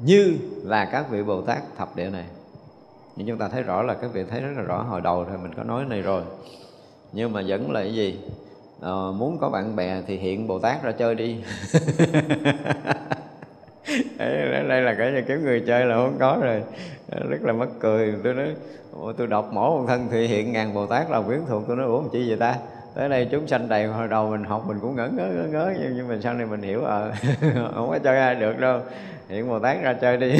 Speaker 1: Như là các vị Bồ Tát thập địa này. Nhưng chúng ta thấy rõ là các vị thấy rất là rõ hồi đầu thì mình có nói này rồi. Nhưng mà vẫn là cái gì? À, muốn có bạn bè thì hiện Bồ Tát ra chơi đi. đây là cái kiếm người chơi là không có rồi. Rất là mắc cười. Tôi nói tôi đọc mỗi một thân thì hiện ngàn bồ tát là quyến thuộc. Tôi nói ủa chi vậy ta? Tới đây chúng sanh đầy hồi đầu mình học mình cũng ngỡ ngớ ngớ ngớ nhưng, nhưng mà sau này mình hiểu ờ à, không có chơi ai được đâu. Hiện bồ tát ra chơi đi.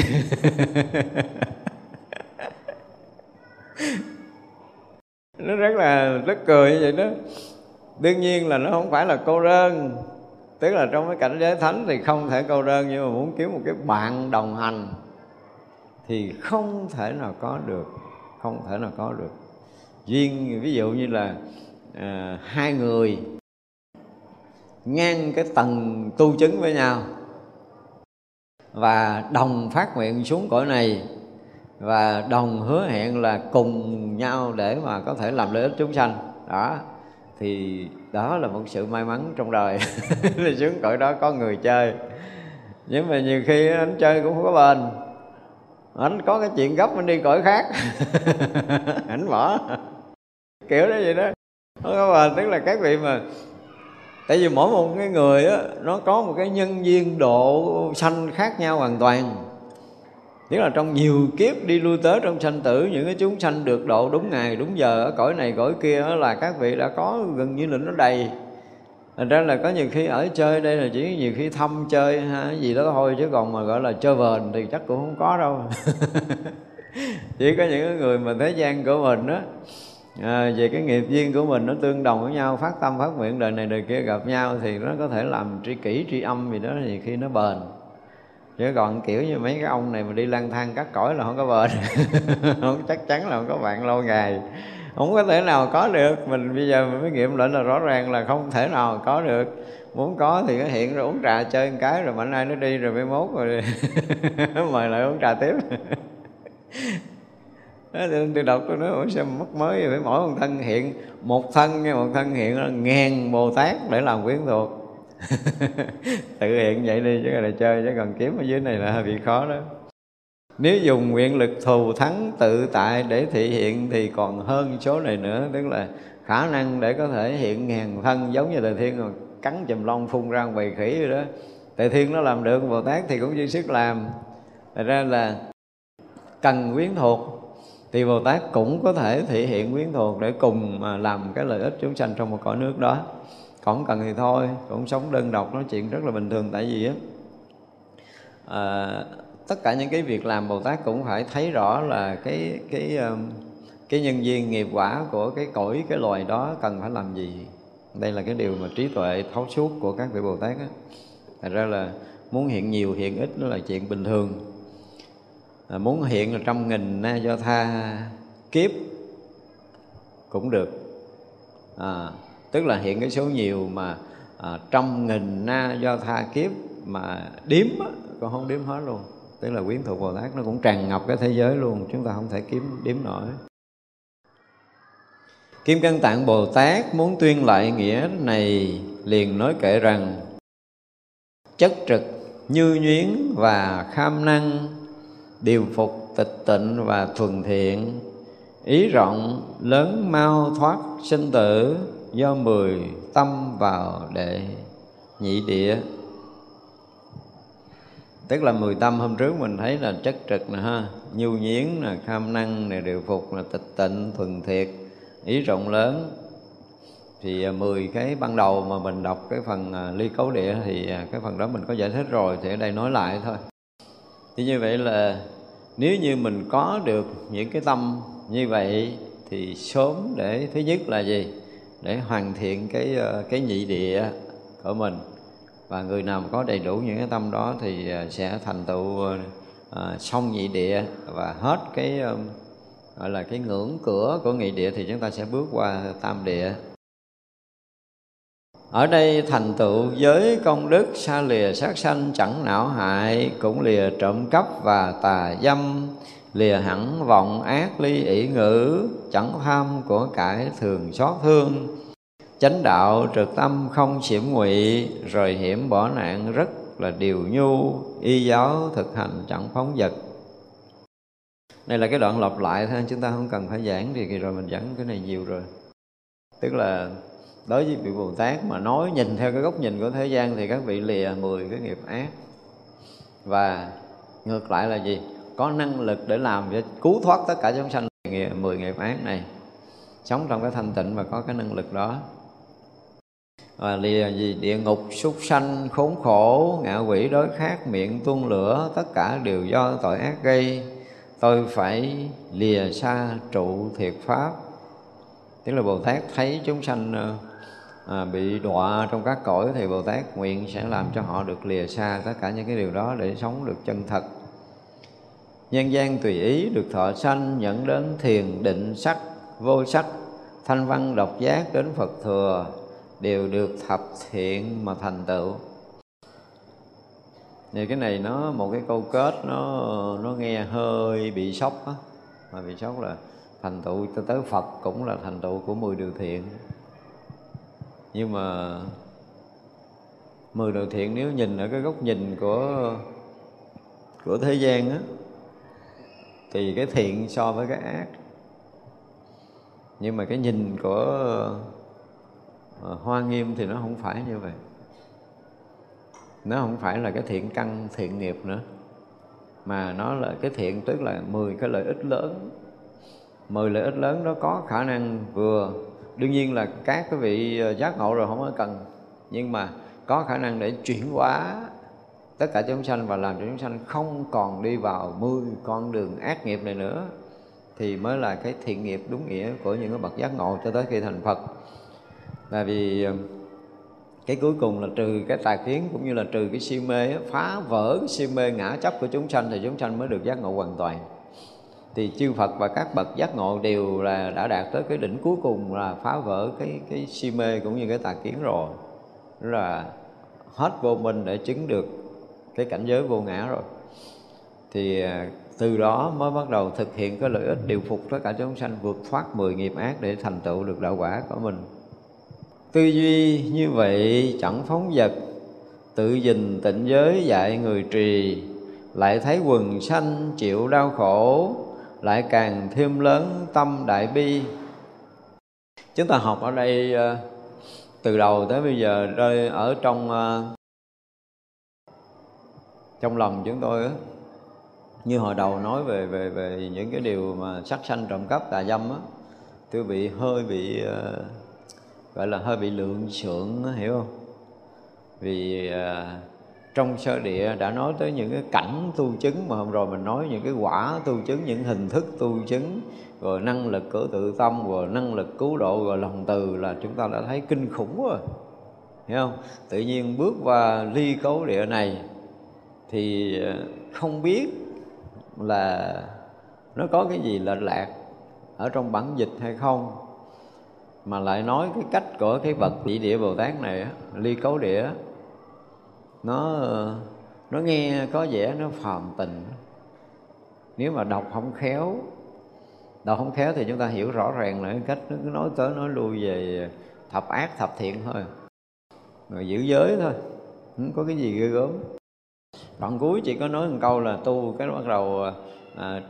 Speaker 1: Nó rất là rất cười như vậy đó. Đương nhiên là nó không phải là cô đơn tức là trong cái cảnh giới thánh thì không thể câu đơn nhưng mà muốn kiếm một cái bạn đồng hành thì không thể nào có được không thể nào có được. Duyên ví dụ như là à, hai người ngang cái tầng tu chứng với nhau và đồng phát nguyện xuống cõi này và đồng hứa hẹn là cùng nhau để mà có thể làm lợi ích chúng sanh. Đó thì đó là một sự may mắn trong đời. Xuống cõi đó có người chơi. Nhưng mà nhiều khi anh chơi cũng không có bền. Anh có cái chuyện gấp anh đi cõi khác. Ảnh bỏ kiểu đó vậy đó. Không có bền, tức là các vị mà tại vì mỗi một cái người á, nó có một cái nhân duyên độ sanh khác nhau hoàn toàn. Nghĩa là trong nhiều kiếp đi lui tới trong sanh tử Những cái chúng sanh được độ đúng ngày đúng giờ Ở cõi này cõi kia là các vị đã có gần như là nó đầy. Thành ra là có nhiều khi ở chơi đây là chỉ nhiều khi thăm chơi ha, gì đó thôi Chứ còn mà gọi là chơi vền thì chắc cũng không có đâu. Chỉ có những người mà thế gian của mình đó à, về cái nghiệp duyên của mình nó tương đồng với nhau phát tâm phát nguyện đời này đời kia gặp nhau thì nó có thể làm tri kỷ tri âm gì đó thì khi nó bền chứ còn kiểu như mấy cái ông này mà đi lang thang cắt cõi là không có bền. Không, chắc chắn là không có bạn lâu ngày. Không có thể nào có được. Mình bây giờ mình mới nghiệm lại là rõ ràng là không thể nào có được. Muốn có thì nó hiện rồi uống trà chơi một cái rồi mạnh ai nó đi rồi mới mốt rồi mời lại uống trà tiếp. Tôi đọc tôi nói, ủa, sao mất mới phải mỗi một thân hiện, một thân nghe, một thân hiện là ngàn bồ tát để làm quyến thuộc. tự hiện vậy đi, chứ là chơi, chứ còn kiếm ở dưới này là hơi bị khó đó. Nếu dùng nguyện lực thù thắng tự tại để thể hiện thì còn hơn số này nữa, tức là khả năng để có thể hiện ngàn thân giống như tề thiên rồi. Cắn chùm lông, phun ra bầy khỉ rồi đó. Tề thiên nó làm được, bồ tát thì cũng dư sức làm. Thật ra là cần quyến thuộc thì bồ tát cũng có thể thể hiện quyến thuộc để cùng mà làm cái lợi ích chúng sanh trong một cõi nước đó còn cần thì thôi cũng sống đơn độc nói chuyện rất là bình thường. Tại vì á à, tất cả những cái việc làm bồ tát cũng phải thấy rõ là cái cái ờ, cái nhân duyên nghiệp quả của cái cõi cái loài đó cần phải làm gì. Đây là cái điều mà trí tuệ thấu suốt của các vị bồ tát á. Thật ra là muốn hiện nhiều hiện ít nó là chuyện bình thường. À, muốn hiện là trăm nghìn na do tha kiếp cũng được. À, tức là hiện cái số nhiều mà à, trăm nghìn na do tha kiếp mà điếm á, còn không điếm hết luôn. Tức là quyến thuộc bồ tát nó cũng tràn ngập cái thế giới luôn chúng ta không thể kiếm điếm nổi. Kim Cang Tạng Bồ Tát muốn tuyên lại nghĩa này liền nói kể rằng Chất trực, như nhuyến và kham năng Điều phục, tịch tịnh và thuần thiện Ý rộng, lớn mau thoát sinh tử do mười tâm vào đệ nhị địa. Tức là mười tâm hôm trước mình thấy là chất trực nè ha nhu nhiến nè kham năng nè điều phục là tịch tịnh thuần thiệt ý rộng lớn. Thì à, mười cái ban đầu mà mình đọc cái phần à, ly cấu địa thì à, cái phần đó mình có giải thích rồi thì ở đây nói lại thôi. Thì như vậy là nếu như mình có được những cái tâm như vậy thì sớm để thứ nhất là gì? Để hoàn thiện cái ờ, cái nhị địa của mình. Và người nào có đầy đủ những cái tâm đó thì ờ, sẽ thành tựu à, xong nhị địa. Và hết cái gọi là cái ngưỡng cửa của nhị địa thì chúng ta sẽ bước qua tam địa. Ở đây thành tựu giới công đức xa lìa sát sanh chẳng não hại cũng lìa trộm cắp và tà dâm lìa hẳn vọng ác ly ỷ ngữ, chẳng tham của cải thường xót thương. Chánh đạo trực tâm không xiểm ngụy rồi hiểm bỏ nạn rất là điều nhu, y giáo thực hành chẳng phóng vật. Đây là cái đoạn lặp lại thôi, chúng ta không cần phải giảng thì rồi mình giảng cái này nhiều rồi. Tức là đối với vị bồ tát mà nói, nhìn theo cái góc nhìn của thế gian thì các vị lìa 10 cái nghiệp ác. Và ngược lại là gì? Có năng lực để làm để cứu thoát tất cả chúng sanh mười nghiệp ác này. Sống trong cái thanh tịnh và có cái năng lực đó. Và lìa gì? Địa ngục súc sanh khốn khổ ngạ quỷ đối khác miệng tuôn lửa tất cả đều do tội ác gây. Tôi phải lìa xa trụ thiệt pháp. Tức là bồ tát thấy chúng sanh ờ, à, bị đọa trong các cõi thì bồ tát nguyện sẽ làm cho họ được lìa xa tất cả những cái điều đó để sống được chân thật nhân gian tùy ý được thọ sanh nhận đến thiền định sắc, vô sắc. Thanh văn độc giác đến phật thừa, đều được thập thiện mà thành tựu. Thì cái này nó, một cái câu kết nó nó nghe hơi bị sốc á. Mà bị sốc là thành tựu cho tới Phật cũng là thành tựu của mười điều thiện. Nhưng mà mười điều thiện nếu nhìn ở cái góc nhìn của của thế gian á thì cái thiện so với cái ác. Nhưng mà cái nhìn của ờ, hoa nghiêm thì nó không phải như vậy. Nó không phải là cái thiện căn, thiện nghiệp nữa. Mà nó là cái thiện, tức là 10 cái lợi ích lớn. 10 lợi ích lớn đó có khả năng vừa. Đương nhiên là các cái vị ờ, giác ngộ rồi không có cần. Nhưng mà có khả năng để chuyển hóa tất cả chúng sanh và làm cho chúng sanh không còn đi vào mười con đường ác nghiệp này nữa, thì mới là cái thiện nghiệp đúng nghĩa của những cái bậc giác ngộ cho tới khi thành Phật. Tại vì ờ, cái cuối cùng là trừ cái tà kiến cũng như là trừ cái si mê phá vỡ cái si mê ngã chấp của chúng sanh thì chúng sanh mới được giác ngộ hoàn toàn thì chư Phật và các bậc giác ngộ đều là đã đạt tới cái đỉnh cuối cùng là phá vỡ cái cái si mê cũng như cái tà kiến rồi là hết vô minh để chứng được cái cảnh giới vô ngã rồi. Thì à, từ đó mới bắt đầu thực hiện cái lợi ích điều phục tất cả chúng sanh vượt thoát mười nghiệp ác để thành tựu được đạo quả của mình. Tư duy như vậy chẳng phóng vật, tự gìn tịnh giới dạy người trì, lại thấy quần sanh chịu đau khổ, lại càng thêm lớn tâm đại bi. Chúng ta học ở đây à, từ đầu tới bây giờ, rơi ở trong à, trong lòng chúng tôi á như hồi đầu nói về về về những cái điều mà sắc sanh trộm cắp tà dâm á tôi bị hơi bị uh, gọi là hơi bị lượng sượng hiểu không? Vì uh, trong sơ địa đã nói tới những cái cảnh tu chứng mà hôm rồi mình nói những cái quả tu chứng những hình thức tu chứng rồi năng lực của tự tâm rồi năng lực cứu độ rồi lòng từ là chúng ta đã thấy kinh khủng rồi hiểu không? Tự nhiên bước qua ly cấu địa này thì ờ, không biết là nó có cái gì lệch lạc ở trong bản dịch hay không, mà lại nói cái cách của cái bậc vị địa bồ tát này ly cấu địa nó ờ, nó nghe có vẻ nó phàm tình. Nếu mà đọc không khéo, đọc không khéo thì chúng ta hiểu rõ ràng là cái cách nó cứ nói tới nói lui về thập ác thập thiện thôi, rồi giữ giới thôi, không có cái gì ghê gớm đoạn cuối chỉ có nói một câu là tu cái bắt đầu à, à,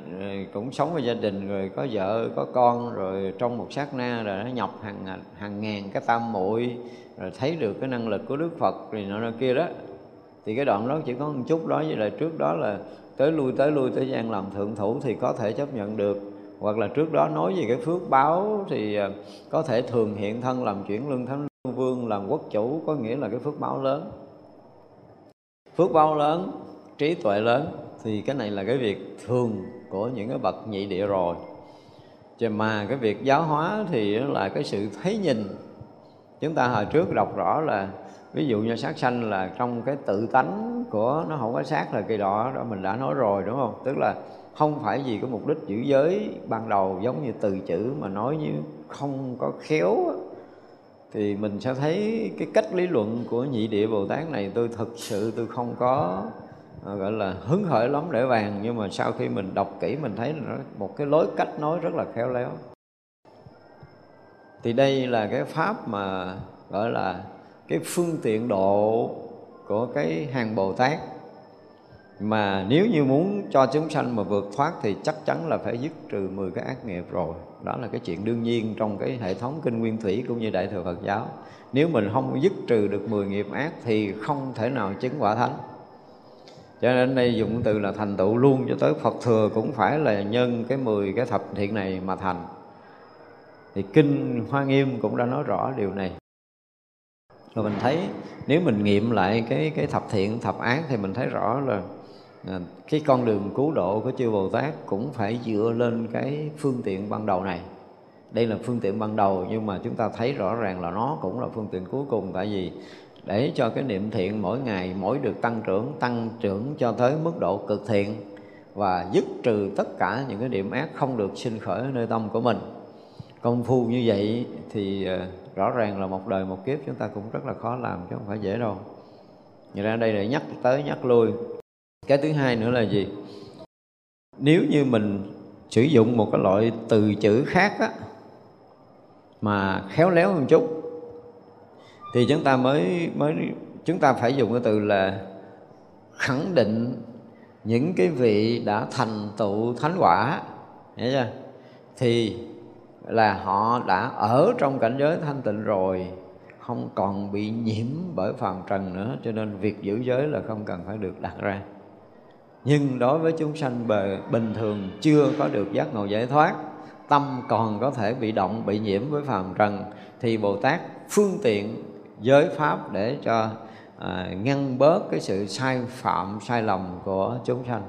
Speaker 1: cũng sống với gia đình rồi có vợ có con rồi trong một sát na rồi nó nhọc hàng hàng ngàn cái tam muội rồi thấy được cái năng lực của đức phật thì nọ nọ kia đó. Thì cái đoạn đó chỉ có một chút đó với lại trước đó là tới lui tới lui tới gian làm thượng thủ thì có thể chấp nhận được. Hoặc là trước đó nói về cái phước báo thì à, có thể thường hiện thân làm chuyển lương thánh lương vương làm quốc chủ có nghĩa là cái phước báo lớn phước bao lớn, trí tuệ lớn, thì cái này là cái việc thường của những cái bậc nhị địa rồi. Chứ mà cái việc giáo hóa thì là cái sự thấy nhìn. Chúng ta hồi trước đọc rõ là, ví dụ như sát sanh là trong cái tự tánh của nó không có sát là kỳ đỏ đó mình đã nói rồi, đúng không? Tức là không phải vì có mục đích giữ giới ban đầu giống như từ chữ mà nói như không có khéo thì mình sẽ thấy cái cách lý luận của nhị địa bồ tát này tôi thực sự tôi không có à, gọi là, hứng khởi lắm để vàng nhưng mà sau khi mình đọc kỹ mình thấy là một cái lối cách nói rất là khéo léo. Thì đây là cái pháp mà, gọi là, cái phương tiện độ của cái hàng Bồ Tát mà nếu như muốn cho chúng sanh mà vượt thoát thì chắc chắn là phải dứt trừ 10 cái ác nghiệp rồi. Đó là cái chuyện đương nhiên trong cái hệ thống kinh nguyên thủy cũng như đại thừa Phật giáo. Nếu mình không dứt trừ được 10 nghiệp ác thì không thể nào chứng quả thánh. Cho nên đây dụng từ là thành tựu luôn, cho tới Phật thừa cũng phải là nhân cái 10 cái thập thiện này mà thành. Thì kinh Hoa Nghiêm cũng đã nói rõ điều này. Rồi mình thấy nếu mình nghiệm lại cái cái thập thiện, thập ác thì mình thấy rõ là À, cái con đường cứu độ của chư Bồ Tát cũng phải dựa lên cái phương tiện ban đầu này. Đây là phương tiện ban đầu, nhưng mà chúng ta thấy rõ ràng là nó cũng là phương tiện cuối cùng. Tại vì để cho cái niệm thiện mỗi ngày mỗi được tăng trưởng tăng trưởng cho tới mức độ cực thiện và dứt trừ tất cả những cái điểm ác không được sinh khởi nơi tâm của mình. Công phu như vậy thì à, rõ ràng là một đời một kiếp chúng ta cũng rất là khó làm, chứ không phải dễ đâu. Vậy ra đây để nhắc tới nhắc lui cái thứ hai nữa là gì? Nếu như mình sử dụng một cái loại từ chữ khác á, mà khéo léo một chút thì chúng ta mới mới chúng ta phải dùng cái từ là khẳng định những cái vị đã thành tựu thánh quả hiểu chưa? Thì là họ đã ở trong cảnh giới thanh tịnh rồi không còn bị nhiễm bởi phàm trần nữa cho nên việc giữ giới là không cần phải được đặt ra nhưng đối với chúng sanh bề bình thường chưa có được giác ngộ giải thoát tâm còn có thể bị động bị nhiễm với phàm trần thì bồ tát phương tiện giới pháp để cho à, ngăn bớt cái sự sai phạm sai lầm của chúng sanh.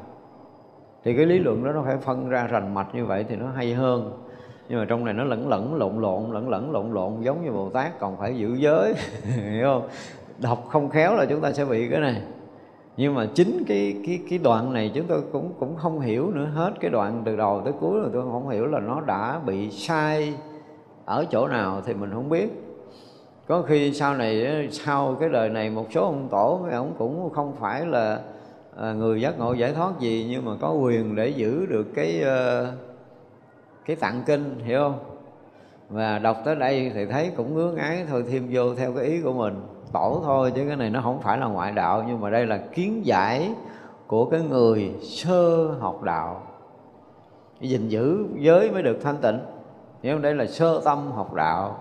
Speaker 1: Thì cái lý luận đó nó phải phân ra rành mạch như vậy thì nó hay hơn. Nhưng mà trong này nó lẫn lẫn lộn lộn lẫn lẫn lộn lộn giống như bồ tát còn phải giữ giới hiểu không? Đọc không khéo là chúng ta sẽ bị cái này nhưng mà chính cái cái cái đoạn này chúng tôi cũng cũng không hiểu nữa, hết cái đoạn từ đầu tới cuối rồi tôi không hiểu là nó đã bị sai ở chỗ nào thì mình không biết. Có khi sau này, sau cái đời này một số ông tổ mấy ông cũng không phải là à, người giác ngộ giải thoát gì, nhưng mà có quyền để giữ được cái ờ, cái tạng kinh, hiểu không? Và đọc tới đây thì thấy cũng ngứa ngáy, thôi thêm vô theo cái ý của mình tổ thôi, chứ cái này nó không phải là ngoại đạo. Nhưng mà đây là kiến giải của cái người sơ học đạo. Gìn giữ giới mới được thanh tịnh. Hiểu không, đây là sơ tâm học đạo.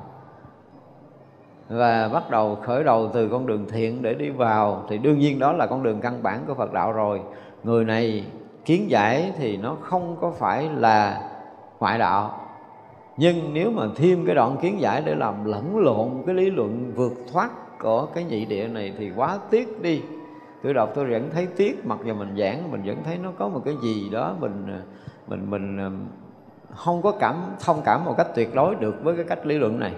Speaker 1: Và bắt đầu khởi đầu từ con đường thiện để đi vào, thì đương nhiên đó là con đường căn bản của Phật đạo rồi. Người này kiến giải thì nó không có phải là ngoại đạo. Nhưng nếu mà thêm cái đoạn kiến giải để làm lẫn lộn, cái lý luận vượt thoát của cái nhị địa này thì quá tiếc đi. Tôi đọc tôi vẫn thấy tiếc, mặc dù mình giảng, mình vẫn thấy nó có một cái gì đó mình mình mình ờ, không có cảm, thông cảm một cách tuyệt đối được với cái cách lý luận này.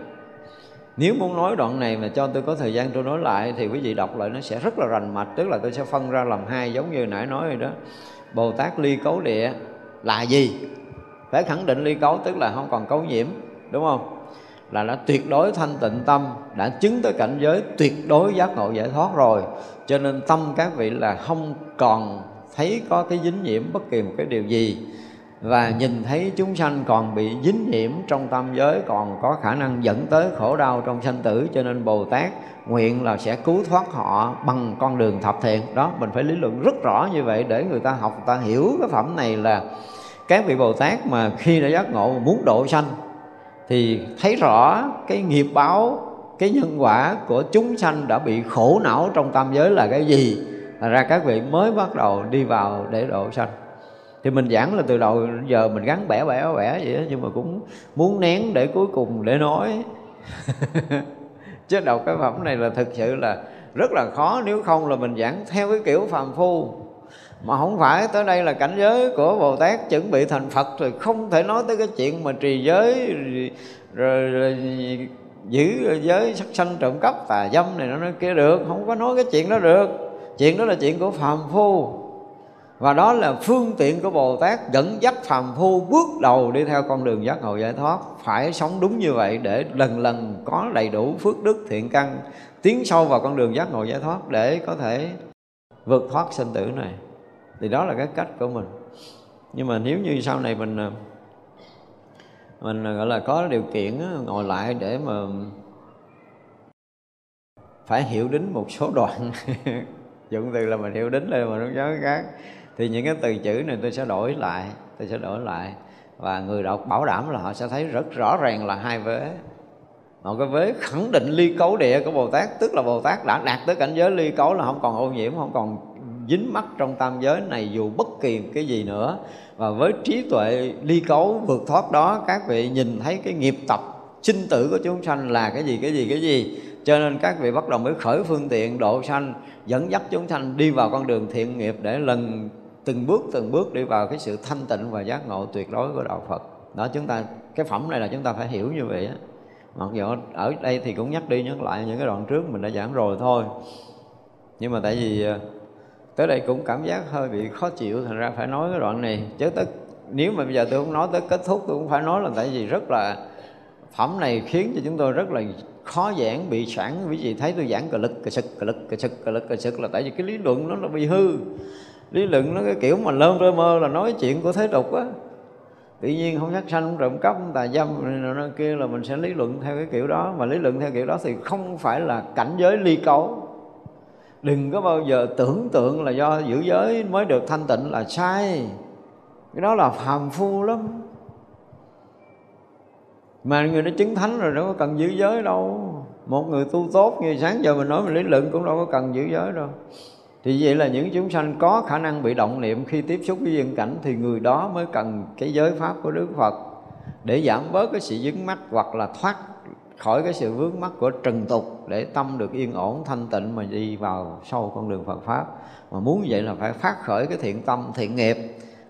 Speaker 1: Nếu muốn nói đoạn này mà cho tôi có thời gian tôi nói lại thì quý vị đọc lại nó sẽ rất là rành mạch, tức là tôi sẽ phân ra làm hai giống như nãy nói rồi đó. Bồ tát ly cấu địa là gì? Phải khẳng định ly cấu tức là không còn cấu nhiễm, đúng không? Là đã tuyệt đối thanh tịnh tâm, đã chứng tới cảnh giới tuyệt đối giác ngộ giải thoát rồi. Cho nên tâm các vị là không còn thấy có cái dính nhiễm bất kỳ một cái điều gì. Và nhìn thấy chúng sanh còn bị dính nhiễm trong tam giới, còn có khả năng dẫn tới khổ đau trong sanh tử, cho nên Bồ Tát nguyện là sẽ cứu thoát họ bằng con đường thập thiện. Đó, mình phải lý luận rất rõ như vậy để người ta học, người ta hiểu cái phẩm này là các vị Bồ Tát mà khi đã giác ngộ muốn độ sanh thì thấy rõ cái nghiệp báo cái nhân quả của chúng sanh đã bị khổ não trong tam giới là cái gì là ra các vị mới bắt đầu đi vào để độ sanh. Thì mình giảng là từ đầu giờ mình gắn bẻ bẻ bẻ vậy đó, nhưng mà cũng muốn nén để cuối cùng để nói. Chứ đầu cái phẩm này là thực sự là rất là khó nếu không là mình giảng theo cái kiểu phàm phu mà không phải tới đây là cảnh giới của Bồ Tát chuẩn bị thành Phật rồi không thể nói tới cái chuyện mà trì giới rồi, rồi, rồi giữ giới sắc sanh trộm cắp tà dâm này nó nói kia được. Không có nói cái chuyện đó được. Chuyện đó là chuyện của phàm phu. Và đó là phương tiện của Bồ Tát dẫn dắt phàm phu bước đầu đi theo con đường giác ngộ giải thoát. Phải sống đúng như vậy để lần lần có đầy đủ phước đức thiện căn tiến sâu vào con đường giác ngộ giải thoát để có thể vượt thoát sinh tử này thì đó là cái cách của mình. Nhưng mà nếu như sau này mình à, mình à, gọi là, có điều kiện ngồi lại để mà phải hiểu đến một số đoạn dụng từ là mình hiểu đến lên mà nó nhớ khác, thì những cái từ chữ này tôi sẽ đổi lại, tôi sẽ đổi lại. Và người đọc bảo đảm là họ sẽ thấy rất rõ ràng là hai vế. Một cái vế khẳng định ly cấu địa của Bồ Tát, Tức là Bồ Tát đã đạt tới cảnh giới ly cấu là không còn ô nhiễm, Không còn dính mắc trong tam giới này dù bất kỳ cái gì nữa. Và với trí tuệ ly cấu vượt thoát đó, các vị nhìn thấy cái nghiệp tập sinh tử của chúng sanh là cái gì cái gì cái gì? Cho nên các vị bắt đầu mới khởi phương tiện độ sanh, dẫn dắt chúng sanh đi vào con đường thiện nghiệp để lần từng bước từng bước đi vào cái sự thanh tịnh và giác ngộ tuyệt đối của đạo Phật. Đó, chúng ta, cái phẩm này là chúng ta phải hiểu như vậy á. Mặc dù ở đây thì cũng nhắc đi nhắc lại những cái đoạn trước mình đã giảng rồi thôi. Nhưng mà tại vì à, tới đây cũng cảm giác hơi bị khó chịu, thành ra phải nói cái đoạn này. Chứ tất, nếu mà bây giờ tôi không nói tới kết thúc, tôi cũng phải nói là tại vì rất là, phẩm này khiến cho chúng tôi rất là khó giảng, bị sẵn. Quý vị thấy tôi giảng cờ lực, cờ sực, cờ lực, cờ sực, cờ lực, cờ sực là tại vì cái lý luận nó là bị hư. Lý luận nó cái kiểu mà lơm rơ mơ là nói chuyện của thế tục á. Tự nhiên không sát sanh, không trộm cắp, không tà dâm này nọ kia là mình sẽ lý luận theo cái kiểu đó. Mà lý luận theo kiểu đó thì không phải là cảnh giới ly cấu đừng có bao giờ tưởng tượng là do giữ giới mới được thanh tịnh là sai. Cái đó là phàm phu lắm. Mà người nó chứng thánh rồi đâu có cần giữ giới đâu. Một người tu tốt như sáng giờ mình nói mình lý luận cũng đâu có cần giữ giới đâu. Thì vậy là những chúng sanh có khả năng bị động niệm khi tiếp xúc với dân cảnh thì người đó mới cần cái giới pháp của Đức Phật để giảm bớt cái sự dính mắc hoặc là thoát khỏi cái sự vướng mắc của trần tục để tâm được yên ổn, thanh tịnh mà đi vào sâu con đường Phật pháp. Mà muốn vậy là phải phát khởi cái thiện tâm, thiện nghiệp.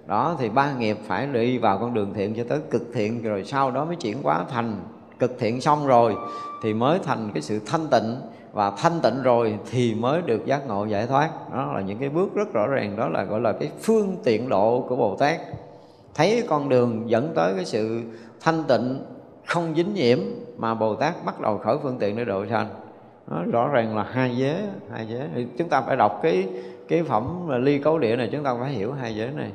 Speaker 1: Đó, thì ba nghiệp phải đi vào con đường thiện cho tới cực thiện, rồi sau đó mới chuyển hóa thành cực thiện xong rồi, thì mới thành cái sự thanh tịnh. Và thanh tịnh rồi thì mới được giác ngộ giải thoát. Đó là những cái bước rất rõ ràng, đó là gọi là cái phương tiện độ của bồ tát. Thấy con đường dẫn tới cái sự thanh tịnh, không dính nhiễm mà bồ tát bắt đầu khởi phương tiện để độ sanh đó, rõ ràng là hai giới hai giới thì chúng ta phải đọc cái cái phẩm ly cấu địa này chúng ta phải hiểu hai giới này.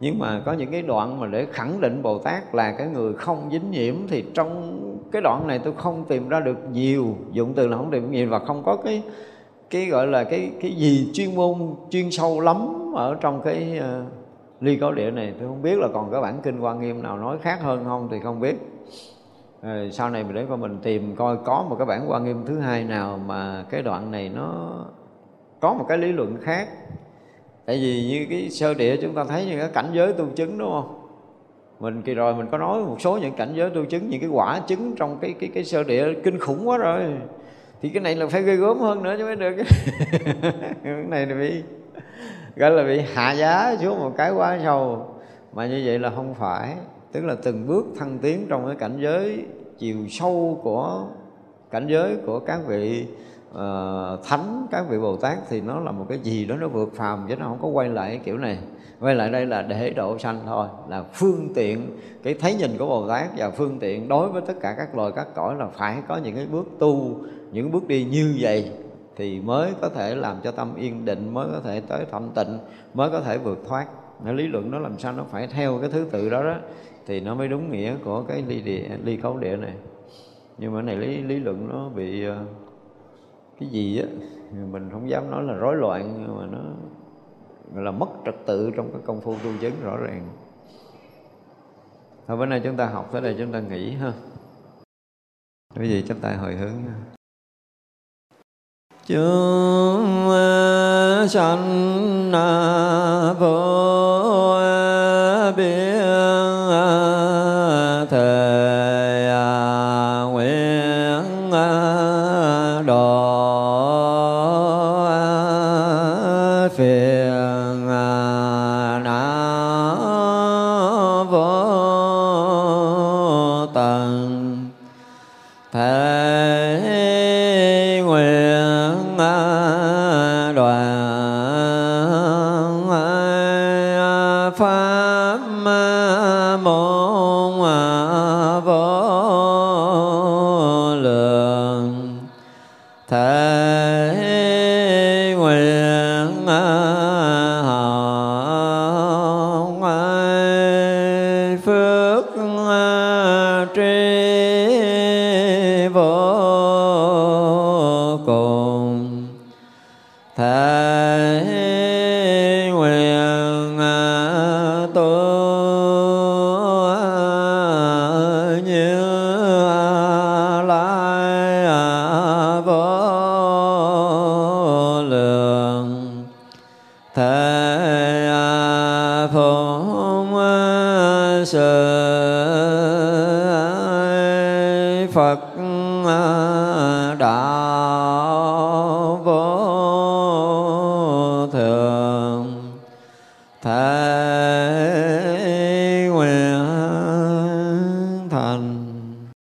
Speaker 1: Nhưng mà có những cái đoạn mà để khẳng định bồ tát là cái người không dính nhiễm thì trong cái đoạn này tôi không tìm ra được nhiều dụng từ là không tìm nhiều và không có cái cái gọi là cái cái gì chuyên môn chuyên sâu lắm ở trong cái uh, ly cấu địa này. Tôi không biết là còn cái bản kinh quan nghiêm nào nói khác hơn không thì không biết. Ờ, sau này mình để coi mình tìm coi có một cái bản quan nghiêm thứ hai nào mà cái đoạn này nó có một cái lý luận khác. Tại vì như cái sơ địa chúng ta thấy những cái cảnh giới tu chứng, đúng không? Mình kỳ rồi mình có nói một số những cảnh giới tu chứng, những cái quả chứng trong cái cái cái sơ địa kinh khủng quá rồi. Thì cái này là phải ghê gớm hơn nữa chứ mới được. Cái này là bị, gọi là bị hạ giá xuống một cái quá sâu. Mà như vậy là không phải tức là từng bước thăng tiến trong cái cảnh giới chiều sâu của cảnh giới của các vị uh, thánh các vị bồ tát thì nó là một cái gì đó nó vượt phàm chứ nó không có quay lại cái kiểu này. Quay lại đây là để độ sanh thôi là phương tiện cái thấy nhìn của bồ tát và phương tiện đối với tất cả các loài các cõi là phải có những cái bước tu những bước đi như vậy thì mới có thể làm cho tâm yên định mới có thể tới thanh tịnh mới có thể vượt thoát. Lý luận nó làm sao nó phải theo cái thứ tự đó đó thì nó mới đúng nghĩa của cái ly địa, ly cấu địa này. Nhưng mà này lý lý luận nó bị ờ, cái gì á, mình không dám nói là rối loạn, nhưng mà nó gọi là mất trật tự trong cái công phu tu chứng rõ ràng. Thôi, bữa nay chúng ta học tới đây, chúng ta nghỉ ha. Quý vị chúng tay hồi hướng chúng ờ, sanh à, vô